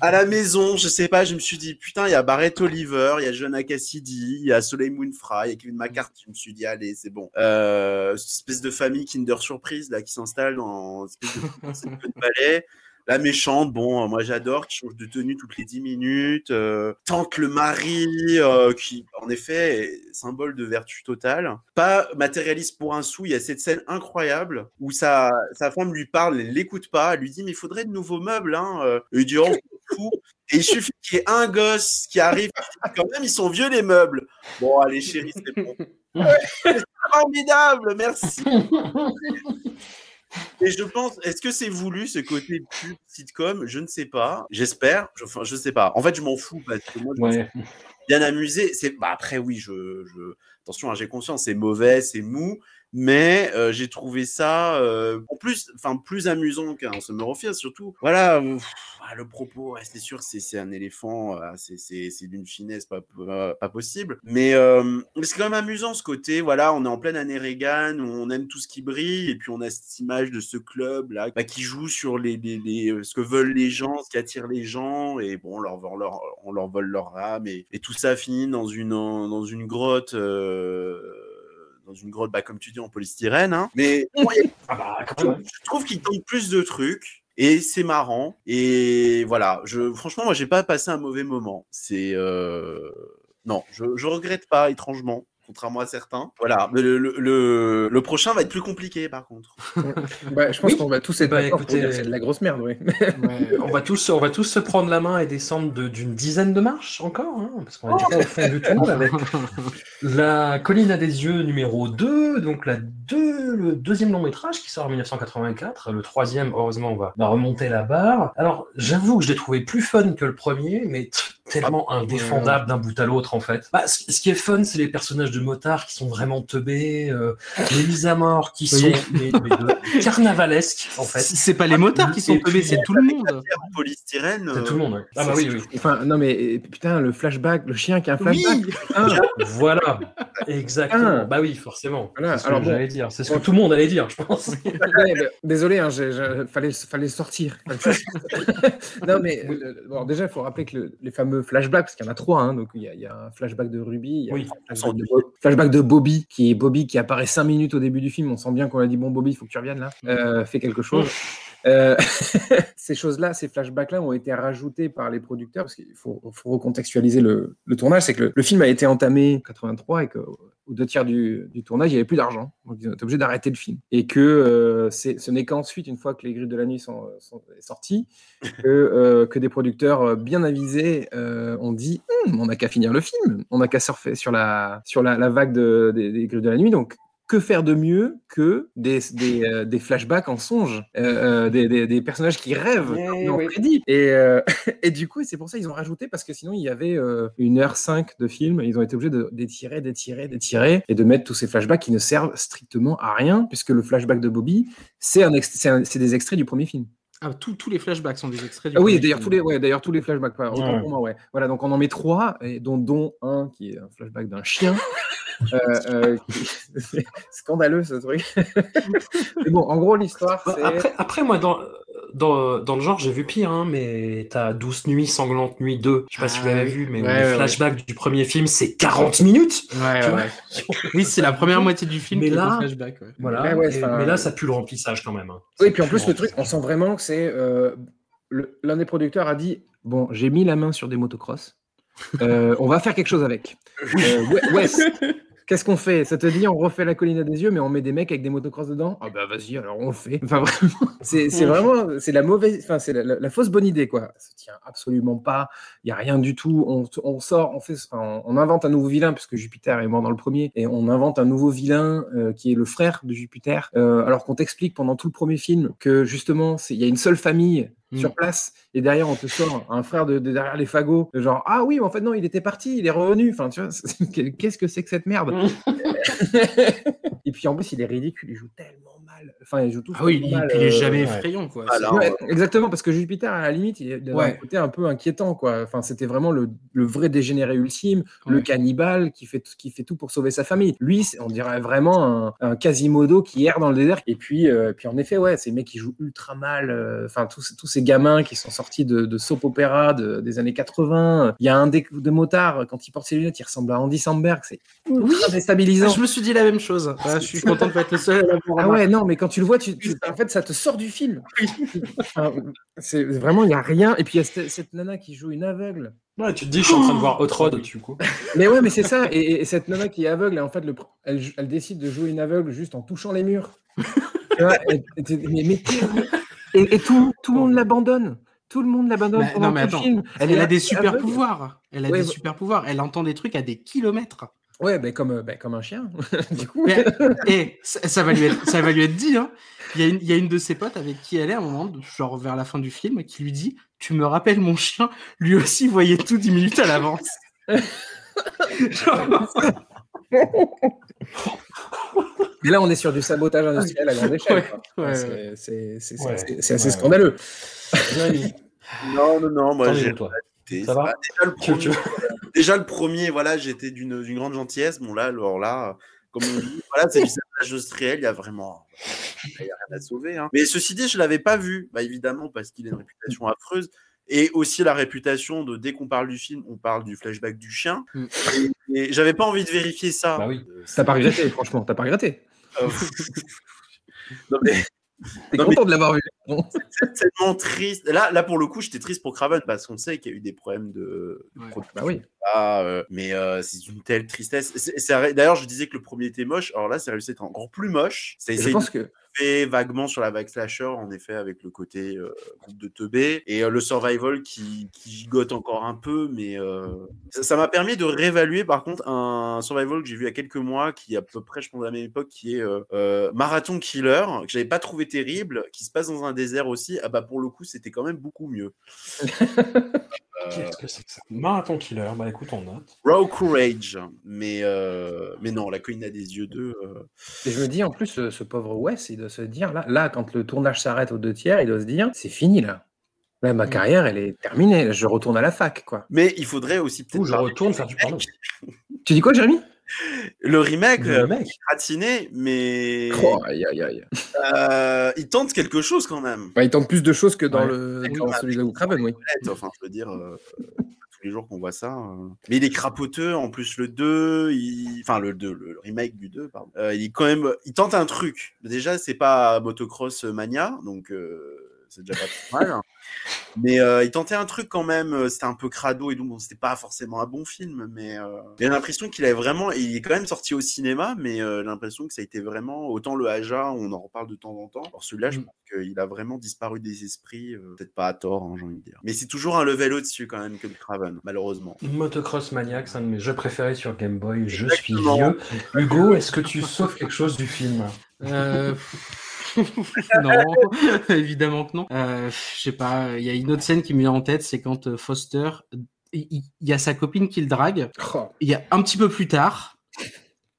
E: à la maison, je sais pas, je me suis dit, putain, il y a Barrett Oliver, il y a Jonah Cassidy, il y a Soleil Moonfry, il y a Kevin McCarthy. Je me suis dit, allez, c'est bon. Euh, cette espèce de famille Kinder Surprise, là, qui s'installe dans une espèce de, de palais. La méchante, bon, moi j'adore, qui change de tenue toutes les 10 minutes. Euh, tente le mari, euh, qui en effet est symbole de vertu totale. Pas matérialiste pour un sou, il y a cette scène incroyable où sa, sa femme lui parle, elle l'écoute pas, elle lui dit mais il faudrait de nouveaux meubles. Hein. Et il dit oh, fou. Et il suffit qu'il y ait un gosse qui arrive, quand même ils sont vieux les meubles. Bon allez chérie, c'est bon. c'est formidable, merci. Et je pense, est-ce que c'est voulu ce côté pub sitcom? Je ne sais pas. J'espère. Je, enfin, je sais pas. En fait, je m'en fous parce que moi, je
C: ouais.
E: bien amusé. C'est bah, après oui, je, je... attention, hein, j'ai conscience, c'est mauvais, c'est mou, mais euh, j'ai trouvé ça euh, en plus, enfin plus amusant qu'un Summer of Fear, surtout. Voilà, euh, le propos, c'est sûr, c'est un éléphant, euh, c'est d'une finesse pas, pas, possible, mais, euh, c'est quand même amusant ce côté. Voilà, on est en pleine année Reagan, on aime tout ce qui brille, et puis on a cette image de ce club là bah, qui joue sur les, les, les, ce que veulent les gens, ce qui attire les gens, et bon, on leur, on leur, on leur vole leur âme, et, tout ça finit dans une, dans une grotte. Dans une grotte, bah, comme tu dis, en polystyrène. Hein. Mais
C: ah bah,
E: je, je trouve qu'il tente plus de trucs. Et c'est marrant. Et voilà, je, franchement, moi, j'ai pas passé un mauvais moment. C'est. Euh... Non, je, je regrette pas, étrangement. Contrairement à certains. Voilà, le, le, le, le prochain va être plus compliqué par contre.
F: Bah, je pense
C: Oui.
F: qu'on va tous être
C: Bah, écoutez,
F: c'est de la grosse merde, oui.
C: on, va tous, on va tous se prendre la main et descendre de- d'une dizaine de marches encore, hein, parce qu'on est déjà au fond du tout avec La colline à des yeux numéro 2, donc la deux, le deuxième long métrage qui sort en 1984, le troisième, heureusement, on va, va remonter la barre. Alors, j'avoue que je l'ai trouvé plus fun que le premier, mais tellement indéfendable d'un bout à l'autre, en fait. Bah, ce, qui est fun, c'est les personnages de motards qui sont vraiment teubés, euh, les mises à mort qui sont
D: Oui.
C: mais- mais de- carnavalesques, en fait.
D: C'est pas les motards qui sont teubés, c'est tout le monde.
E: Polystyrène.
C: C'est tout le monde, ouais. Ah bah oui, oui.
F: Enfin, non, mais putain, le flashback, le chien qui a un
D: Oui.
F: flashback. putain.
C: Voilà, exactement.
F: Ah.
C: Bah oui, forcément.
F: Voilà,
C: C'est ce
F: alors
C: que
F: bon.
C: j'allais dire. C'est ce que tout le monde allait dire, je pense.
F: Ouais, mais désolé, hein, j'ai- j'ai- fallait, fallait sortir. non, mais euh, bon, déjà, il faut rappeler que le- les fameux flashbacks, parce qu'il y en a trois, hein, donc il y, a- il y a un flashback de Ruby, il y a
C: Oui.
F: un flashback de, Bo- flashback de Bobby, qui est Bobby qui apparaît cinq minutes au début du film. On sent bien qu'on a dit bon Bobby, il faut que tu reviennes là, euh, fais quelque chose. Euh, ces choses-là, ces flashbacks-là ont été rajoutés par les producteurs parce qu'il faut, faut recontextualiser le, le tournage. C'est que le, le film a été entamé en 83 et qu'aux deux tiers du, du tournage, il n'y avait plus d'argent. Donc ils ont été obligés d'arrêter le film. Et que euh, ce n'est qu'ensuite, une fois que les grilles de la nuit sont, sont sorties, que, euh, que des producteurs bien avisés euh, ont dit Hum, on n'a qu'à finir le film, on n'a qu'à surfer sur la, sur la, la vague de- des, des grilles de la nuit. Donc que faire de mieux que des, des, euh, des flashbacks en songe, euh, euh, des, des- des personnages qui rêvent,
C: Eh
F: comme
C: oui.
F: Et, euh, et du coup, c'est pour ça qu'ils ont rajouté, parce que sinon, il y avait une heure cinq de film, ils ont été obligés d'étirer, d'étirer, d'étirer, et de mettre tous ces flashbacks qui ne servent strictement à rien, puisque le flashback de Bobby, ex- c'est des extraits du premier film.
D: Ah, tous- tous les flashbacks sont des extraits du
F: Ah oui, d'ailleurs tous les, ouais, d'ailleurs tous les flashbacks. autant
C: Ouais.
F: pour moi, ouais. Voilà, donc on en met trois, et dont, dont un qui est un flashback d'un chien. Euh, euh, qui- c'est scandaleux ce truc. Mais bon, en gros, l'histoire,
C: Bah,
F: c'est.
C: après, après, moi, dans, dans, dans le genre, j'ai vu pire, hein, mais t'as Douce Nuits, Sanglante Nuit 2. Je sais pas si vous
D: Ah,
C: l'avez
D: oui.
C: vu, mais
D: Ouais,
C: le
D: ouais,
C: flashback du premier film, c'est 40 minutes.
D: Ouais,
C: tu
D: ouais,
C: vois.
D: ouais. Oui, c'est la première moitié du film
C: Mais là-
D: un flashback. ouais.
C: Voilà. Et- mais là, ça pue le remplissage quand même. hein.
F: Oui,
C: Ça
F: puis en plus, le truc, on sent vraiment que c'est. euh, L'un des producteurs a dit Bon, j'ai mis la main sur des motocross. Euh, on va faire quelque chose avec. Euh, Wes, qu'est-ce qu'on fait? Ça te dit, on refait la colline à des yeux, mais on met des mecs avec des motocross dedans? Ah bah vas-y, alors on le fait. Enfin vraiment, c'est c'est vraiment, c'est la mauvaise, enfin c'est la, la- la fausse bonne idée quoi. Ça tient absolument pas. Il y a rien du tout. On, on sort, on fait, enfin, on invente un nouveau vilain puisque Jupiter est mort dans le premier, et on invente un nouveau vilain euh, qui est le frère de Jupiter. Euh, alors qu'on t'explique pendant tout le premier film que justement, c'est- il y a une seule famille
D: Mm.
F: sur place et derrière on te sort un frère de, de derrière les fagots genre ah oui mais en fait non il était parti il est revenu. Enfin tu vois qu'est-ce que c'est que cette merde? Et puis en plus il est ridicule il joue tellement enfin il joue tout
D: Ah oui, il,
F: mal,
D: puis il est
F: euh,
D: jamais
C: ouais.
D: effrayant, quoi.
F: Ouais, exactement, parce que Jupiter, à la limite, il avait un
D: Ouais.
F: côté un peu inquiétant, quoi. Enfin, c'était vraiment le, le vrai dégénéré ultime, le cannibale qui fait, qui fait tout pour sauver sa famille. Lui, on dirait vraiment un, un Quasimodo qui erre dans le désert. Et puis, euh, puis en effet, ouais, ces mecs qui jouent ultra mal. euh, Enfin, tous, tous ces gamins qui sont sortis de, de soap opéra de- des années 80. Il y a un des de motard, quand il porte ses lunettes, il ressemble à Andy Samberg. C'est déstabilisant.
D: Ah, je me suis dit la même chose. Je suis content de pas être le seul à
F: Ah ouais, non, mais quand tu le vois, tu, tu- en fait, ça te sort du film. Enfin, c'est vraiment, il n'y a rien. Et puis, il y a cette, cette nana qui joue une aveugle.
C: Ouais, tu te dis, je suis en train de voir Hot Rod, du coup.
F: Mais ouais, mais c'est ça. Et, et cette nana qui est aveugle, et en fait, le, elle, elle décide de jouer une aveugle juste en touchant les murs. Et, et- mais, mais- et- et tout, tout le monde l'abandonne. Tout le monde l'abandonne
D: Bah,
F: pendant
D: non, mais
F: le
D: attends.
F: film.
D: Elle, a des super
F: aveugle.
D: pouvoirs. Elle a
F: Ouais,
D: des super pouvoirs. Elle entend des trucs à des kilomètres.
F: Ouais, ben comme, euh, ben comme un chien. du coup.
D: Mais, et ça, ça va lui être, ça va lui être dit. Hein. Il, y a une, il y a une de ses potes avec qui elle est à un moment, genre vers la fin du film, qui lui dit Tu me rappelles mon chien, lui aussi voyait tout 10 minutes à l'avance. Genre,
F: Mais là, on est sur du sabotage industriel à grande échelle.
D: Ouais,
F: quoi.
D: ouais,
F: C'est-
D: ouais.
F: assez
C: Ouais.
F: scandaleux.
E: Non, non, non, moi j'ai
C: Ça va
E: déjà, le premier,
C: tu-
E: déjà, le premier, voilà, j'étais d'une grande gentillesse. Bon, là, alors là, comme on dit, voilà, c'est du sabotage industriel, il y a vraiment il y a rien à sauver. hein. Mais ceci dit, je l'avais pas vu, bah, évidemment, parce qu'il a une réputation affreuse. Et aussi la réputation de dès qu'on parle du film, on parle du flashback du chien.
D: Mm.
E: Et, et j'avais pas envie de vérifier ça.
C: Bah oui.
E: Euh,
F: T'as pas regretté, franchement, t'as pas regretté.
E: non, mais
F: T'es content de l'avoir vu.
E: C'est tellement triste. Là, là, pour le coup, j'étais triste pour Craven parce qu'on sait qu'il y a eu des problèmes de. de
D: Ouais.
E: production
F: Bah oui.
E: Là. euh, mais euh, c'est une telle tristesse. D'ailleurs, je disais que le premier était moche. Alors là, c'est réussi à être encore plus moche. C'est
F: Je pense que
E: fait vaguement sur la vague slasher, en effet, avec le côté euh, groupe de teubés. Et euh, le survival qui, qui gigote encore un peu, mais euh, ça ça m'a permis de réévaluer, par contre, un survival que j'ai vu il y a quelques mois, qui est à peu près, je pense, à la même époque, qui est euh, euh, Marathon Killer, que j'avais pas trouvé terrible, qui se passe dans un désert aussi. Ah bah, pour le coup, c'était quand même beaucoup mieux. Euh,
C: Qu'est-ce que c'est que ça? Marathon Killer, bah écoute, on note.
E: Raw Courage, mais, euh, mais non, la colline a des yeux d'eux. euh,
F: Et je me dis, en plus, ce, ce pauvre Wes, il doit se dire, là, là, quand le tournage s'arrête aux deux tiers, il doit se dire, c'est fini, là. Là, ma carrière, elle est terminée. Je retourne à la fac, quoi.
E: Mais il faudrait aussi peut-être.
C: Ou je retourne faire du porno.
F: Tu dis quoi, Jérémy?
E: Le remake,
C: Le
E: euh,
C: remake.
E: gratiné, mais
F: Oh, aïe, aïe, aïe.
E: euh, il tente quelque chose quand même.
F: Bah, il tente plus de choses que dans,
C: Ouais.
F: le, dans celui de Craven, oui.
E: Enfin, je veux dire, euh, les jours qu'on voit ça. euh. Mais il est crapoteux, en plus le 2, il... enfin le 2, le remake du 2, pardon. Euh, il quand même, il tente un truc. Déjà, c'est pas Motocross Mania, donc euh, c'est déjà pas trop mal. Mais euh, il tentait un truc quand même, euh, c'était un peu crado et donc bon, c'était pas forcément un bon film, mais euh, j'ai l'impression qu'il avait vraiment, il est quand même sorti au cinéma, mais euh, j'ai l'impression que ça a été vraiment, autant le Aja, on en reparle de temps en temps, alors celui-là, je
C: Mm.
E: pense qu'il a vraiment disparu des esprits, euh, peut-être pas à tort, hein, j'ai envie de dire. Mais c'est toujours un level au-dessus quand même que le Craven, malheureusement.
C: Motocross Maniac, c'est un de mes jeux préférés sur Game Boy. Je
E: Exactement.
C: suis vieux. Hugo, est-ce que tu sauves quelque chose du film?
D: Euh, non, évidemment que non. Euh, je sais pas, il y a une autre scène qui me vient en tête, c'est quand euh, Foster, il y a sa copine qui le drague.
F: Oh,
D: Il y a un petit peu plus tard,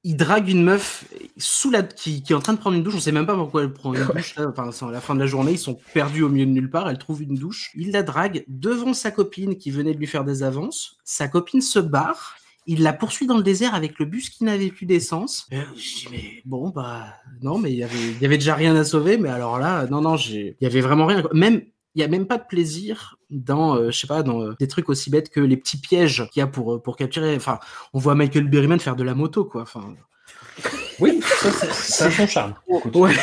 D: il drague une meuf sous la qui, qui est en train de prendre une douche. On sait même pas pourquoi elle prend une douche. Enfin, c'est à la fin de la journée, ils sont perdus au milieu de nulle part. Elle trouve une douche. Il la drague devant sa copine qui venait de lui faire des avances. Sa copine se barre. Il la poursuit dans le désert avec le bus qui n'avait plus d'essence. Je dis, mais bon, bah, non, mais il y avait, y avait déjà rien à sauver. Mais alors là, non, non, j'ai, il y avait vraiment rien. Même, il y a même pas de plaisir dans, euh, je sais pas, dans euh, des trucs aussi bêtes que les petits pièges qu'il y a pour, euh, pour capturer. Enfin, on voit Michael Berryman faire de la moto, quoi. Enfin,
C: Oui, ça, c'est- ça a son charme.
D: Ouais.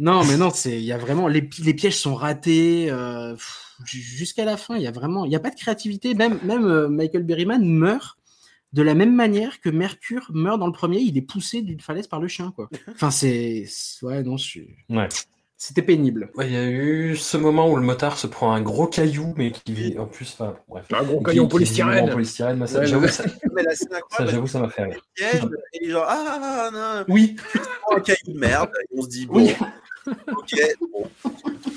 D: non, mais non, c'est, il y a vraiment, les, les pièges sont ratés, euh, jusqu'à la fin, il y a vraiment, il y a pas de créativité. Même, même Michael Berryman meurt de la même manière que Mercure meurt dans le premier, il est poussé d'une falaise par le chien, quoi. Enfin, c'est, ouais, non, je suis,
C: Ouais.
D: c'était pénible.
C: Ouais, Il y a eu ce moment où le motard se prend un gros caillou, mais qui vit en plus. Enfin, bref.
F: Un gros caillou en polystyrène.
C: En polystyrène, ça, j'avoue, ça, m'a fait rire.
E: et il est genre, ah, non,
C: Oui,
E: un caillou de merde, et on se dit, bon,
C: Oui.
E: Ok, bon.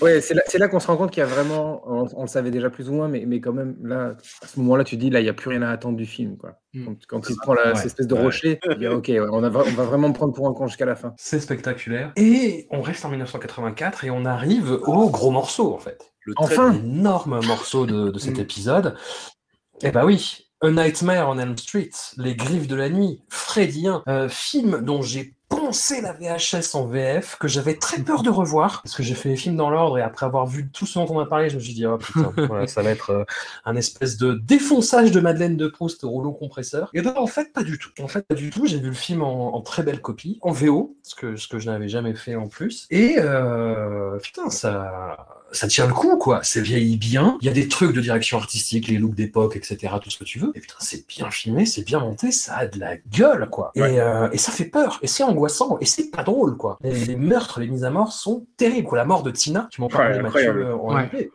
F: Ouais, c'est là, qu'on se rend compte qu'il y a vraiment, on, on le savait déjà plus ou moins, mais, mais quand même, là, à ce moment-là, tu dis, là, il n'y a plus rien à attendre du film. Quoi.
D: Mm.
F: Quand, quand il se prend la,
C: Ouais,
F: cette espèce de
C: ouais.
F: rocher, tu dis, ok, ouais, on, a- on va vraiment me prendre pour un con jusqu'à la fin.
C: c'est spectaculaire. Et on reste en 1984 et on arrive au gros morceau, en fait.
E: Le
F: Enfin
C: Énorme morceau de, de cet
D: Mm.
C: épisode. Eh ben oui, A Nightmare on Elm Street, Les Griffes de la Nuit, Freddy 1, euh, film dont j'ai poncé la VHS en VF, que j'avais très peur de revoir, parce que j'ai fait les films dans l'ordre, et après avoir vu tout ce dont on a parlé, je me suis dit, oh putain, voilà, ça va être euh, un espèce de défonçage de Madeleine de Proust au rouleau compresseur. Et ben en fait, pas du tout. En fait, pas du tout, j'ai vu le film en, en très belle copie, en VO, ce que, ce que je n'avais jamais fait en plus, et euh, putain, ça ça tient le coup, quoi. C'est vieilli bien. Il y a des trucs de direction artistique, les looks d'époque, etc., tout ce que tu veux. Et putain, c'est bien filmé, c'est bien monté, ça a de la gueule, quoi. Et, euh, et ça fait peur, et c'est angoissant, et c'est pas drôle, quoi. Les, les meurtres, les mises à mort sont terribles, quoi. La mort de Tina, tu m'en parlais,
F: Ouais,
C: Mathieu, euh, en
D: Ouais.
C: anglais.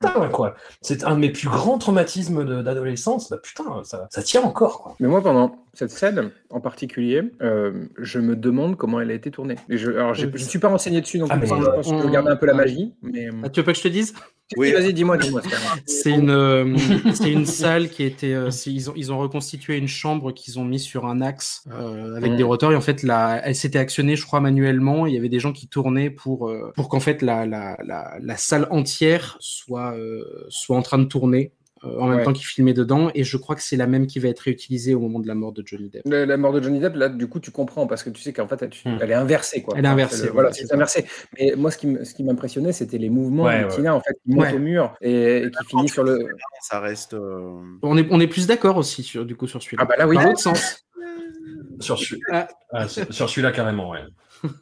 C: Putain, quoi. C'est un de mes plus grands traumatismes de- d'adolescence. Bah putain, ça, ça tient encore, quoi.
F: Mais moi, pendant cette scène en particulier, euh, je me demande comment elle a été tournée. Et je, alors, j'ai- je ne suis pas renseigné dessus, donc
C: Ah,
F: je pense que je un peu la magie. Mais... euh,
D: Ah, tu veux pas que je te dise?
E: Oui.
F: Vas-y, dis-moi, dis-moi. c'est
D: une, euh, c'est une salle qui était. euh, ils, ont, ils ont reconstitué une chambre qu'ils ont mis sur un axe euh, avec des rotors. Et en fait, la, elle s'était actionnée, je crois, manuellement. Il y avait des gens qui tournaient pour, euh, pour qu'en fait la, la, la, la salle entière soit, euh, soit en train de tourner. En même
F: Ouais.
D: temps qu'ils filmaient dedans, et je crois que c'est la même qui va être réutilisée au moment de la mort de Johnny Depp.
F: La, la mort de Johnny Depp, là, du coup, tu comprends parce que tu sais qu'en fait, elle, tu-
C: Hmm.
F: elle est inversée. Quoi.
D: Elle est inversée,
F: voilà,
D: c'est
F: inversé. Mais moi, ce qui m'impressionnait, c'était les mouvements
C: Ouais,
F: de
C: ouais.
F: Tina, en fait, qui monte
D: Ouais.
F: au mur et, et qui finit sur le.
E: Ça reste. euh,
D: On est, on est plus d'accord aussi sur, du coup sur celui-là.
F: Ah bah là, oui.
D: Dans l'autre sens.
C: Sur, celui-
D: Ah.
C: Ah, sur, sur celui-là, carrément, ouais.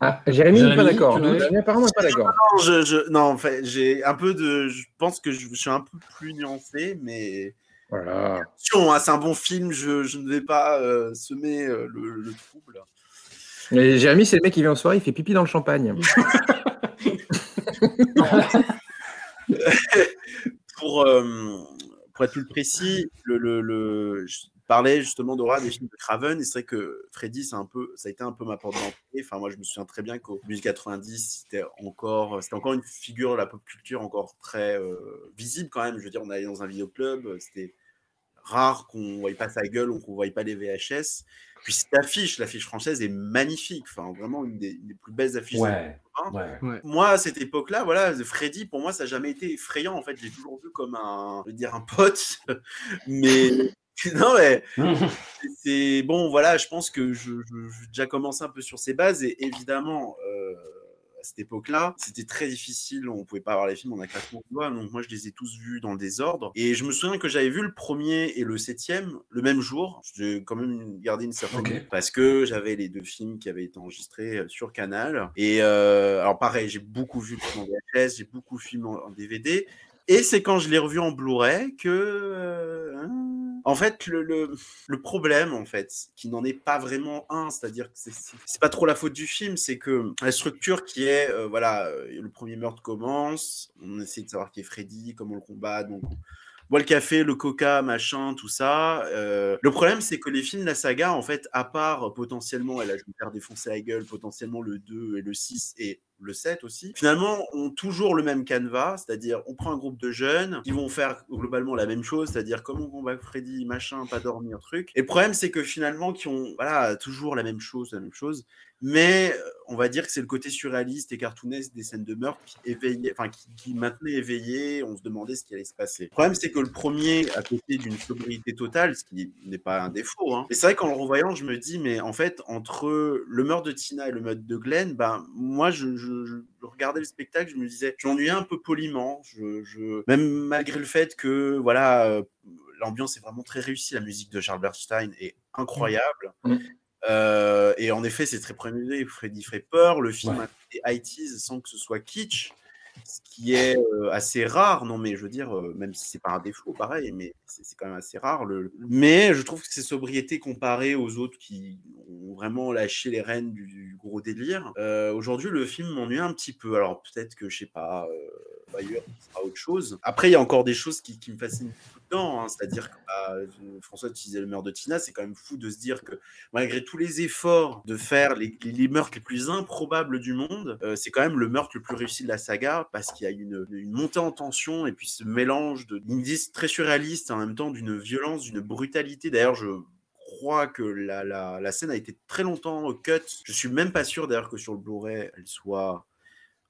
F: Ah, Jérémy, n'est pas d'accord. apparemment, n'est pas d'accord.
E: Non, je, je- non, en fait, j'ai un peu de. Je pense que je, je suis un peu plus nuancé, mais
F: Voilà.
E: Attention, hein, c'est un bon film, je, je ne vais pas euh, semer euh, le, le trouble.
F: Et Jérémy, c'est le mec qui vient en soirée, il fait pipi dans le champagne.
E: pour, euh, pour être plus précis, le, le, le- je parlais justement d'Aura des films de Craven, et c'est vrai que Freddy, c'est un peu, ça a été un peu ma porte d'entrée. Enfin, moi, je me souviens très bien qu'au début des 90, c'était encore, c'était encore une figure de la pop culture encore très euh, visible quand même. Je veux dire, on allait dans un vidéoclub, c'était rare qu'on voyait pas sa gueule ou qu'on voyait pas les VHS. Puis cette affiche, l'affiche française est magnifique. Enfin, vraiment une des, une des plus belles affiches.
C: Ouais.
E: Hein
C: Ouais.
E: moi, à cette époque-là, voilà, Freddy, pour moi, ça n'a jamais été effrayant. En fait, j'ai toujours vu comme un, je veux dire, un pote. Mais non, mais c'est bon, voilà, je pense que je, je- je- déjà commencé un peu sur ces bases. Et évidemment, euh, à cette époque-là, c'était très difficile. On pouvait pas avoir les films en un claquement de doigts. Donc moi, je les ai tous vus dans le désordre. Et je me souviens que j'avais vu le premier et le septième le même jour. J'ai quand même gardé une certaine
C: Ok.
E: parce que j'avais les deux films qui avaient été enregistrés euh, sur Canal. Et euh, alors pareil, j'ai beaucoup vu le film en VHS, j'ai beaucoup vu le film en, en DVD. Et c'est quand je l'ai revu en Blu-ray que, euh, hein, en fait, le, problème, en fait, qui n'en est pas vraiment un, c'est-à-dire que c'est- pas trop la faute du film, c'est que la structure qui est, euh, voilà, euh, le premier meurtre commence, on essaie de savoir qui est Freddy, comment on le combat, donc on boit le café, le coca, machin, tout ça. Euh, le problème, c'est que les films de la saga, en fait, à part potentiellement, et là je me faire défoncer la gueule, potentiellement le 2 et le 6 et le 7 aussi, finalement, ont toujours le même canevas, c'est-à-dire on prend un groupe de jeunes qui vont faire globalement la même chose, c'est-à-dire comment on combat Freddy, machin, pas dormir, truc. Et le problème, c'est que finalement, qui ont voilà, toujours la même chose, la même chose, mais euh, on va dire que c'est le côté surréaliste et cartoonesque des scènes de meurtre qui éveillait, enfin qui, maintenait éveillé, on se demandait ce qui allait se passer. Le problème, c'est que le premier, à côté d'une sobriété totale, ce qui n'est pas un défaut, hein, et c'est vrai qu'en le revoyant, je me dis, mais en fait, entre le meurtre de Tina et le meurtre de Glenn, ben, moi, je, je- je regardais le spectacle, je me disais, je m'ennuyais un peu poliment, je, je- même malgré le fait que, voilà, euh, l'ambiance est vraiment très réussie, la musique de Charles Bernstein est incroyable.
F: Mm.
E: Euh, et en effet, c'est très premier Freddy fait peur. Le film
C: Ouais.
E: a été 80s sans que ce soit kitsch, ce qui est euh, assez rare. Non, mais je veux dire, euh, même si c'est pas un défaut, pareil, mais c'est quand même assez rare. Le... Mais je trouve que c'est sobriété comparée aux autres qui ont vraiment lâché les rênes du, du gros délire. Aujourd'hui, le film m'ennuie un petit peu. Alors peut-être que je sais pas. Ailleurs, sera autre chose. Après, il y a encore des choses qui, me fascinent tout dedans. hein. C'est-à-dire que bah, euh, François utilisait le meurtre de Tina. C'est quand même fou de se dire que malgré tous les efforts de faire les, meurtres les plus improbables du monde, euh, c'est quand même le meurtre le plus réussi de la saga parce qu'il y a une, montée en tension et puis ce mélange d'indices très surréalistes en même temps d'une violence, d'une brutalité. D'ailleurs, je crois que la, la, la scène a été très longtemps cut. Je suis même pas sûr d'ailleurs que sur le Blu-ray elle soit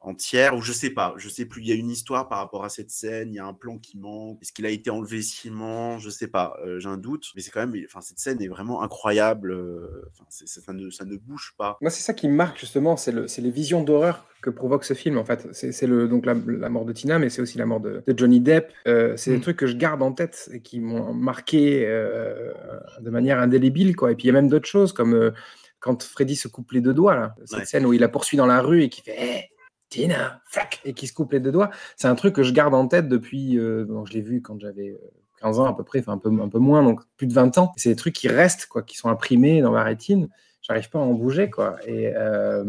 E: entière ou je sais pas, je sais plus. Il y a une histoire par rapport à cette scène, il y a un plan qui manque. Est-ce qu'il a été enlevé sciemment Je sais pas, euh, j'ai un doute. Mais c'est quand même, enfin cette scène est vraiment incroyable. euh, ça ne ça ne bouge pas.
F: Moi, c'est ça qui me marque justement, c'est le- c'est les visions d'horreur que provoque ce film en fait. C'est c'est le donc la, la mort de Tina, mais c'est aussi la mort de, de Johnny Depp. Euh, c'est des
C: Mm.
F: trucs que je garde en tête et qui m'ont marqué euh, de manière indélébile quoi. Et puis il y a même d'autres choses comme euh, quand Freddy se coupe les deux doigts là, cette
E: Ouais.
F: scène où il la poursuit dans la rue et qui fait Hey, Tina, fuck et qui se coupe les deux doigts. C'est un truc que je garde en tête depuis. euh, je l'ai vu quand j'avais euh, 15 ans à peu près, enfin un peu un peu moins, donc plus de 20 ans. C'est des trucs qui restent quoi, qui sont imprimés dans ma rétine j'arrive pas à en bouger quoi. Et, euh,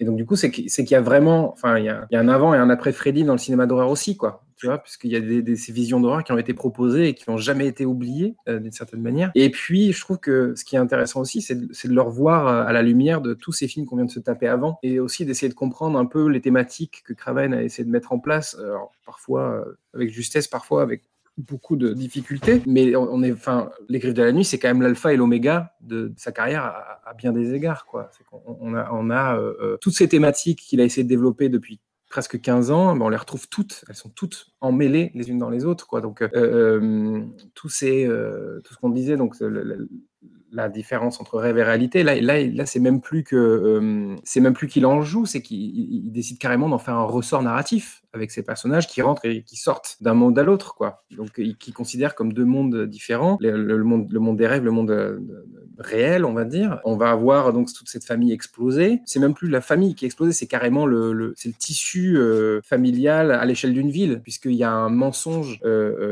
F: donc du coup c'est qu'- c'est qu'il y a vraiment enfin il y a, un avant et un après Freddy dans le cinéma d'horreur aussi quoi. Tu vois puisqu'il y a ces visions d'horreur qui ont été proposées et qui n'ont jamais été oubliées euh, d'une certaine manière. Et puis je trouve que ce qui est intéressant aussi c'est de, de le revoir euh, à la lumière de tous ces films qu'on vient de se taper avant et aussi d'essayer de comprendre un peu les thématiques que Craven a essayé de mettre en place alors, parfois avec justesse parfois avec beaucoup de difficultés, mais on, on est, enfin, les griffes de la nuit, c'est quand même l'alpha et l'oméga de, sa carrière à, bien des égards, quoi. Qu'on on a, on a euh, euh, toutes ces thématiques qu'il a essayé de développer depuis presque 15 ans, ben on les retrouve toutes, elles sont toutes emmêlées les unes dans les autres, quoi. Donc, euh, tout, ces, tout ce qu'on disait, donc la différence entre rêve et réalité, là, là, là c'est même plus que c'est même plus qu'il en joue, c'est qu'il il- il décide carrément d'en faire un ressort narratif avec ces personnages qui rentrent et qui sortent d'un monde à l'autre, quoi. Donc, qui considère comme deux mondes différents, le, monde, le monde des rêves, le monde euh, réel, on va dire. On va avoir donc toute cette famille explosée. C'est même plus la famille qui est explosée, c'est carrément le, c'est le tissu euh, familial à l'échelle d'une ville, puisqu'il qu'il y a un mensonge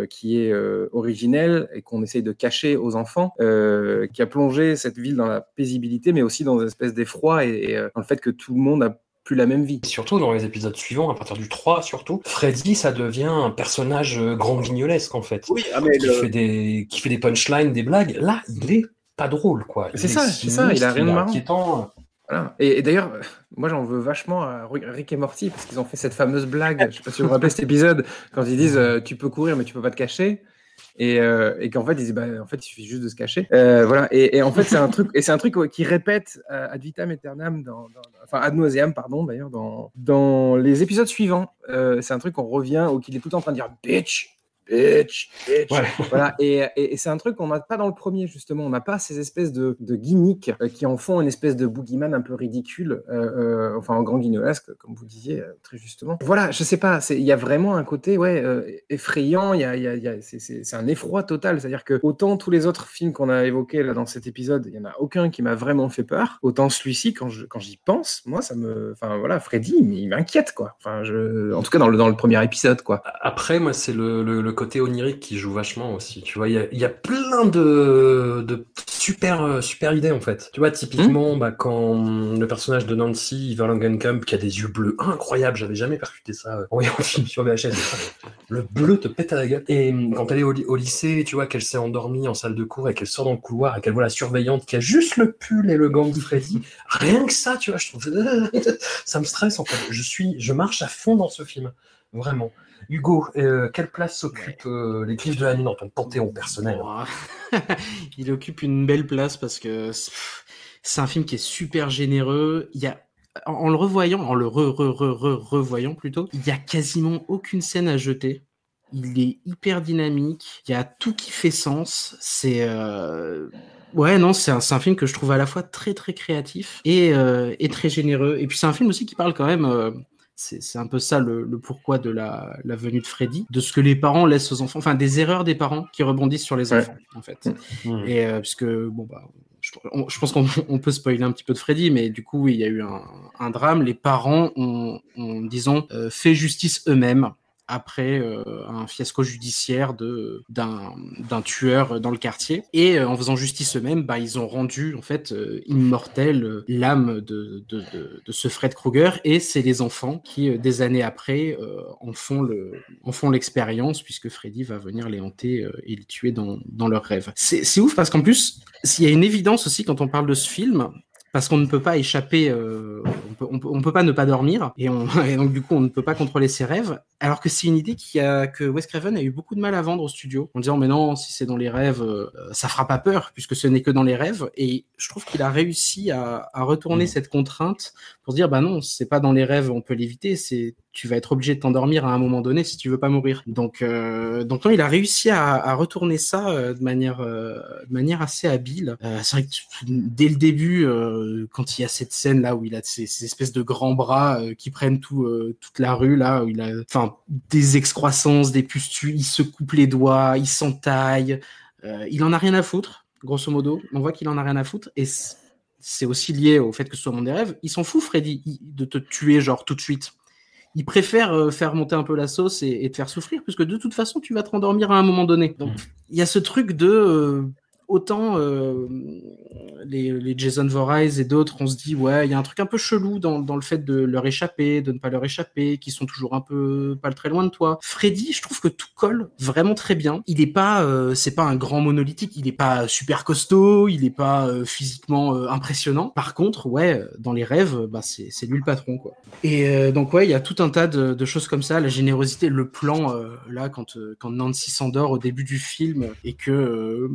F: qui est originel et qu'on essaye de cacher aux enfants, qui a plongé cette ville dans la paisibilité, mais aussi dans une espèce d'effroi et, dans le fait que tout le monde a plus la même vie.
C: surtout dans les épisodes suivants, à partir du 3 surtout, Freddy, ça devient un personnage grand guignolesque en fait.
E: Oui, ah, mais
C: qui, fait des, qui fait des punchlines, des blagues. Là, il est pas drôle quoi.
F: C'est ça, c'est ça, il a rien de marrant. Et, d'ailleurs, moi j'en veux vachement à Rick et Morty parce qu'ils ont fait cette fameuse blague, je sais pas si vous vous rappelez cet épisode, quand ils disent euh, tu peux courir mais tu peux pas te cacher. Et, euh, et qu'en bah, fait, il suffit juste de se cacher. Euh, voilà. Et, en fait, c'est un truc, et c'est un truc qui répète ad vitam aeternam, dans, enfin ad nauseam, pardon, d'ailleurs, dans, dans les épisodes suivants. c'est un truc qu'on revient, ou qu'il est tout le temps en train de dire bitch, bitch, bitch. Voilà. Et, et, c'est un truc qu'on n'a pas dans le premier, justement. On n'a pas ces espèces de, de gimmicks euh, qui en font une espèce de boogeyman un peu ridicule, euh, euh, enfin en grand guignolesque, comme vous disiez très justement. Voilà, je sais pas, il y a vraiment un côté ouais, effrayant, y a, y a, c'est un effroi total. C'est-à-dire que autant tous les autres films qu'on a évoqués là, dans cet épisode, il n'y en a aucun qui m'a vraiment fait peur, autant celui-ci, quand j'y quand pense, moi, ça me. Enfin voilà, Freddy, il m'inquiète, quoi. Enfin, je... En tout cas, dans le, dans le premier épisode, quoi.
C: Après, moi, c'est le, le, le côté onirique qui joue vachement aussi. Tu vois, il y a, plein de, de super, euh, super idées en fait. Tu vois, typiquement, hmm. bah, quand le personnage de Nancy Verlangenkamp, qui a des yeux bleus incroyables, j'avais jamais percuté ça euh, en voyant le film sur VHS. le bleu te pète à la gueule. Et hum, quand elle est au, lycée, tu vois, qu'elle s'est endormie en salle de cours et qu'elle sort dans le couloir et qu'elle voit la surveillante qui a juste le pull et le gant de Freddy, rien que ça, tu vois, je trouve ça me stresse en fait. Je suis, je marche à fond dans ce film, vraiment. Hugo, euh, quelle place s'occupe euh, les Griffes de la Nuit dans ton panthéon personnel?
D: Il occupe une belle place parce que c'est un film qui est super généreux. Il y a en le revoyant, en le re, re, re, revoyant plutôt, il y a quasiment aucune scène à jeter. Il est hyper dynamique. Il y a tout qui fait sens. C'est euh, Ouais, non, c'est un, un, film que je trouve à la fois très très créatif et, et très généreux. Et puis c'est un film aussi qui parle quand même c'est un peu ça le, pourquoi de la, venue de Freddy, de ce que les parents laissent aux enfants, enfin des erreurs des parents qui rebondissent sur les enfants, en fait. Mmh. Mmh. Et euh, puisque, bon, bah, je, pense qu'on peut spoiler un petit peu de Freddy, mais du coup, il y a eu un, drame. Les parents ont, disons, euh, fait justice eux-mêmes après euh, un fiasco judiciaire de d'un tueur dans le quartier. Et euh, en faisant justice eux-mêmes bah, ils ont rendu en fait euh, immortel l'âme de, de, de, ce Fred Krueger. Et c'est les enfants qui des années après en font le en font l'expérience puisque Freddy va venir les hanter et les tuer dans, dans leurs rêves. C'est ouf parce qu'en plus s'il y a une évidence aussi quand on parle de ce film parce qu'on ne peut pas échapper, on, peut, on, peut, pas ne pas dormir, et, donc du coup on ne peut pas contrôler ses rêves, alors que c'est une idée qui a, que Wes Craven a eu beaucoup de mal à vendre au studio, en disant mais non, si c'est dans les rêves, euh, ça fera pas peur, puisque ce n'est que dans les rêves, et je trouve qu'il a réussi à, à retourner mmh. cette contrainte pour dire bah non, c'est pas dans les rêves, on peut l'éviter, c'est tu vas être obligé de t'endormir à un moment donné si tu veux pas mourir. Donc, euh, donc non, il a réussi à, à retourner ça euh, de manière, euh, de manière assez habile. Euh, c'est vrai que dès le début, euh, quand il y a cette scène là où il a ces, ces espèces de grands bras qui prennent tout, toute la rue là, où il a, enfin, des excroissances, des pustules, il se coupe les doigts, il s'entaille, il en a rien à foutre, grosso modo. On voit qu'il en a rien à foutre et c'est aussi lié au fait que ce soit mon des rêves. Il s'en fout, Freddy, de te tuer genre tout de suite il préfère euh, faire monter un peu la sauce et, te faire souffrir, puisque de toute façon, tu vas te rendormir à un moment donné. Donc, il y a ce truc de euh, autant euh, les, Jason Voorhees et d'autres, on se dit, ouais, il y a un truc un peu chelou dans, le fait de leur échapper, de ne pas leur échapper, qui sont toujours un peu pas très loin de toi. Freddy, je trouve que tout colle vraiment très bien. Il est pas, euh, c'est pas un grand monolithique, il est pas super costaud, il est pas euh, physiquement impressionnant. Par contre, ouais, dans les rêves, bah, c'est lui le patron, quoi. Et donc, ouais, il y a tout un tas de, choses comme ça, la générosité, le plan, là, quand, quand Nancy s'endort au début du film et que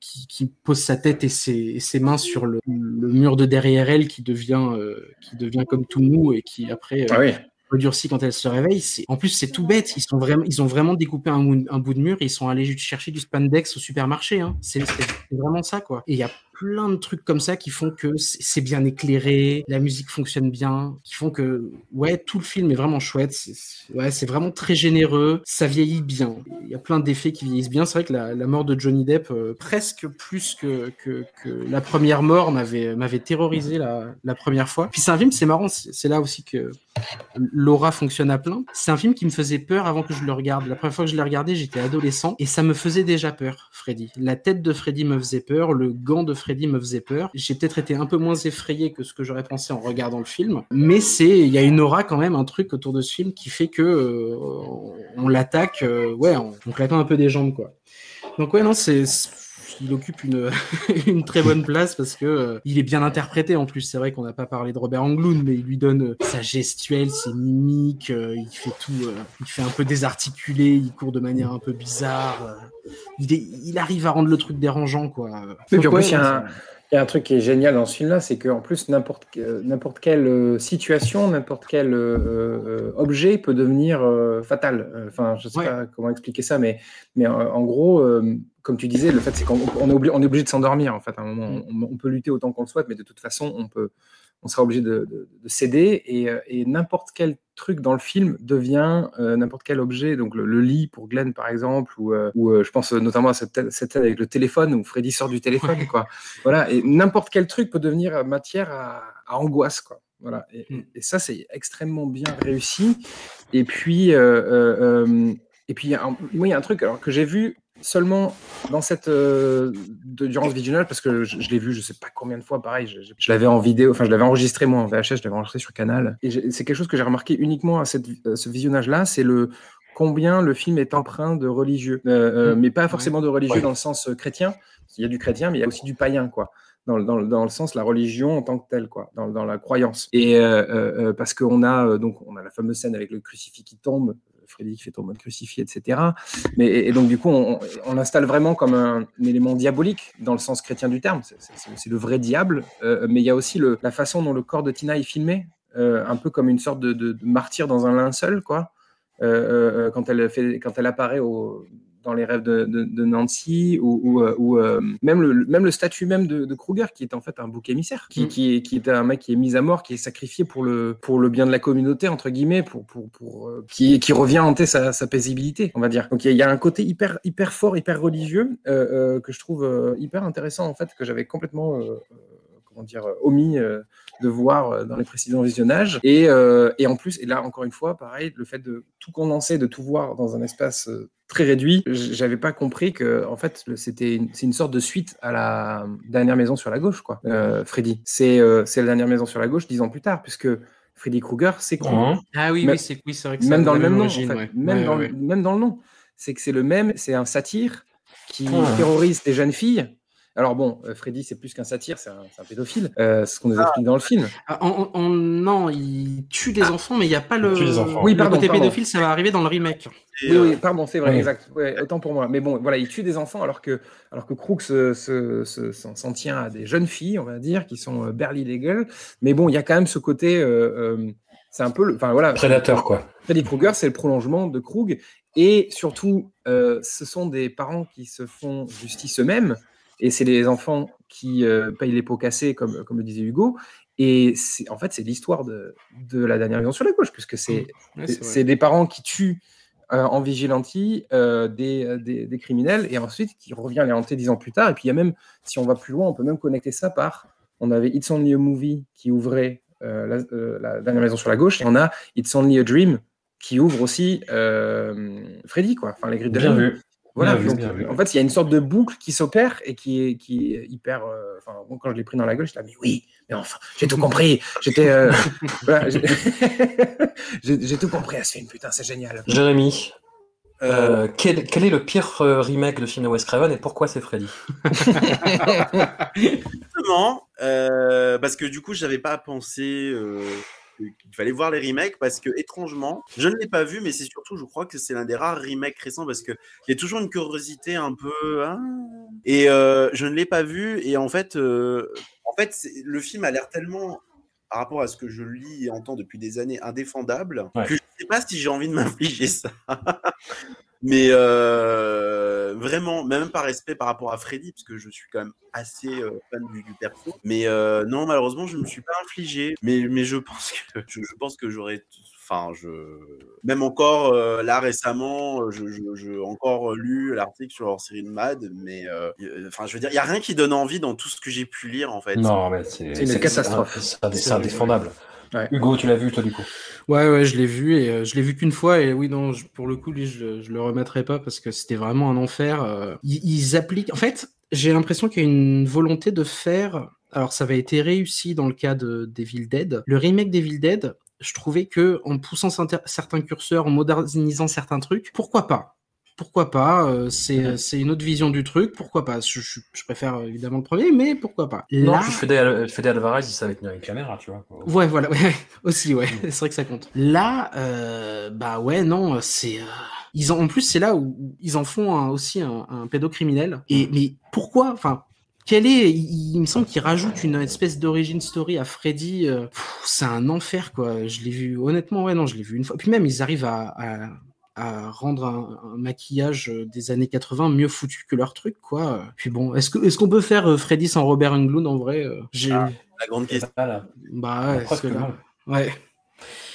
D: qui, pose sa tête et ses, mains sur le, mur de derrière elle qui devient, euh, qui devient comme tout mou et qui après euh, ah redurcit quand elle se réveille. En plus, c'est tout bête. Ils, sont vraiment, ils ont vraiment découpé un, bout de mur et ils sont allés chercher du spandex au supermarché. Hein. C'est vraiment ça, quoi. Et il y a plein de trucs comme ça qui font que c'est bien éclairé, la musique fonctionne bien, qui font que ouais, tout le film est vraiment chouette. C'est, ouais, vraiment très généreux, ça vieillit bien. Il y a plein d'effets qui vieillissent bien. C'est vrai que la, mort de Johnny Depp, euh, presque plus que, que, la première mort, m'avait, terrorisé la première fois. Puis c'est un film, c'est marrant, c'est là aussi que l'aura fonctionne à plein. C'est un film qui me faisait peur avant que je le regarde. La première fois que je l'ai regardé, j'étais adolescent et ça me faisait déjà peur, Freddy. La tête de Freddy me faisait peur, le gant de Freddy me faisait peur. J'ai peut-être été un peu moins effrayé que ce que j'aurais pensé en regardant le film, mais c'est il y a une aura quand même, un truc autour de ce film qui fait que euh, on l'attaque, euh, ouais, en, claquant un peu des jambes quoi. Donc ouais non c'est il occupe une, une très bonne place parce que euh, il est bien interprété en plus. C'est vrai qu'on n'a pas parlé de Robert Englund, mais il lui donne euh, sa gestuelle, ses mimiques, euh, il fait tout, il fait un peu désarticulé, il court de manière un peu bizarre. il, il arrive à rendre le truc dérangeant, quoi.
F: puis en plus, il y a un il y a un truc qui est génial dans ce film-là, c'est qu'en plus, n'importe n'importe quelle situation, n'importe quel objet peut devenir fatal. Enfin, je ne sais pas comment expliquer ça, mais, mais en gros, comme tu disais, le fait, c'est qu'on est, obligé, on est obligé de s'endormir, en fait, à un moment. Mm. On, peut lutter autant qu'on le souhaite, mais de toute façon, on, peut, on sera obligé de, céder. Euh, et, n'importe quel truc dans le film devient euh, n'importe quel objet. Donc, le, lit pour Glenn, par exemple, ou, euh, ou je pense notamment à cette, cette scène avec le téléphone, où Freddy sort du téléphone, quoi. Voilà. Et n'importe quel truc peut devenir matière à, angoisse, quoi. Voilà. Et, mm. et ça, c'est extrêmement bien réussi. Et puis, et puis, il y a un truc alors, que j'ai vu seulement dans cette euh, durant ce visionnage parce que je, l'ai vu je sais pas combien de fois pareil je, l'avais en vidéo enfin je l'avais enregistré moi en VHS je l'avais enregistré sur Canal et c'est quelque chose que j'ai remarqué uniquement à, cette, ce visionnage là c'est le combien le film est empreint de religieux euh, euh, mmh. mais pas forcément de religieux dans le sens chrétien il y a du chrétien mais il y a aussi du païen quoi dans, dans, dans, le sens la religion en tant que telle, quoi, dans, dans la croyance. Et parce qu'on a donc on a la fameuse scène avec le crucifix qui tombe Freddy qui fait ton mode crucifié, etc. Mais, et, donc, du coup, on, on, installe vraiment comme un, élément diabolique dans le sens chrétien du terme. C'est le vrai diable. Euh, mais il y a aussi le, la façon dont le corps de Tina est filmé, euh, un peu comme une sorte de, martyr dans un linceul, quoi. Euh, quand, elle quand elle apparaît au, dans les rêves de, Nancy, ou, ou, euh, euh, même, le, même le statut même de, Kruger, qui est en fait un bouc émissaire, qui, mm. qui, est, qui est un mec qui est mis à mort, qui est sacrifié pour le, pour le bien de la communauté, entre guillemets, pour, pour, pour euh, qui, qui revient hanter sa, sa paisibilité, on va dire. Donc il y, a un côté hyper, hyper fort, hyper religieux, que je trouve hyper intéressant, en fait, que j'avais complètement comment dire, omis de voir dans les précédents visionnages. Et, et, en plus, et là encore une fois, pareil, le fait de tout condenser, de tout voir dans un espace très réduit. J'avais pas compris que en fait c'était c'est une sorte de suite à la dernière maison sur la gauche quoi. Euh, Freddy, c'est euh, c'est la dernière maison sur la gauche dix ans plus tard puisque Freddy Krueger c'est
D: Krueger. Ah oui, oui c'est oui, vrai que
F: même dans le même nom, en fait. même, dans Le, même dans le nom, c'est que c'est le même, c'est un satire qui ah. terrorise des jeunes filles alors bon, euh, Freddy, c'est plus qu'un satire, c'est un, pédophile. Euh, c'est ce qu'on nous explique dans le film.
D: Ah, non, il tue des enfants, mais il n'y a pas le.
F: Oui, pardon,
D: côté pédophile, ça va arriver dans le remake.
F: Oui, oui, pardon, c'est vrai, exact. autant pour moi. Mais bon, voilà, il tue des enfants alors que, alors que Crooks s'en tient à des jeunes filles, on va dire, qui sont euh, barely legal. Mais bon, il y a quand même ce côté. c'est un peu. Enfin voilà.
C: Prédateur, quoi.
F: Freddy Krueger, c'est le prolongement de Krug. Et surtout, ce sont des parents qui se font justice eux-mêmes et c'est les enfants qui euh, payent les pots cassés, comme, comme le disait Hugo. Et en fait, c'est l'histoire de, de, la dernière maison sur la gauche, puisque c'est c'est des parents qui tuent euh, en vigilantie euh, des, des, des, criminels et ensuite qui revient les hanter dix ans plus tard. Et puis, il y a même, si on va plus loin, on peut même connecter ça par. On avait It's Only a Movie qui ouvrait la, la, dernière maison sur la gauche, et on a It's Only a Dream qui ouvre aussi Freddy, quoi. Enfin, les grippes de
C: Bien vu.
F: Voilà, en fait, il y a une sorte de boucle qui s'opère et qui est, qui est hyper. Euh, enfin, quand je l'ai pris dans la gueule, je là, mais oui, mais enfin, j'ai tout compris. J'étais. Euh, j'ai tout compris à ce film, putain, c'est génial.
C: Jérémy, euh, quel, quel, est le pire remake de film de Wes Craven et pourquoi c'est Freddy?
E: Justement, parce que du coup, j'avais pas pensé qu'il fallait voir les remakes parce que étrangement, je ne l'ai pas vu, mais c'est surtout, je crois que c'est l'un des rares remakes récents parce que il y a toujours une curiosité un peu. Hein. et euh, je ne l'ai pas vu et en fait, euh, en fait, le film a l'air tellement par rapport à ce que je lis et entends depuis des années indéfendable que je ne sais pas si j'ai envie de m'infliger ça. Mais euh, vraiment même par respect par rapport à Freddy, parce que je suis quand même assez euh, fan du, du perso. Mais euh, non, malheureusement, je ne me suis pas infligé. Mais, mais je pense que je, je pense que j'aurais. Enfin, je même encore euh, là récemment, je, je, je encore lu l'article sur leur série de Mad, mais euh, enfin, je veux dire, il y a rien qui donne envie dans tout ce que j'ai pu lire en fait.
C: Non, mais c'est
F: C'est une catastrophe.
C: C'est indéfendable.
F: Ouais.
C: Hugo, tu l'as vu toi du coup?
D: Ouais, ouais, je l'ai vu et euh, je l'ai vu qu'une fois et oui, non, je- pour le coup, lui, je, je le remettrai pas parce que c'était vraiment un enfer. euh. Ils, ils appliquent. En fait, j'ai l'impression qu'il y a une volonté de faire. Alors, ça avait été réussi dans le cas de Devil Dead. Le remake Devil Dead, je trouvais que en poussant certains- certains curseurs, en modernisant certains trucs, pourquoi pas? Pourquoi pas euh, C'est c'est une autre vision du truc. Pourquoi pas je, je- je préfère euh, évidemment le premier, mais pourquoi pas
C: Non,
D: Là-
C: puis Fede, Fede Alvarez, il savait tenir une caméra, tu vois.
D: Ouais, voilà, ouais, aussi, ouais, c'est vrai que ça compte. Là, euh, bah ouais, non, c'est. euh, Ils en, en plus, c'est là où ils en font un- aussi un, un pédocriminel. Et mais pourquoi Enfin, quel est il, il me semble qu'ils rajoutent une espèce d'origin story à Freddy. euh, c'est un enfer, quoi. Je l'ai vu, honnêtement, ouais, non, je l'ai vu une fois. Puis même, ils arrivent à. à à rendre un, un maquillage euh, des années 80 mieux foutu que leur truc quoi. Puis bon, est-ce que est-ce qu'on peut faire euh, Freddy sans Robert Englund en vrai euh, J'ai
E: Ah, La grande question.
D: Bah ouais,
C: Presque
D: parce que là-
C: mal.
D: ouais.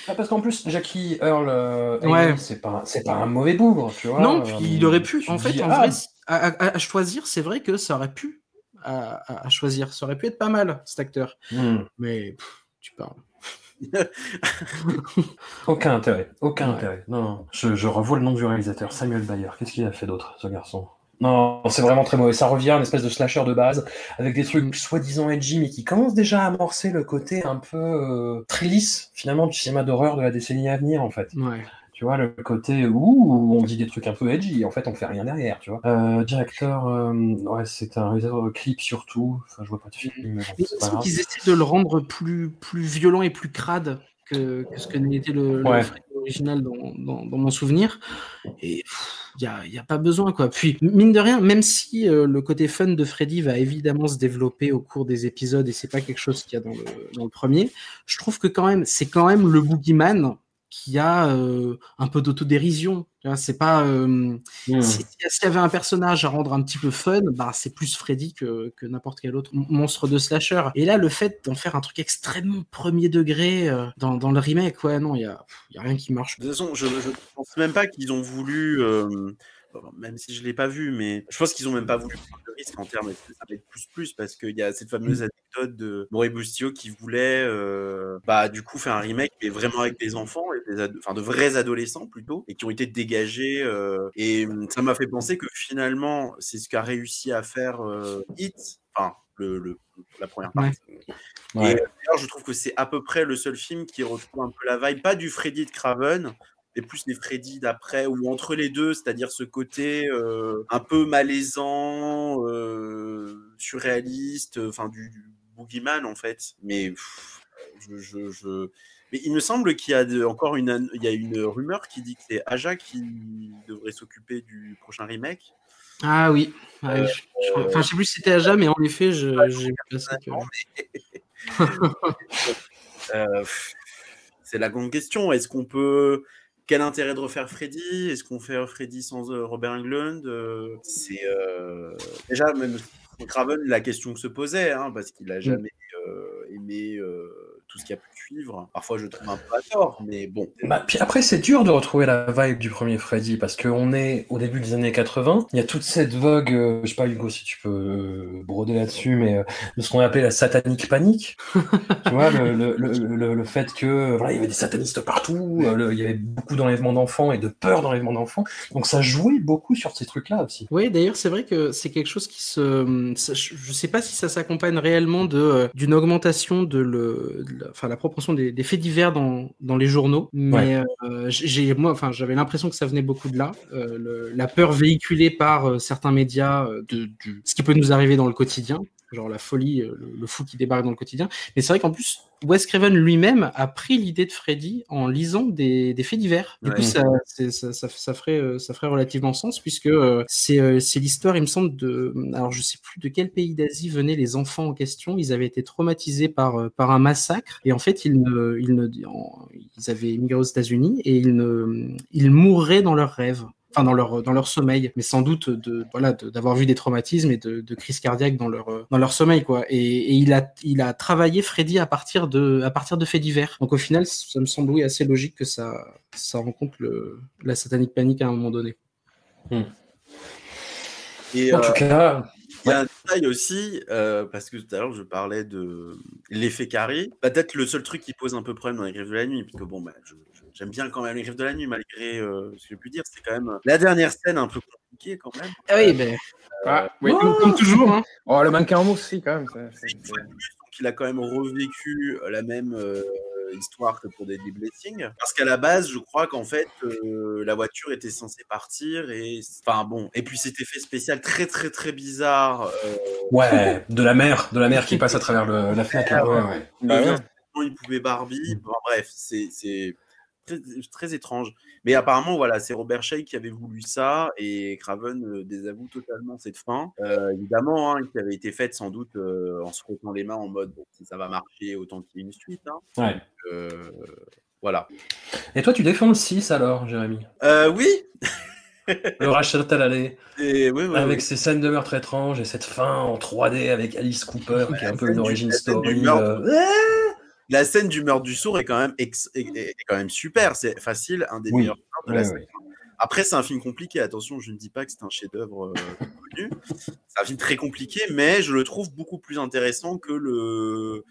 C: Ah, parce qu'en plus, Jackie Earl, euh,
D: Ouais.
C: C'est pas, c'est pas un mauvais bougre, tu vois.
D: Non,
C: euh,
D: puis il aurait pu. En fait,
C: dis,
D: en
C: ah,
D: vrai, à, à- à choisir, c'est vrai que ça aurait pu à, choisir. Ça aurait pu être pas mal, cet acteur.
C: hmm,
D: Mais pff, tu parles.
C: aucun intérêt, aucun
D: Ouais.
C: intérêt. Non, non. Je, je revois le nom du réalisateur, Samuel Bayer. Qu'est-ce qu'il a fait d'autre, ce garçon? Non, c'est vraiment très mauvais. Ça revient à une espèce de slasher de base, avec des trucs soi-disant edgy, mais qui commencent déjà à amorcer le côté un peu euh, très lisse, finalement, du cinéma d'horreur de la décennie à venir, en fait.
D: Ouais.
C: Tu vois, le côté où on dit des trucs un peu edgy, et en fait, on fait rien derrière, tu vois. Euh, directeur, euh, ouais, c'est un réalisateur de clip surtout. Enfin, je vois pas de film, mais bon,
D: qu'ils essaient de le rendre plus, plus violent et plus crade que, que ce que n'était le,
C: Ouais.
D: Original dans, dans, dans mon souvenir. Et il n'y a, y a pas besoin, quoi. Puis, mine de rien, même si euh, le côté fun de Freddy va évidemment se développer au cours des épisodes, et c'est pas quelque chose qu'il y a dans le, dans le premier, je trouve que quand même, c'est quand même le boogeyman qui a euh, un peu d'autodérision. C'est pas. euh, si- S'il y avait un personnage à rendre un petit peu fun, bah, c'est plus Freddy que, que n'importe quel autre monstre de slasher. Et là, le fait d'en faire un truc extrêmement premier degré euh, dans, dans le remake, ouais, non, il y a, y a rien qui marche.
E: De toute façon, je, je pense même pas qu'ils ont voulu, euh, même si je l'ai pas vu, mais je pense qu'ils ont même pas voulu prendre de risque en termes de ça va être plus plus parce qu'il y a cette fameuse anecdote de Maurice Bustillo qui voulait, euh, bah du coup faire un remake mais vraiment avec des enfants et des enfin de vrais adolescents plutôt et qui ont été dégagés euh, et hum, ça m'a fait penser que finalement c'est ce qu'a réussi à faire euh, Hit, enfin le, le- la première partie.
C: Ouais.
E: Et euh, d'ailleurs, je trouve que c'est à peu près le seul film qui retrouve un peu la vibe, pas du Freddy de Craven, mais plus les Freddy d'après, ou entre les deux, c'est-à-dire ce côté euh, un peu malaisant, euh, surréaliste, enfin du, du boogeyman en fait. Mais pff, je, je, je- Mais il me semble qu'il y a de- encore une, il y a une rumeur qui dit que c'est Aja qui devrait s'occuper du prochain remake.
D: Ah oui.
E: Euh,
D: je, je- enfin, je sais plus si c'était jamais, mais en effet, je-.
E: Euh, pff, c'est la grande question. Est-ce qu'on peut. Quel intérêt de refaire Freddy? Est-ce qu'on fait Freddy sans euh, Robert Englund Euh, C'est. euh, Déjà, même Craven, la question que se posait, hein, parce qu'il a jamais euh, aimé euh, tout ce qui a pu suivre. Parfois, je trouve un peu à tort, mais bon.
C: Bah, puis après, c'est dur de retrouver la vibe du premier Freddy parce qu'on est au début des années 80. Il y a toute cette vogue, euh, je sais pas, Hugo, si tu peux euh, broder là-dessus, mais euh, de ce qu'on appelait la satanique panique. tu vois, le, le, le, le, le fait que voilà, il y avait des satanistes partout, euh, le- il y avait beaucoup d'enlèvements d'enfants et de peur d'enlèvement d'enfants. Donc ça jouait beaucoup sur ces trucs-là aussi.
D: Oui, d'ailleurs, c'est vrai que c'est quelque chose qui se. ça- Je je sais pas si ça s'accompagne réellement de euh, d'une augmentation de le, de enfin la proportion des, des faits divers dans, dans les journaux, mais euh, j'ai moi, enfin j'avais l'impression que ça venait beaucoup de là, euh, le- la peur véhiculée par euh, certains médias de ce qui peut nous arriver dans le quotidien. Genre la folie, euh, le, le fou qui débarque dans le quotidien. Mais c'est vrai qu'en plus, Wes Craven lui-même a pris l'idée de Freddy en lisant des, des faits divers. Du
E: Ouais.
D: coup, ça, ça, ça, ça ferait, euh, ça ferait relativement sens puisque euh, c'est c'est l'histoire, il me semble, de. Alors, je sais plus de quel pays d'Asie venaient les enfants en question. Ils avaient été traumatisés par, par un massacre et en fait, ils, ne, ils, ne, ils avaient immigré aux États-Unis et ils, ne, ils mourraient dans leurs rêves. Enfin dans leur dans leur sommeil, mais sans doute de voilà d'avoir vu des traumatismes et de, de crises cardiaques dans leur dans leur sommeil quoi. Et, et, il a il a travaillé Freddy à partir de à partir de faits divers. Donc au final, ça me semble oui assez logique que ça ça rencontre le, la satanique panique à un moment donné.
C: Hmm.
E: Et,
C: En tout
E: euh,
C: cas,
E: Il y a un détail aussi, euh, parce que tout à l'heure je parlais de l'effet carré. Peut-être le seul truc qui pose un peu problème dans les griffes de la nuit, parce que bon, bah, j'aime bien quand même les griffes de la nuit, malgré euh, ce que j'ai pu dire. C'est quand même euh, la dernière scène un peu compliquée quand même.
D: Ah oui, ben,
F: Ah, oui.
D: comme, comme toujours. Hein.
F: Oh, le mannequin en mousse, si, quand même. ça-
E: une fois de plus, donc il a quand même revécu la même euh, histoire que pour Deadly Blessing. Parce qu'à la base, je crois qu'en fait, euh, la voiture était censée partir et. Enfin bon. Et puis cet effet spécial très très très bizarre. euh,
C: ouais, de la mer, de la mer qui passe à travers le- la fenêtre. ouais,
F: Bah
E: il
F: ouais.
E: pouvait Barbie. Bon, bref, c'est très, très étrange. Mais apparemment, voilà, c'est Robert Shea qui avait voulu ça et Craven euh, désavoue totalement cette fin. Euh, évidemment, hein, qui avait été faite sans doute euh, en se frottant les mains en mode bon, si ça va marcher, autant qu'il y ait une suite. hein.
C: Ouais.
E: Voilà.
C: Et toi, tu défends le 6 alors, Jérémy?
E: Oui.
C: Le rachat à l'allée,
E: Et, oui, oui,
C: avec
E: oui.
C: ces scènes de meurtre étranges et cette fin en 3D avec Alice Cooper, qui est un peu une origin story.
E: La scène du meurtre du sourd est quand même, ex- est, est quand même super. C'est facile, un des
C: Oui.
E: meilleurs de la. Après, c'est un film compliqué. Attention, je ne dis pas que c'est un chef-d'œuvre euh, connu. C'est un film très compliqué, mais je le trouve beaucoup plus intéressant que le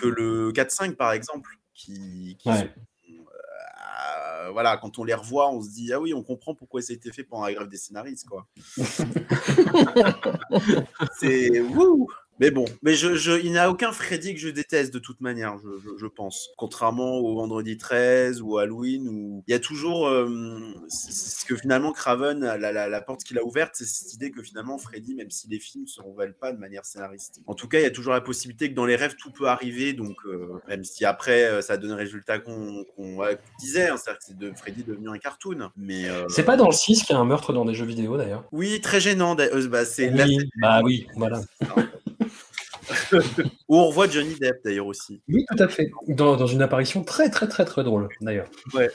E: que le 4-5 par exemple, qui, qui
C: Ouais.
E: sont, euh, voilà, quand on les revoit, on se dit ah oui, on comprend pourquoi ça a été fait pendant la grève des scénaristes, quoi. c'est wouh. Mais bon, mais je, je, il n'y a aucun Freddy que je déteste de toute manière, je, je, je pense. Contrairement au Vendredi 13 ou Halloween, où il y a toujours euh, ce que finalement Craven, la, la, la porte qu'il a ouverte, c'est cette idée que finalement Freddy, même si les films ne se révèlent pas de manière scénaristique. En tout cas, il y a toujours la possibilité que dans les rêves, tout peut arriver, donc euh, même si après, euh, ça donne le résultat qu'on ouais, qu'on disait, hein, c'est-à-dire que c'est de Freddy devenu un cartoon. Mais euh,
C: C'est pas dans le 6 qu'il y a un meurtre dans des jeux vidéo d'ailleurs?
E: Oui, très gênant. bah, c'est
C: Oui, bah oui, voilà.
E: où on revoit Johnny Depp d'ailleurs aussi.
C: Oui, tout à fait. Dans, dans une apparition très très très très drôle d'ailleurs.
E: Ouais.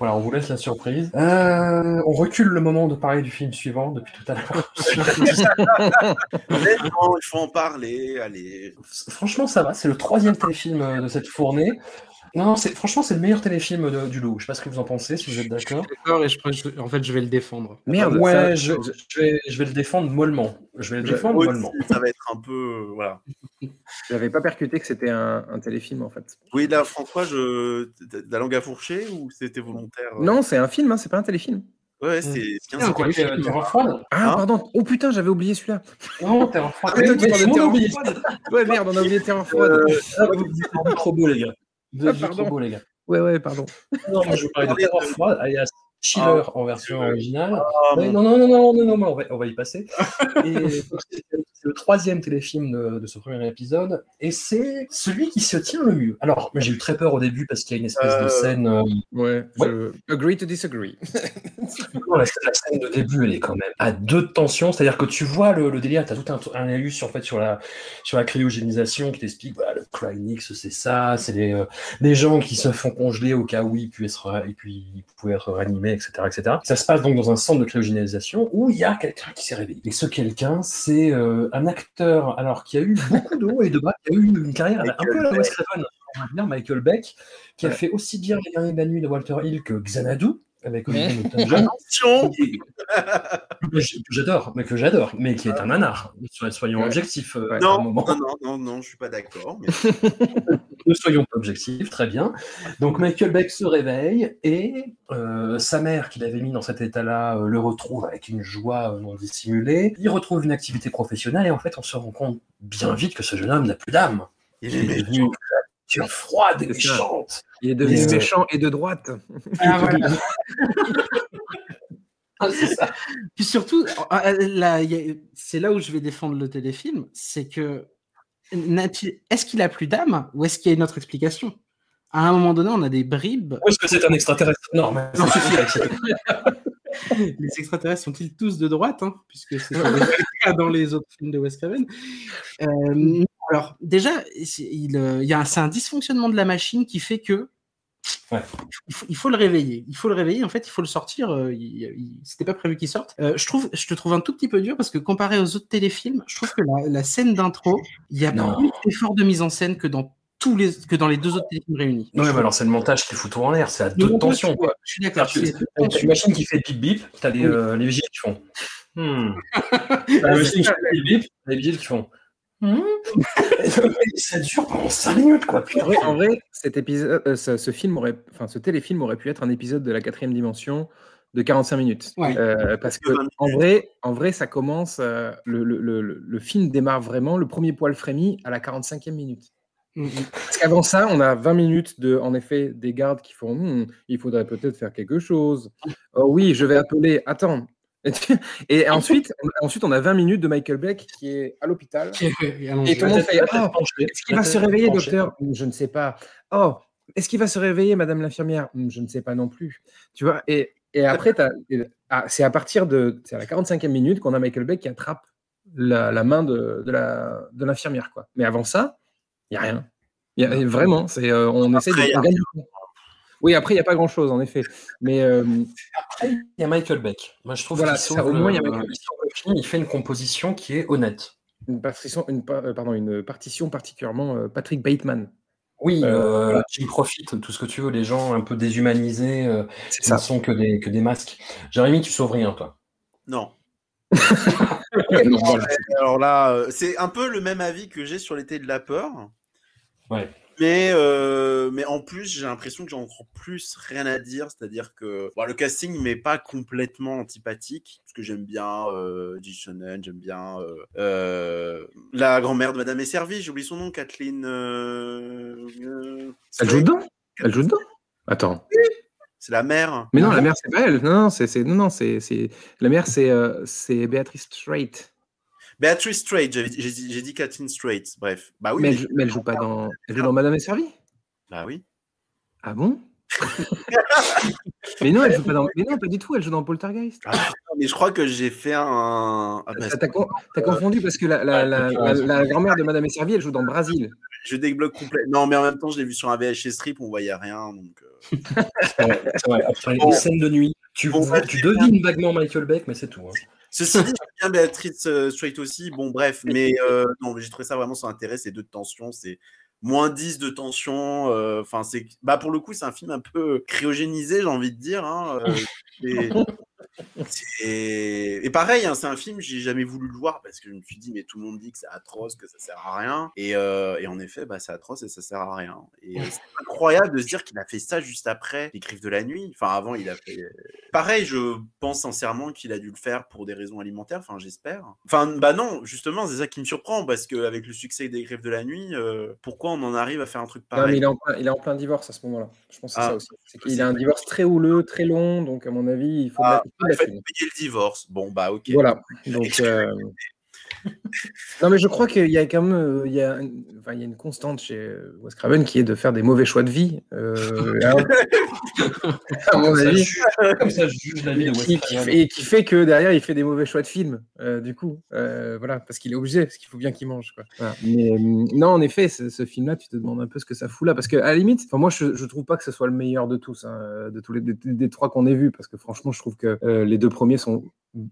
C: Voilà, on vous laisse la surprise. Euh, on recule le moment de parler du film suivant depuis tout à l'heure.
E: Mais non, il faut en parler. Allez.
C: Franchement, ça va. C'est le troisième téléfilm euh, de cette fournée. Non, c'est franchement c'est le meilleur téléfilm de- du lot. Je sais pas ce que vous en pensez, si vous êtes d'accord.
D: D'accord, et je, je- en fait, je vais le défendre.
F: Merde,
C: Ouais,
F: ça-
C: je, je vais, je vais le défendre mollement. Je vais le défendre mollement.
E: ça va être un peu. euh, voilà.
F: J'avais pas percuté que c'était un, un téléfilm en fait.
E: Oui, là, François, je... la langue à fourcher ou c'était volontaire euh?
F: Non, c'est un film, hein, c'est pas un téléfilm.
E: Ouais, c'est bien
D: C'est un
E: ça.
C: Quoi, t'es- froide?
F: Ah,
E: Hein?
F: pardon. Oh putain, j'avais oublié celui-là.
C: Non, Terreur froide.
F: Ah. Ouais, merde, on a oublié Terreur froide.
E: Euh,
C: Ah, trop beau, les gars. Vous
F: Ah, pardon.
C: trop les gars.
F: Ouais, ouais, pardon.
C: Non, moi je parlais de Terreur froide, alias Chiller en version
E: Ah.
C: originale.
E: ah,
C: Ouais, non, non, non, non, non, non, mais on va, on va y passer. C'est le troisième téléfilm de, de ce premier épisode, et c'est celui qui se tient le mieux. Alors, j'ai eu très peur au début parce qu'il y a une espèce de
E: Euh.
C: scène. euh,
F: Ouais, je... Agree to disagree.
C: non, la, la scène de début, elle est quand même à deux de tension, c'est-à-dire que tu vois le, le délire, tu as tout un, un élu sur, en fait, sur, la, sur la cryogénisation qui t'explique voilà, le Cryonix, c'est ça, c'est les, euh, les gens qui se font congeler au cas où ils, puissent, puis, ils pouvaient être réanimés, etc., etc. Ça se passe donc dans un centre de cryogénisation où il y a quelqu'un qui s'est réveillé. Et ce quelqu'un, c'est euh, un acteur alors qui a eu beaucoup de hauts et de bas, qui a eu une carrière un peu à la Wes Craven, Michael Beck, qui a fait aussi bien Les Derniers de la Nuit de Walter Hill que Xanadu, avec Olivier Newton-John.
E: Attention
C: j'adore, mais que j'adore, mais qui est un nanar. Soyons- objectifs euh,
F: Ouais.
C: à un
E: Non,
C: moment.
E: non, non, non, non, je suis pas d'accord. Mais...
C: Ne soyons pas objectifs, très bien. Donc Michael Beck se réveille et euh, sa mère, qui l'avait mis dans cet état-là, euh, le retrouve avec une joie non dissimulée. Il retrouve une activité professionnelle et en fait, on se rend compte bien vite que ce jeune homme n'a plus d'âme.
E: Il
C: Il
E: est
C: devenu froide et méchante.
F: Il est devenu
C: euh,
F: méchant et de droite.
C: Ah, voilà. Ah, c'est ça.
D: Puis surtout, euh, là, il y a- c'est là où je vais défendre le téléfilm, c'est que est-ce qu'il a plus d'âme ou est-ce qu'il y a une autre explication? À un moment donné, on a des bribes.
C: Ou est-ce que c'est un extraterrestre? Non, mais ça suffit avec cette-
D: Les extraterrestres sont-ils tous de droite hein, Puisque c'est pas le cas dans les autres films de Wes Craven? Euh, alors, déjà, c'est il, euh, il y a un, c'est un dysfonctionnement de la machine qui fait que il, faut, le réveiller. Il faut le réveiller. En fait, il faut le sortir. Euh, c'était pas prévu qu'il sorte. Euh, je trouve, je te trouve un tout petit peu dur parce que comparé aux autres téléfilms, je trouve que la, scène d'intro, il y a plus d'efforts de mise en scène que dans tous les que dans les deux autres téléfilms réunis.
C: Non, mais alors c'est le montage qui fout tout en l'air. C'est à deux tensions.
D: Je suis d'accord.
C: Tu, tu imagines qu'il fait bip bip. T'as les, euh, les vigiles qui font. Hmm. T'as les vigiles qui font bip bip. Les vigiles qui font. Hmm. ça dure pendant 5 minutes, quoi.
F: En vrai, cet épisode, euh, ce, film aurait, enfin, ce téléfilm aurait pu être un épisode de la quatrième dimension de 45 minutes. Euh, parce que en vrai, en vrai, ça commence. Euh, le, le, le, le, film démarre vraiment. Le premier poil frémi à la 45e minute. Mm, mm. Parce qu'avant ça, on a 20 minutes de, en effet, des gardes qui font hmm, il faudrait peut-être faire quelque chose. Oh oui, je vais appeler. Attends, et ensuite, ensuite, on a 20 minutes de Michael Beck qui est à l'hôpital. Et tout le monde fait oh, Est-ce qu'il va se réveiller, docteur? Je ne sais pas. Oh, est-ce qu'il va se réveiller, madame l'infirmière? Je ne sais pas non plus. Tu vois Et, et après, ah, c'est à partir de c'est à la 45e minute qu'on a Michael Beck qui attrape la, la main de, de l'infirmière. De quoi. Mais avant ça, il n'y a rien. Y a, vraiment, c'est, euh, on essaie de. Oui, après, il n'y a pas grand-chose, en effet. Mais euh,
C: après, il y a Michael Beck. Moi, je trouve voilà, au moins, il, y a Michael il fait une composition qui est honnête.
F: Une partition, une, euh, pardon, une partition particulièrement euh, Patrick Bateman.
C: Oui, euh, tu profites, tout ce que tu veux, les gens un peu déshumanisés, euh, ne sont que des, que des masques. Jérémy, tu sauves rien, toi?
E: Non. alors là, c'est un peu le même avis que j'ai sur l'été de la peur.
C: Ouais.
E: Mais, euh, mais en plus, j'ai l'impression que j'ai encore plus rien à dire. C'est-à-dire que bon, le casting m'est pas complètement antipathique. Parce que j'aime bien euh, j'aime bien euh, euh, la grand-mère de Madame est servie. J'ai oublié son nom, Kathleen.
F: Elle joue dedans? Elle joue dedans? Attends.
E: C'est la mère.
F: Mais non, la mère, c'est pas elle. Non, non, c'est, non, non, c'est, la mère, c'est, c'est Béatrice Strait.
E: Beatrice Strait, j'ai dit, Kathleen Strait. Bref. Bah oui.
F: Mais, Elle, mais elle, joue pas dans. Elle joue dans Madame est servie?
E: Bah oui.
F: Ah bon? Mais non, elle joue pas dans. Mais non, pas du tout. Elle joue dans Poltergeist.
E: Ah, mais je crois que j'ai fait un.
F: Ah, bah, T'as confondu parce que la, la, la, la grand-mère de Madame est servie, elle joue dans Brésil.
E: Je débloque complet. Non, mais en même temps, je l'ai vu sur un VHS strip, on voyait rien. Donc. Euh...
C: vrai, Après les scènes de nuit, tu, bon, tu devines vaguement Michael Beck, mais c'est tout. Hein.
E: Ceci dit, j'aime bien Béatrice euh, Strait aussi. Bon, bref, mais euh, non, j'ai trouvé ça vraiment sans intérêt. C'est deux de tension, c'est moins 10 de tension. Euh, enfin, c'est bah pour le coup, c'est un film un peu cryogénisé, j'ai envie de dire. Hein, Et pareil, hein, c'est un film, j'ai jamais voulu le voir parce que je me suis dit, mais tout le monde dit que c'est atroce, que ça sert à rien. Et, euh, et en effet, bah, c'est atroce et ça sert à rien. Et euh, c'est incroyable de se dire qu'il a fait ça juste après Les Griffes de la Nuit. Enfin, avant, il a fait. Pareil, je pense sincèrement qu'il a dû le faire pour des raisons alimentaires. Enfin, j'espère. Enfin, bah non, justement, c'est ça qui me surprend parce qu'avec le succès des Griffes de la Nuit, euh, pourquoi on en arrive à faire un truc pareil?
F: il, est en plein, il est en plein divorce à ce moment-là. Je pense que c'est ah, ça aussi. C'est qu'il a un divorce très houleux, très long. Donc, à mon avis, il faut.
E: Ah, en fait, payer le divorce. Bon, bah, ok.
F: Voilà. Donc, euh... non, mais je crois qu'il y a quand même euh, il y a, enfin, il y a une constante chez euh, Wes Craven qui est de faire des mauvais choix de vie. Euh, à mon avis.
C: Comme ça, je juge la vie de Wes
F: Craven. Et qui fait que derrière, il fait des mauvais choix de film, euh, du coup. Euh, voilà, parce qu'il est obligé, parce qu'il faut bien qu'il mange. Quoi. Voilà. Mais non, en effet, ce, ce film-là, tu te demandes un peu ce que ça fout là. Parce qu'à la limite, moi, je, je trouve pas que ce soit le meilleur de tous, hein, de tous les des, des trois qu'on ait vus, parce que franchement, je trouve que les deux premiers sont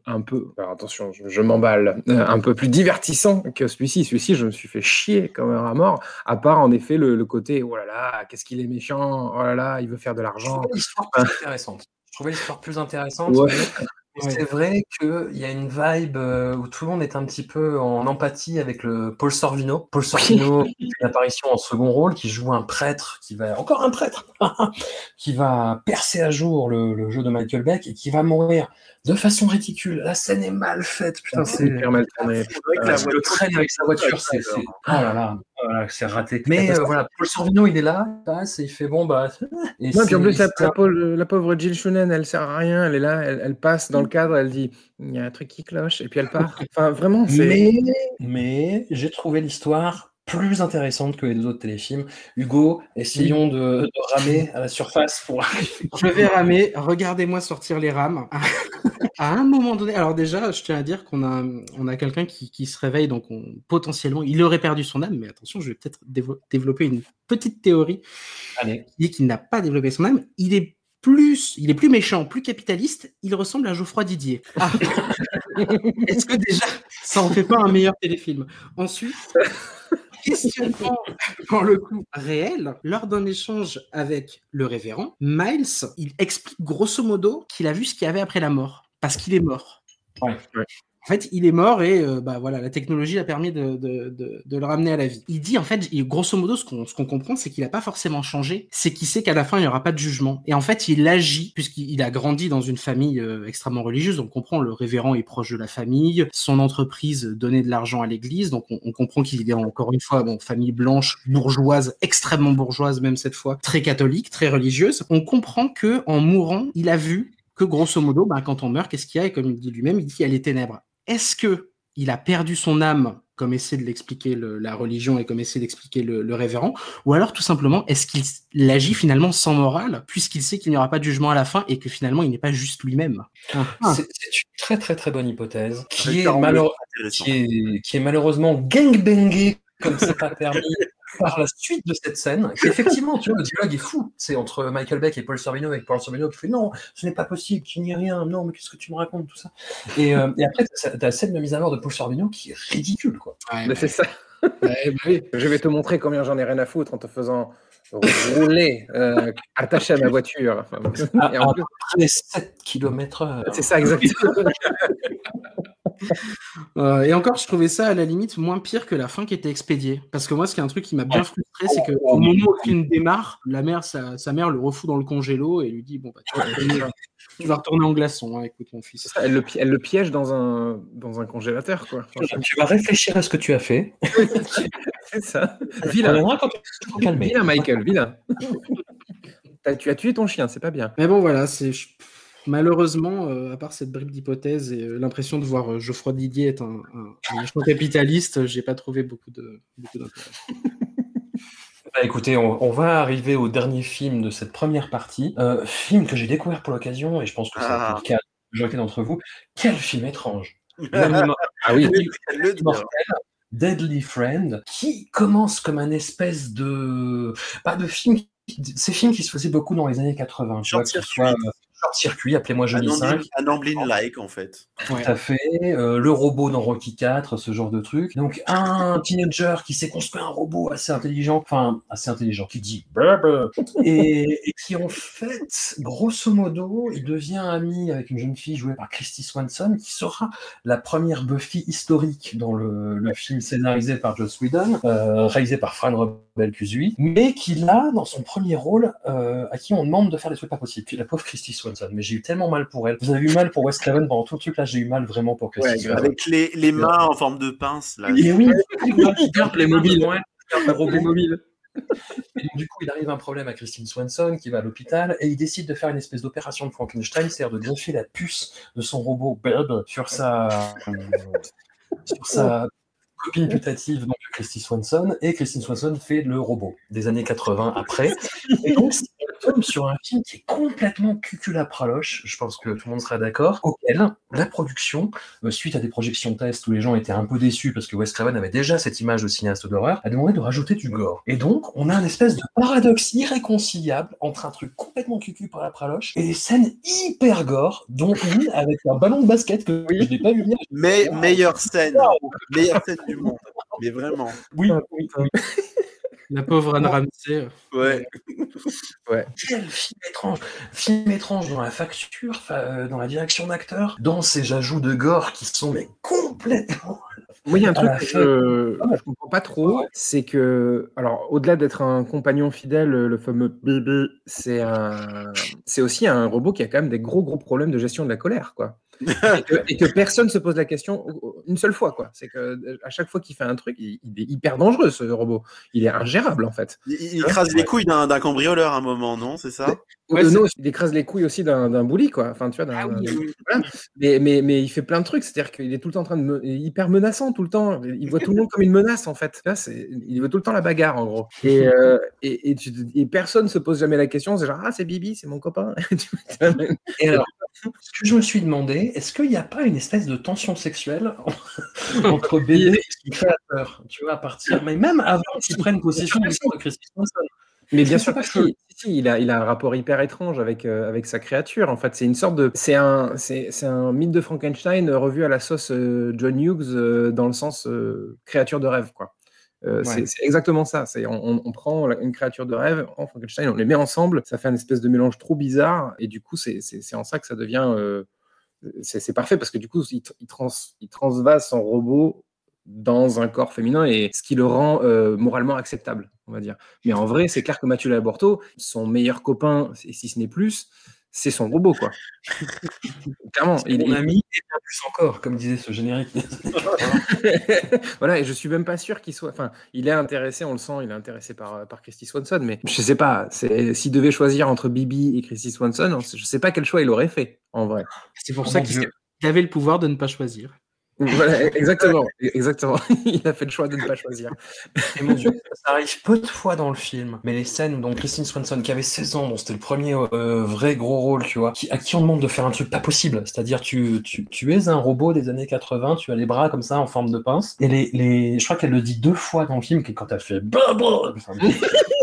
F: un peu, alors attention, je, je m'emballe, un peu plus divertissant que celui-ci. Celui-ci, je me suis fait chier comme un rat mort, à part en effet le, le côté, oh là là, qu'est-ce qu'il est méchant, oh là là, il veut faire de l'argent.
C: Je trouvais l'histoire plus intéressante. Je trouvais l'histoire plus intéressante. Ouais. C'est vrai qu'il y a une vibe où tout le monde est un petit peu en empathie avec le Paul Sorvino. Paul Sorvino, qui fait une apparition en second rôle, qui joue un prêtre, qui va encore un prêtre, qui va percer à jour le, le, jeu de Michael Beck et qui va mourir de façon ridicule. La scène est mal faite, putain, c'est
F: hyper mal tourné.
C: Euh, le traîne avec sa voiture, c'est oh là là, voilà, c'est raté. Mais euh, voilà, Paul Sorvino, il est là, passe et il fait bon bah.
F: Et non, puis en plus la, la, la, pauvre Jill Shunen, elle sert à rien, elle est là, elle, elle passe dans le cadre, elle dit il y a un truc qui cloche et puis elle part. Enfin vraiment, c'est.
C: Mais, mais j'ai trouvé l'histoire plus intéressante que les deux autres téléfilms. Hugo, essayons de, de ramer à la surface pour.
D: Je vais ramer. Regardez-moi sortir les rames. à un moment donné, alors déjà, je tiens à dire qu'on a, on a quelqu'un qui, qui se réveille, donc on, potentiellement, il aurait perdu son âme, mais attention, je vais peut-être développer une petite théorie
C: Allez.
D: qui dit qu'il n'a pas développé son âme. Il est plus, il est plus méchant, plus capitaliste. Il ressemble à Geoffroy Didier. Ah. Est-ce que déjà, ça en fait pas un meilleur téléfilm? Ensuite, questionnement pour le coup réel, lors d'un échange avec le révérend, Miles, il explique grosso modo qu'il a vu ce qu'il y avait après la mort, parce qu'il est mort.
C: Ouais.
D: En fait, il est mort et euh, bah voilà, la technologie a permis de, de, de, de le ramener à la vie. Il dit en fait, grosso modo, ce qu'on ce comprend, c'est qu'il n'a pas forcément changé, c'est qu'il sait qu'à la fin il n'y aura pas de jugement. Et en fait, il agit puisqu'il il a grandi dans une famille euh, extrêmement religieuse. Donc, on comprend le révérend est proche de la famille, son entreprise donnait de l'argent à l'église. Donc, on, on comprend qu'il est encore une fois bon famille blanche, bourgeoise, extrêmement bourgeoise même cette fois, très catholique, très religieuse. On comprend que en mourant, il a vu que grosso modo, bah, quand on meurt, qu'est-ce qu'il y a? Et comme il dit lui-même, il dit il y a les ténèbres. Est-ce que il a perdu son âme, comme essaie de l'expliquer le- la religion et comme essaie d'expliquer le, le révérend, ou alors tout simplement, est-ce qu'il agit finalement sans morale, puisqu'il sait qu'il n'y aura pas de jugement à la fin et que finalement il n'est pas juste lui-même? Ah.
C: C'est une très très très bonne hypothèse qui est,
E: un
C: malheure-
E: intéressant.
C: qui est, qui est malheureusement gangbangé comme c'est pas permis par la suite de cette scène. Effectivement, tu vois, le dialogue est fou. C'est entre Michael Beck et Paul Sorvino, avec Paul Sorvino qui fait non, ce n'est pas possible, qu'il n'y ait rien, non, mais qu'est-ce que tu me racontes, tout ça? Et, euh, et après, tu as la scène de mise à mort de Paul Sorvino qui est ridicule, quoi.
F: Mais c'est ça. Je vais te montrer combien j'en ai rien à foutre en te faisant rouler euh, attaché à ma voiture. Enfin,
C: À,
F: et en
C: à
F: plus,
C: peu près 7 km
F: c'est ça exactement.
D: Euh, et encore, je trouvais ça à la limite moins pire que la fin qui était expédiée. Parce que moi, ce qui est un truc qui m'a bien frustré, c'est que au moment où le film démarre, la mère, sa, sa mère le refout dans le congélo et lui dit Bon, bah, tu, tu vas retourner en glaçon, hein, écoute, mon fils.
F: Ça, elle, le, pi- elle le piège dans un, dans un congélateur, quoi.
C: Tu vas réfléchir à ce que tu as fait.
F: c'est ça.
C: Tu
F: Vilain.
C: quand tu
F: Michael, vilain. T'as- tu as tué ton chien, c'est pas bien.
D: Mais bon, voilà, c'est. Malheureusement, euh, à part cette bribe d'hypothèse et euh, l'impression de voir euh, Geoffroy Didier être un, un, un méchant capitaliste, j'ai pas trouvé beaucoup de beaucoup d'intérêt.
C: Bah, écoutez, on, on va arriver au dernier film de cette première partie. Euh, film que j'ai découvert pour l'occasion, et je pense que ça va être le cas de la d'entre vous. Quel film étrange
F: Ah oui.
E: Le
C: Deadly Friend, qui commence comme un espèce de... Pas de film... Ces films qui se faisaient beaucoup dans les années 80, tu vois, que ce
E: Short
C: soit euh, Short Circuit, appelez-moi
E: Un
C: Johnny 5,
E: Amblin- un Amblin-like, en fait.
C: tout à fait. euh, le robot dans Rocky 4, ce genre de truc. Donc un teenager qui s'est construit un robot assez intelligent, enfin assez intelligent, qui dit et, et qui en fait, grosso modo, il devient ami avec une jeune fille jouée par Christy Swanson, qui sera la première Buffy historique dans le, le film scénarisé par Joss Whedon, euh, réalisé par Fran Rebel Cusui, mais qui là, dans son premier rôle, euh, à qui on demande de faire des trucs pas possibles. Puis la pauvre Christy Swanson, mais j'ai eu tellement mal pour elle. Vous avez eu mal pour Wes Craven pendant tout le truc là, j'ai eu mal vraiment pour Christy
F: Ouais,
C: Swanson.
E: Avec les, les mains en forme de pince, là.
C: Mais oui, qui garde les mobiles, ouais, le robot
F: mobile.
C: Et donc, du coup, il arrive un problème à Christine Swanson qui va à l'hôpital et il décide de faire une espèce d'opération de Frankenstein, c'est-à-dire de greffer la puce de son robot sur sa, sur sa copine putative, donc Christine Swanson, et Christine Swanson fait le robot des années 80 après. Et donc, c'est on tombe sur un film qui est complètement cuculapraloche, je pense que tout le monde sera d'accord, auquel la production, euh, suite à des projections tests où les gens étaient un peu déçus parce que Wes Craven avait déjà cette image de cinéaste d'horreur, a demandé de rajouter du gore. Et donc, on a un espèce de paradoxe irréconciliable entre un truc complètement cucu par la praloche et des scènes hyper gore, dont une avec un ballon de basket que je n'ai pas vu venir.
E: Mais meilleure scène. Meilleure scène du monde. Mais vraiment.
C: Oui, oui, oui.
D: La pauvre Anne Ramsey.
E: Ouais.
F: Ouais.
C: Quel film étrange Film étrange dans la facture, fa- euh, dans la direction d'acteur, dans ces ajouts de gore qui sont mais complètement...
F: Moi, il y a un truc que je, je comprends pas trop, c'est que, alors, au-delà d'être un compagnon fidèle, le fameux bébé, c'est un, c'est aussi un robot qui a quand même des gros gros problèmes de gestion de la colère, quoi. Et, que, personne se pose la question une seule fois, quoi. C'est que à chaque fois qu'il fait un truc, il, est hyper dangereux ce robot. Il est ingérable en fait.
E: Il, écrase les couilles d'un cambrioleur à un moment, non C'est ça?
F: Non, il écrase les couilles aussi d'un bouli, quoi. Enfin, tu vois, ah mais, mais, mais, il fait plein de trucs. C'est-à-dire qu'il est tout le temps en train de me... hyper menaçant tout le temps. Il voit tout le monde comme une menace en fait. Là, il veut tout le temps la bagarre en gros. Et, euh, et, et, personne se pose jamais la question. C'est genre ah c'est Bibi, c'est mon copain.
C: et alors, ce que je me suis demandé, est-ce qu'il n'y a pas une espèce de tension sexuelle entre Bibi et son créateur Tu vois, à partir, mais même avant qu'il prenne possession de Christy
F: mais bien sûr, si, si, il, a, il a un rapport hyper étrange avec, euh, avec sa créature. En fait, c'est une sorte de. C'est un, c'est, un mythe de Frankenstein revu à la sauce euh, John Hughes euh, dans le sens créature de rêve, quoi. c'est, exactement ça. C'est, on, on, prend une créature de rêve, en Frankenstein, on les met ensemble, ça fait un espèce de mélange trop bizarre, et du coup, c'est, en ça que ça devient. C'est, parfait parce que du coup, il, il, trans, il transvase son robot dans un corps féminin et ce qui le rend euh, moralement acceptable, on va dire. Mais en vrai, c'est clair que Mathieu Laborto, son meilleur copain, si ce n'est plus, c'est son robot, quoi.
C: Clairement. Il, mon ami et bien plus encore, comme disait ce générique.
F: voilà, et je suis même pas sûr qu'il soit. Enfin, il est intéressé, on le sent, il est intéressé par, par Christy Swanson, mais je sais pas, s'il devait choisir entre Bibi et Christy Swanson, je sais pas quel choix il aurait fait, en vrai.
D: C'est pour ça qu'il avait le pouvoir de ne pas choisir.
F: Voilà, exactement, exactement. Il a fait le choix de ne pas choisir.
C: Et mon Dieu, ça arrive peu de fois dans le film, mais les scènes où donc Christine Swanson, qui avait 16 ans, dont c'était le premier euh, vrai gros rôle, tu vois, qui, à qui on demande de faire un truc pas possible, c'est-à-dire tu, tu, tu, es un robot des années 80, tu as les bras comme ça en forme de pince, et les, les... je crois qu'elle le dit deux fois dans le film, que quand elle fait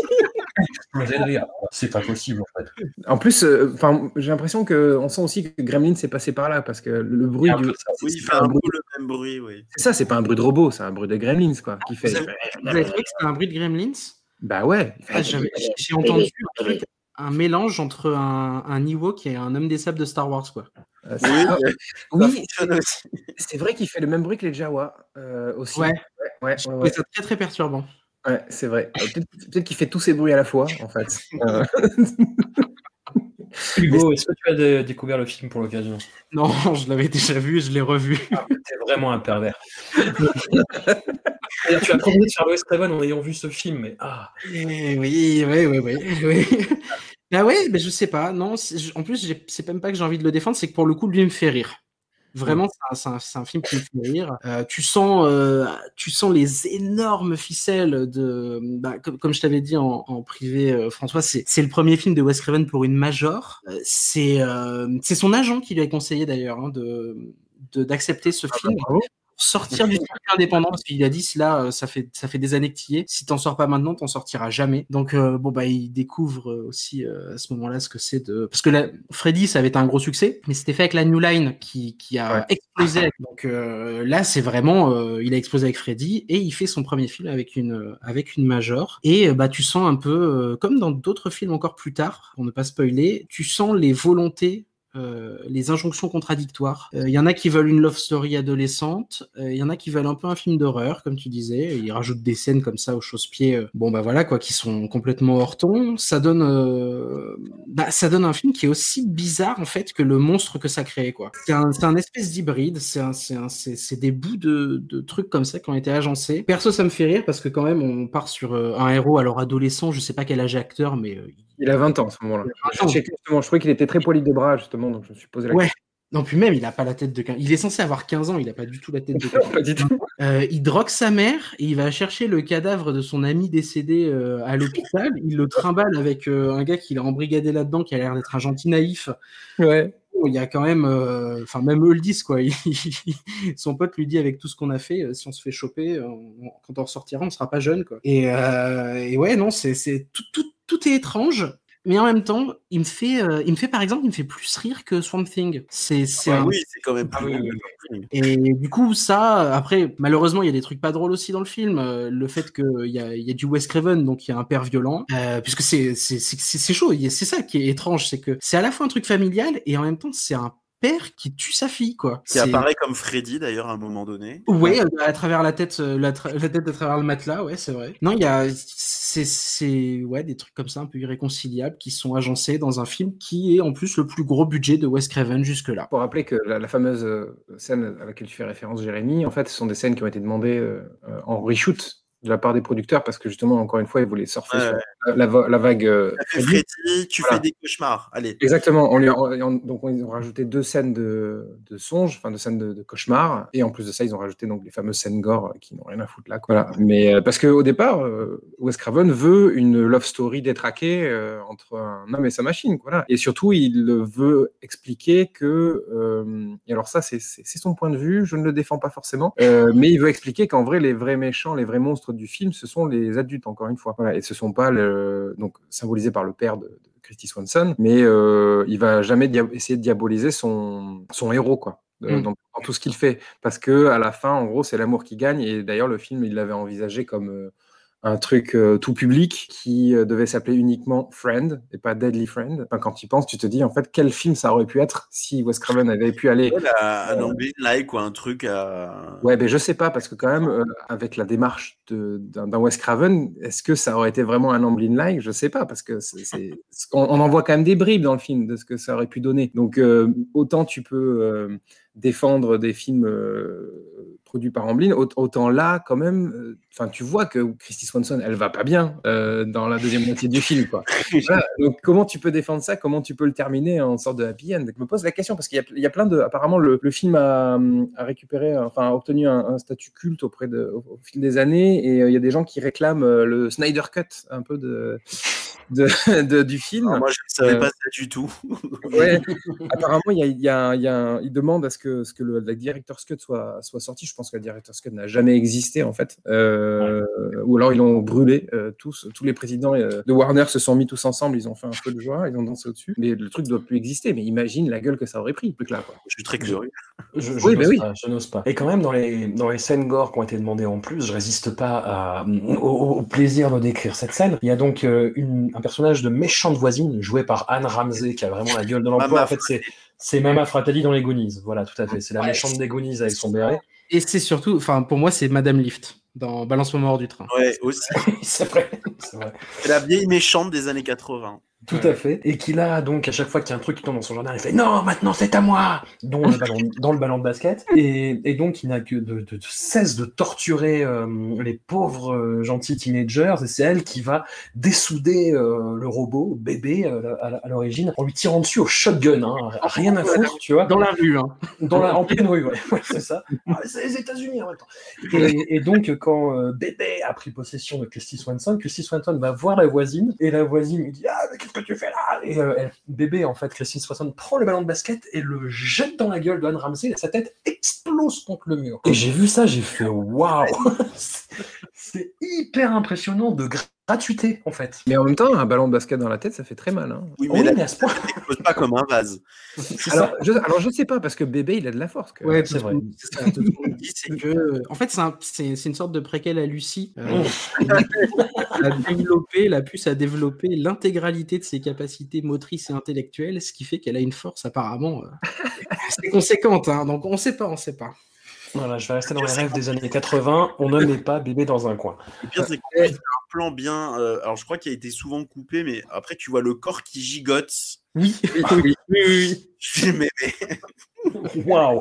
C: c'est pas possible en fait.
F: En plus, euh, enfin, j'ai l'impression que on sent aussi que Gremlin s'est passé par là parce que le bruit du.
E: oui, il fait un, bruit... le même bruit, oui.
F: C'est ça, c'est pas un bruit de robot, c'est un bruit de Gremlins quoi. Qui fait.
D: Vous avez trouvé que c'était un bruit de Gremlins?
F: Bah ouais.
D: Ah, j'ai entendu un mélange entre un, un Ewok et un homme des sables de Star Wars quoi.
F: Euh, oui, oui c'est vrai qu'il fait le même bruit que les Jawa euh, aussi.
D: Ouais, ouais, ouais, C'est très très perturbant.
F: Ouais, c'est vrai. Euh, peut-être qu'il fait tous ces bruits à la fois, en fait. Euh.
C: Hugo, est-ce que tu as découvert le film pour l'occasion?
D: Non, je l'avais déjà vu, je l'ai revu.
C: Ah, T'es vraiment un pervers. tu as promis de faire Craven en ayant vu ce film, mais ah.
D: Eh oui, oui, oui, oui. oui. Ah ouais, mais je sais pas. Non, en plus, c'est même pas que j'ai envie de le défendre, c'est que pour le coup, lui me fait rire. Vraiment, c'est un, un, film qui me fait rire. Euh, tu, sens, euh, tu sens les énormes ficelles de. Bah, comme, comme, je t'avais dit en, en privé, euh, François, c'est le premier film de Wes Craven pour une major. Euh, c'est c'est son agent qui lui a conseillé d'ailleurs hein, de d'accepter ce ah, film. Bah, sortir du circuit indépendant parce qu'il a dit là euh, ça fait ça fait des années que tu y es. Si t'en sors pas maintenant t'en sortiras jamais. Donc euh, bon bah il découvre euh, aussi à ce moment-là ce que c'est de parce que là, Freddy ça avait été un gros succès mais c'était fait avec la New Line qui, qui a explosé donc là c'est vraiment il a explosé avec Freddy et il fait son premier film avec une avec une major. Et bah tu sens un peu comme dans d'autres films encore plus tard pour ne pas spoiler tu sens les volontés euh, les injonctions contradictoires. Il euh, y en a qui veulent une love story adolescente, il euh, y en a qui veulent un peu un film d'horreur, comme tu disais. Ils rajoutent des scènes comme ça au chausse-pied, bon bah voilà quoi, qui sont complètement hors ton. Ça donne, bah, ça donne un film qui est aussi bizarre en fait que le monstre que ça crée quoi. C'est un, un, espèce d'hybride, c'est des bouts de, de, trucs comme ça qui ont été agencés. Perso, ça me fait rire parce que quand même on part sur un héros alors adolescent, je sais pas quel âge acteur, mais
F: il a 20 ans à ce moment-là. Je, je, trouvais qu'il était très poli de bras, justement, donc je me suis posé la
D: ouais.
F: question.
D: Non, puis même, il n'a pas la tête de 15 Il est censé avoir 15 ans, il n'a pas du tout la tête de 15 ans. euh, il drogue sa mère et il va chercher le cadavre de son ami décédé euh, à l'hôpital. Il le trimballe avec euh, un gars qui l'a embrigadé là-dedans, qui a l'air d'être un gentil naïf.
F: Ouais.
D: Il y a quand même, enfin, même eux le disent, quoi. son pote lui dit avec tout ce qu'on a fait, si on se fait choper, quand on ressortira, on ne sera pas jeune, quoi. Et, et ouais, non, c'est tout, tout, tout est étrange mais en même temps, il me fait, euh, il me fait par exemple, il me fait plus rire que Swamp Thing. C'est, c'est
E: ah oui, c'est quand même plus.
D: Et du coup, ça, après, malheureusement, il y a des trucs pas drôles aussi dans le film. Euh, le fait qu'il y a, il y a du Wes Craven, donc il y a un père violent, euh, puisque c'est, c'est, c'est, c'est chaud. C'est ça qui est étrange, c'est que c'est à la fois un truc familial et en même temps, c'est un père qui tue sa fille, quoi.
E: Qui apparaît comme Freddy d'ailleurs à un moment donné.
D: Ouais, à travers la tête, euh, la, la tête à travers le matelas, ouais, c'est vrai. Non, il y a, c'est, ouais, des trucs comme ça un peu irréconciliables qui sont agencés dans un film qui est en plus le plus gros budget de Wes Craven jusque-là.
F: Pour rappeler que la, fameuse euh, scène à laquelle tu fais référence, Jérémy, en fait, ce sont des scènes qui ont été demandées euh, en reshoot de la part des producteurs parce que justement, encore une fois, ils voulaient surfer sur la, la, vague. Euh,
E: Freddy, tu fais des cauchemars. Allez.
F: Exactement. On lui donc, ils ont rajouté deux scènes de, de songe, enfin, deux scènes de, de, cauchemars. Et en plus de ça, ils ont rajouté donc les fameuses scènes gore qui n'ont rien à foutre là. Voilà. Mais euh, parce qu'au départ, euh, Wes Craven veut une love story détraquée euh, entre un homme et sa machine. Voilà. Et surtout, il veut expliquer que. et alors, ça, c'est son point de vue. Je ne le défends pas forcément. mais il veut expliquer qu'en vrai, les vrais méchants, les vrais monstres du film, ce sont les adultes, encore une fois. Voilà, et ce sont pas le, donc symbolisé par le père de, Christy Swanson, mais euh, il va jamais essayer de diaboliser son, son héros, quoi. Mm. Dans, tout ce qu'il fait, parce que à la fin, en gros, c'est l'amour qui gagne. Et d'ailleurs, le film, il l'avait envisagé comme euh, un truc euh, tout public qui euh, devait s'appeler uniquement Friend et pas Deadly Friend. Enfin, quand tu penses, tu te dis en fait quel film ça aurait pu être si Wes Craven avait pu aller.
E: un euh, like ou un truc à.
F: Ouais, mais je sais pas parce que quand même avec la démarche d'un Wes Craven, est-ce que ça aurait été vraiment un Amblin like? Je sais pas parce que c'est on, on, en voit quand même des bribes dans le film de ce que ça aurait pu donner. Donc autant tu peux défendre des films produit par Amblin, autant là, quand même, euh, enfin, tu vois que Christy Swanson, elle va pas bien euh, dans la deuxième moitié du film, quoi. donc, comment tu peux défendre ça? Comment tu peux le terminer en sorte de happy end? Je me pose la question parce qu'il y, a plein de. Apparemment, le, film a, récupéré, enfin, a obtenu un, statut culte auprès de, au, fil des années, et euh, il y a des gens qui réclament le Snyder Cut, un peu de de, du film.
E: moi, je ne savais pas ça du tout.
F: ouais, apparemment, il, y a, y a il demande à ce que, ce que le, la Director's Cut soit, soit sorti. Je pense que la Director's Cut n'a jamais existé, en fait. Euh, ou alors, ils l'ont brûlé euh, tous. Tous les présidents euh, de Warner se sont mis tous ensemble. Ils ont fait un feu de joie. Ils ont dansé au-dessus. Mais le truc ne doit plus exister. Mais imagine la gueule que ça aurait pris. Plus que là, quoi.
E: Je suis très curieux.
C: Je, je oui, oui. je n'ose pas. Et quand même, dans les, dans les scènes gore qui ont été demandées en plus, je résiste pas à, au, plaisir de décrire cette scène. Il y a donc une, un personnage de méchante voisine jouée par Anne Ramsey qui a vraiment la gueule de l'emploi. En fait, c'est c'est Mama Fratelli dans les Goonies. Voilà, tout à fait. C'est la méchante des Goonies avec son béret.
D: Et c'est surtout, enfin, pour moi, c'est Madame Lift dans Balance-moi hors du train.
E: Ouais, aussi.
C: c'est vrai.
E: C'est la vieille méchante des années 80.
C: Tout à fait. Et qu'il a donc à chaque fois qu'il y a un truc qui tombe dans son jardin, il fait non, maintenant c'est à moi dans le ballon, dans le ballon de basket. Et, et donc il n'a que de, de, cesse de torturer euh, les pauvres euh, gentils teenagers. Et c'est elle qui va dessouder euh, le robot bébé à, l'origine en lui tirant dessus au shotgun. Hein, rien à foutre, tu vois.
D: Dans la rue, hein.
C: Dans la, en pleine rue, ouais, c'est ça. Ah, c'est les États-Unis en même temps. Et, et donc quand bébé a pris possession de Christy Swanson, Christy Swanson va voir la voisine et la voisine lui dit ah mais que tu fais là Et euh, bébé, en fait, Christine 60 prend le ballon de basket et le jette dans la gueule de Anne Ramsey. Et sa tête explose contre le mur. Et j'ai vu ça, j'ai fait waouh. C'est hyper impressionnant de gratuité, en fait.
F: Mais en même temps, un ballon de basket dans la tête, ça fait très mal. Hein.
E: Oui, mais, oui, à ce point. pas comme un vase.
F: Alors je, alors, je sais pas, parce que bébé, il a de la force.
D: Ouais, c'est vrai. c'est que, en fait, c'est une sorte de préquel à Lucie. Euh, a développé, la puce a développé l'intégralité de ses capacités motrices et intellectuelles, ce qui fait qu'elle a une force apparemment euh, conséquente. Hein, donc on sait pas, on sait pas.
C: Voilà, je vais rester dans les rêves des années 80. On ne met pas bébé dans un coin.
E: Le pire, c'est un plan bien. Euh, alors, je crois qu'il a été souvent coupé, mais après, tu vois le corps qui gigote.
D: Oui, oui, oui.
E: oui.
C: Waouh!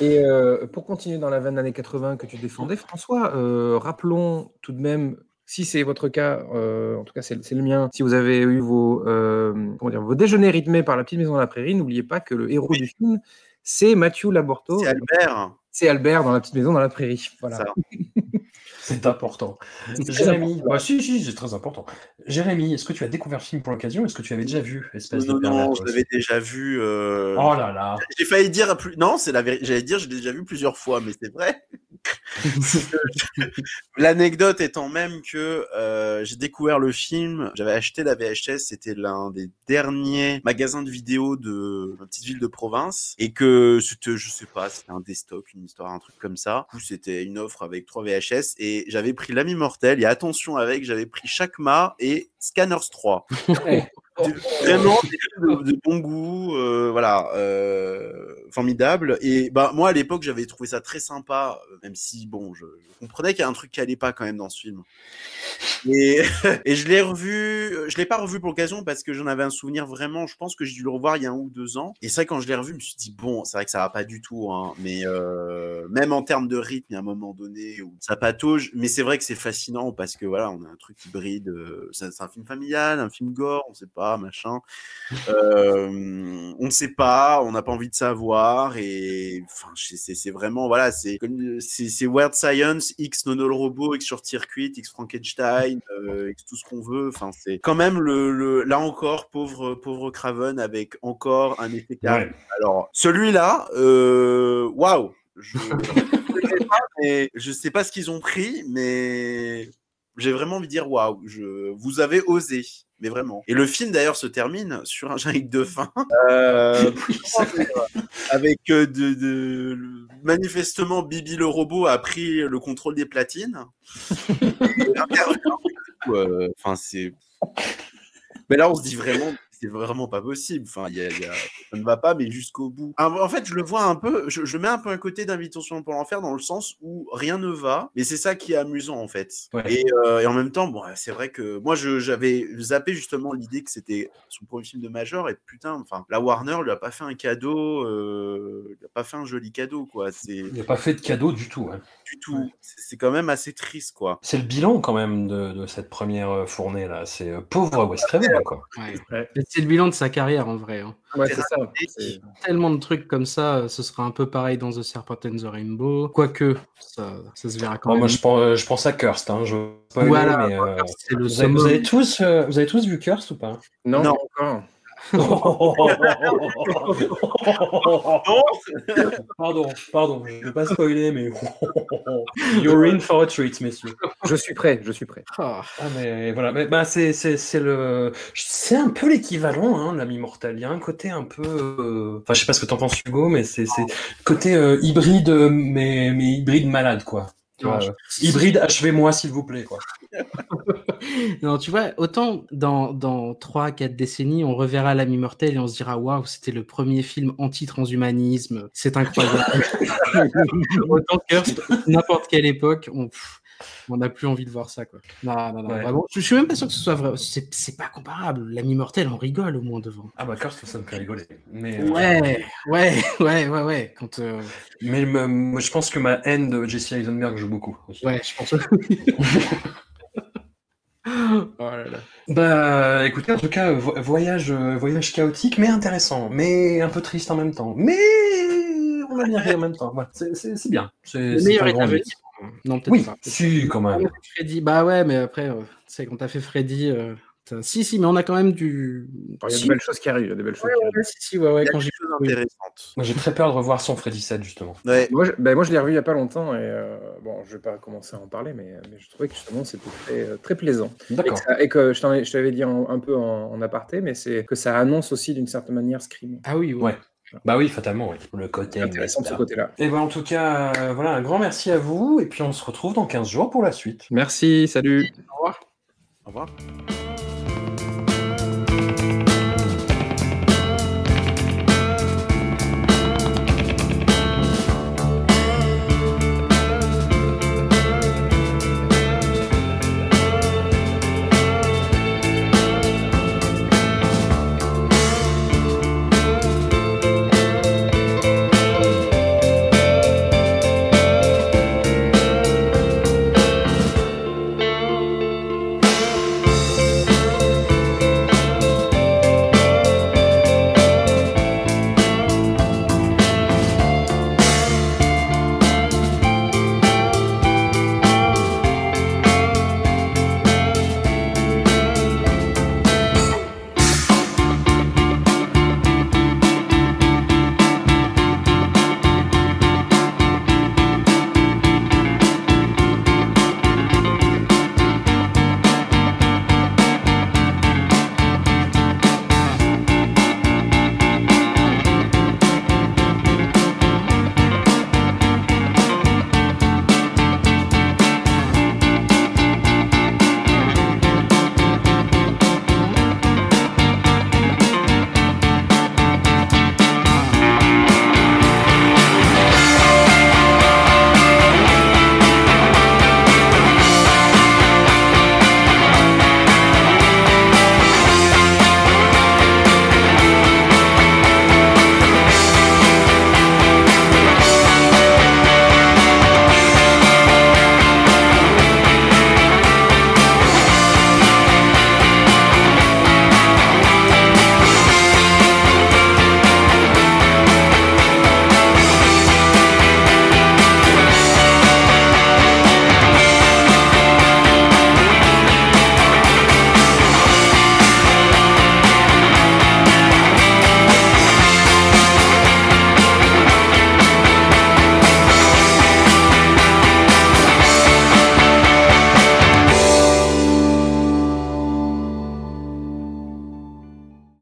F: Et euh, pour continuer dans la veine années 80 que tu défendais, François, euh, rappelons tout de même si c'est votre cas, en tout cas c'est le mien, si vous avez eu vos, comment dire, vos déjeuners rythmés par la petite maison de la prairie, n'oubliez pas que le héros du film, c'est Mathieu Laborto.
E: C'est Albert.
F: C'est Albert dans la petite maison dans la prairie. Voilà.
C: C'est important. Jérémy, bah, si, si, c'est très important. Jérémy, est-ce que tu as découvert le film pour l'occasion Est-ce que tu avais déjà vu espèce
E: Non,
C: de
E: non, je l'avais déjà vu. Euh,
C: oh là là.
E: J'ai failli dire plus. Non, c'est la vérité. J'allais dire, je l'ai déjà vu plusieurs fois, mais c'est vrai. L'anecdote étant même que euh, j'ai découvert le film, j'avais acheté la VHS, c'était l'un des derniers magasins de vidéos de ma petite ville de province, et que c'était, je sais pas, c'était un destock, une histoire, un truc comme ça. Du c'était une offre avec trois VHS, et j'avais pris l'ami mortel, et attention avec, j'avais pris Chakma et Scanners 3. vraiment de, de, bon goût, euh, voilà, euh, formidable. Et bah moi à l'époque j'avais trouvé ça très sympa, euh, même si bon, je, comprenais qu'il y a un truc qui allait pas quand même dans ce film. Et, je l'ai revu, je l'ai pas revu pour l'occasion parce que j'en avais un souvenir vraiment. Je pense que j'ai dû le revoir il y a un ou deux ans. Et c'est vrai quand je l'ai revu, je me suis dit bon, c'est vrai que ça va pas du tout, hein, mais même en termes de rythme, il y a un moment donné où ça patauge. Mais c'est vrai que c'est fascinant parce que voilà, on a un truc hybride. Euh, c'est un film familial, un film gore, on sait pas, machin. Euh, on ne sait pas, on n'a pas envie de savoir. Et enfin, c'est vraiment voilà, c'est c'est Weird Science, X Nono le robot, X Short Circuit, X Frankenstein, euh, X tout ce qu'on veut. Enfin, c'est quand même le, le, là encore pauvre pauvre Craven avec encore un effet carré. Ouais. Alors celui-là, euh, waouh. Je... mais je sais pas ce qu'ils ont pris, mais j'ai vraiment envie de dire waouh, je... vous avez osé, mais vraiment. Et le film d'ailleurs se termine sur un générique de fin, euh, avec euh, de, de, manifestement Bibi le robot a pris le contrôle des platines. Euh, enfin euh, c'est. Mais là on se dit vraiment c'est vraiment pas possible. Enfin, y a, y a... ça ne va pas, mais jusqu'au bout. En fait, je le vois un peu, je, je mets un peu un côté d'invitation pour l'enfer dans le sens où rien ne va, mais c'est ça qui est amusant en fait. Ouais. Et, euh, et, en même temps, bon, c'est vrai que moi, j'avais zappé justement l'idée que c'était son premier film de major, et putain, enfin, la Warner lui a pas fait un cadeau, euh, lui a pas fait un joli cadeau, quoi.
C: Il n'a pas fait de cadeau du tout. Hein.
E: Du tout. Ouais. C'est quand même assez triste, quoi.
C: C'est le bilan quand même de, de cette première fournée là. C'est euh, pauvre Wes Craven, quoi.
D: Ouais c'est le bilan de sa carrière en vrai. Hein.
F: Ouais, c'est ça.
D: Tellement de trucs comme ça, ce sera un peu pareil dans The Serpent and the Rainbow. Quoique, ça, ça se verra quand même.
C: Moi, je pense, je pense à Cursed. Hein. Je...
D: Voilà,
C: mais, euh... vous, avez, vous, avez, tous, euh, vous avez tous vu Cursed ou pas?
F: Non, non. encore.
C: pardon, pardon, je ne vais pas spoiler, mais you're in for a treat, messieurs.
F: Je suis prêt, je suis prêt.
C: Ah, mais voilà, mais bah, c'est le, c'est un peu l'équivalent, hein, l'ami mortel. Il y a un côté un peu, euh... enfin, je sais pas ce que t'en penses, Hugo, mais c'est côté euh, hybride, mais mais hybride malade, quoi. Hybride, achevez-moi s'il vous plaît. Quoi.
D: non, tu vois, autant dans, dans 3-4 décennies, on reverra l'ami mortel et on se dira waouh, c'était le premier film anti-transhumanisme, c'est incroyable. autant que n'importe quelle époque, on. Pff, on n'a plus envie de voir ça quoi. Non, non, non, ouais. vraiment. Je suis même pas sûr que ce soit vrai. C'est pas comparable. L'ami mortel, on rigole au moins devant.
C: Ah bah Curse, ça me fait rigoler. Mais,
D: euh... ouais, ouais, ouais, ouais, ouais. Quand, euh...
C: Mais me, je pense que ma haine de Jesse Eisenberg joue beaucoup. Aussi.
D: Ouais, je pense.
C: oh là là. Bah, écoutez, en tout cas, voyage, voyage chaotique, mais intéressant, mais un peu triste en même temps. Mais on a bien ri en même temps. C'est bien.
D: Le meilleur est à venir.
C: Non, peut-être oui, pas. Si, quand même.
D: Freddy, bah ouais, mais après, euh, tu sais, quand t'as fait Freddy, euh, si, si, mais on a quand même du.
F: Il y a
D: si.
F: de belles choses qui arrivent. Il y a des belles choses
D: ouais,
F: qui arrivent.
D: Ouais, si, si, ouais, ouais,
E: il y a
D: quand
E: des
D: j'ai
E: choses intéressantes.
C: Moi, j'ai très peur de revoir son Freddy 7, justement.
E: Ouais.
F: Moi, je, ben, moi, je l'ai revu il n'y a pas longtemps et euh, bon, je vais pas commencer à en parler, mais, mais je trouvais que justement, c'était très, très plaisant.
C: D'accord.
F: Et, et, que je t'avais dit en, un peu en, en aparté, mais c'est que ça annonce aussi d'une certaine manière Scream.
D: Ah oui, oui.
C: ouais. Bah oui, fatalement, oui. Le côté
F: intéressant de ce côté-là.
C: Et ben en tout cas, euh, voilà, un grand merci à vous. Et puis on se retrouve dans 15 jours pour la suite.
F: Merci, salut.
D: Au revoir.
E: Au revoir.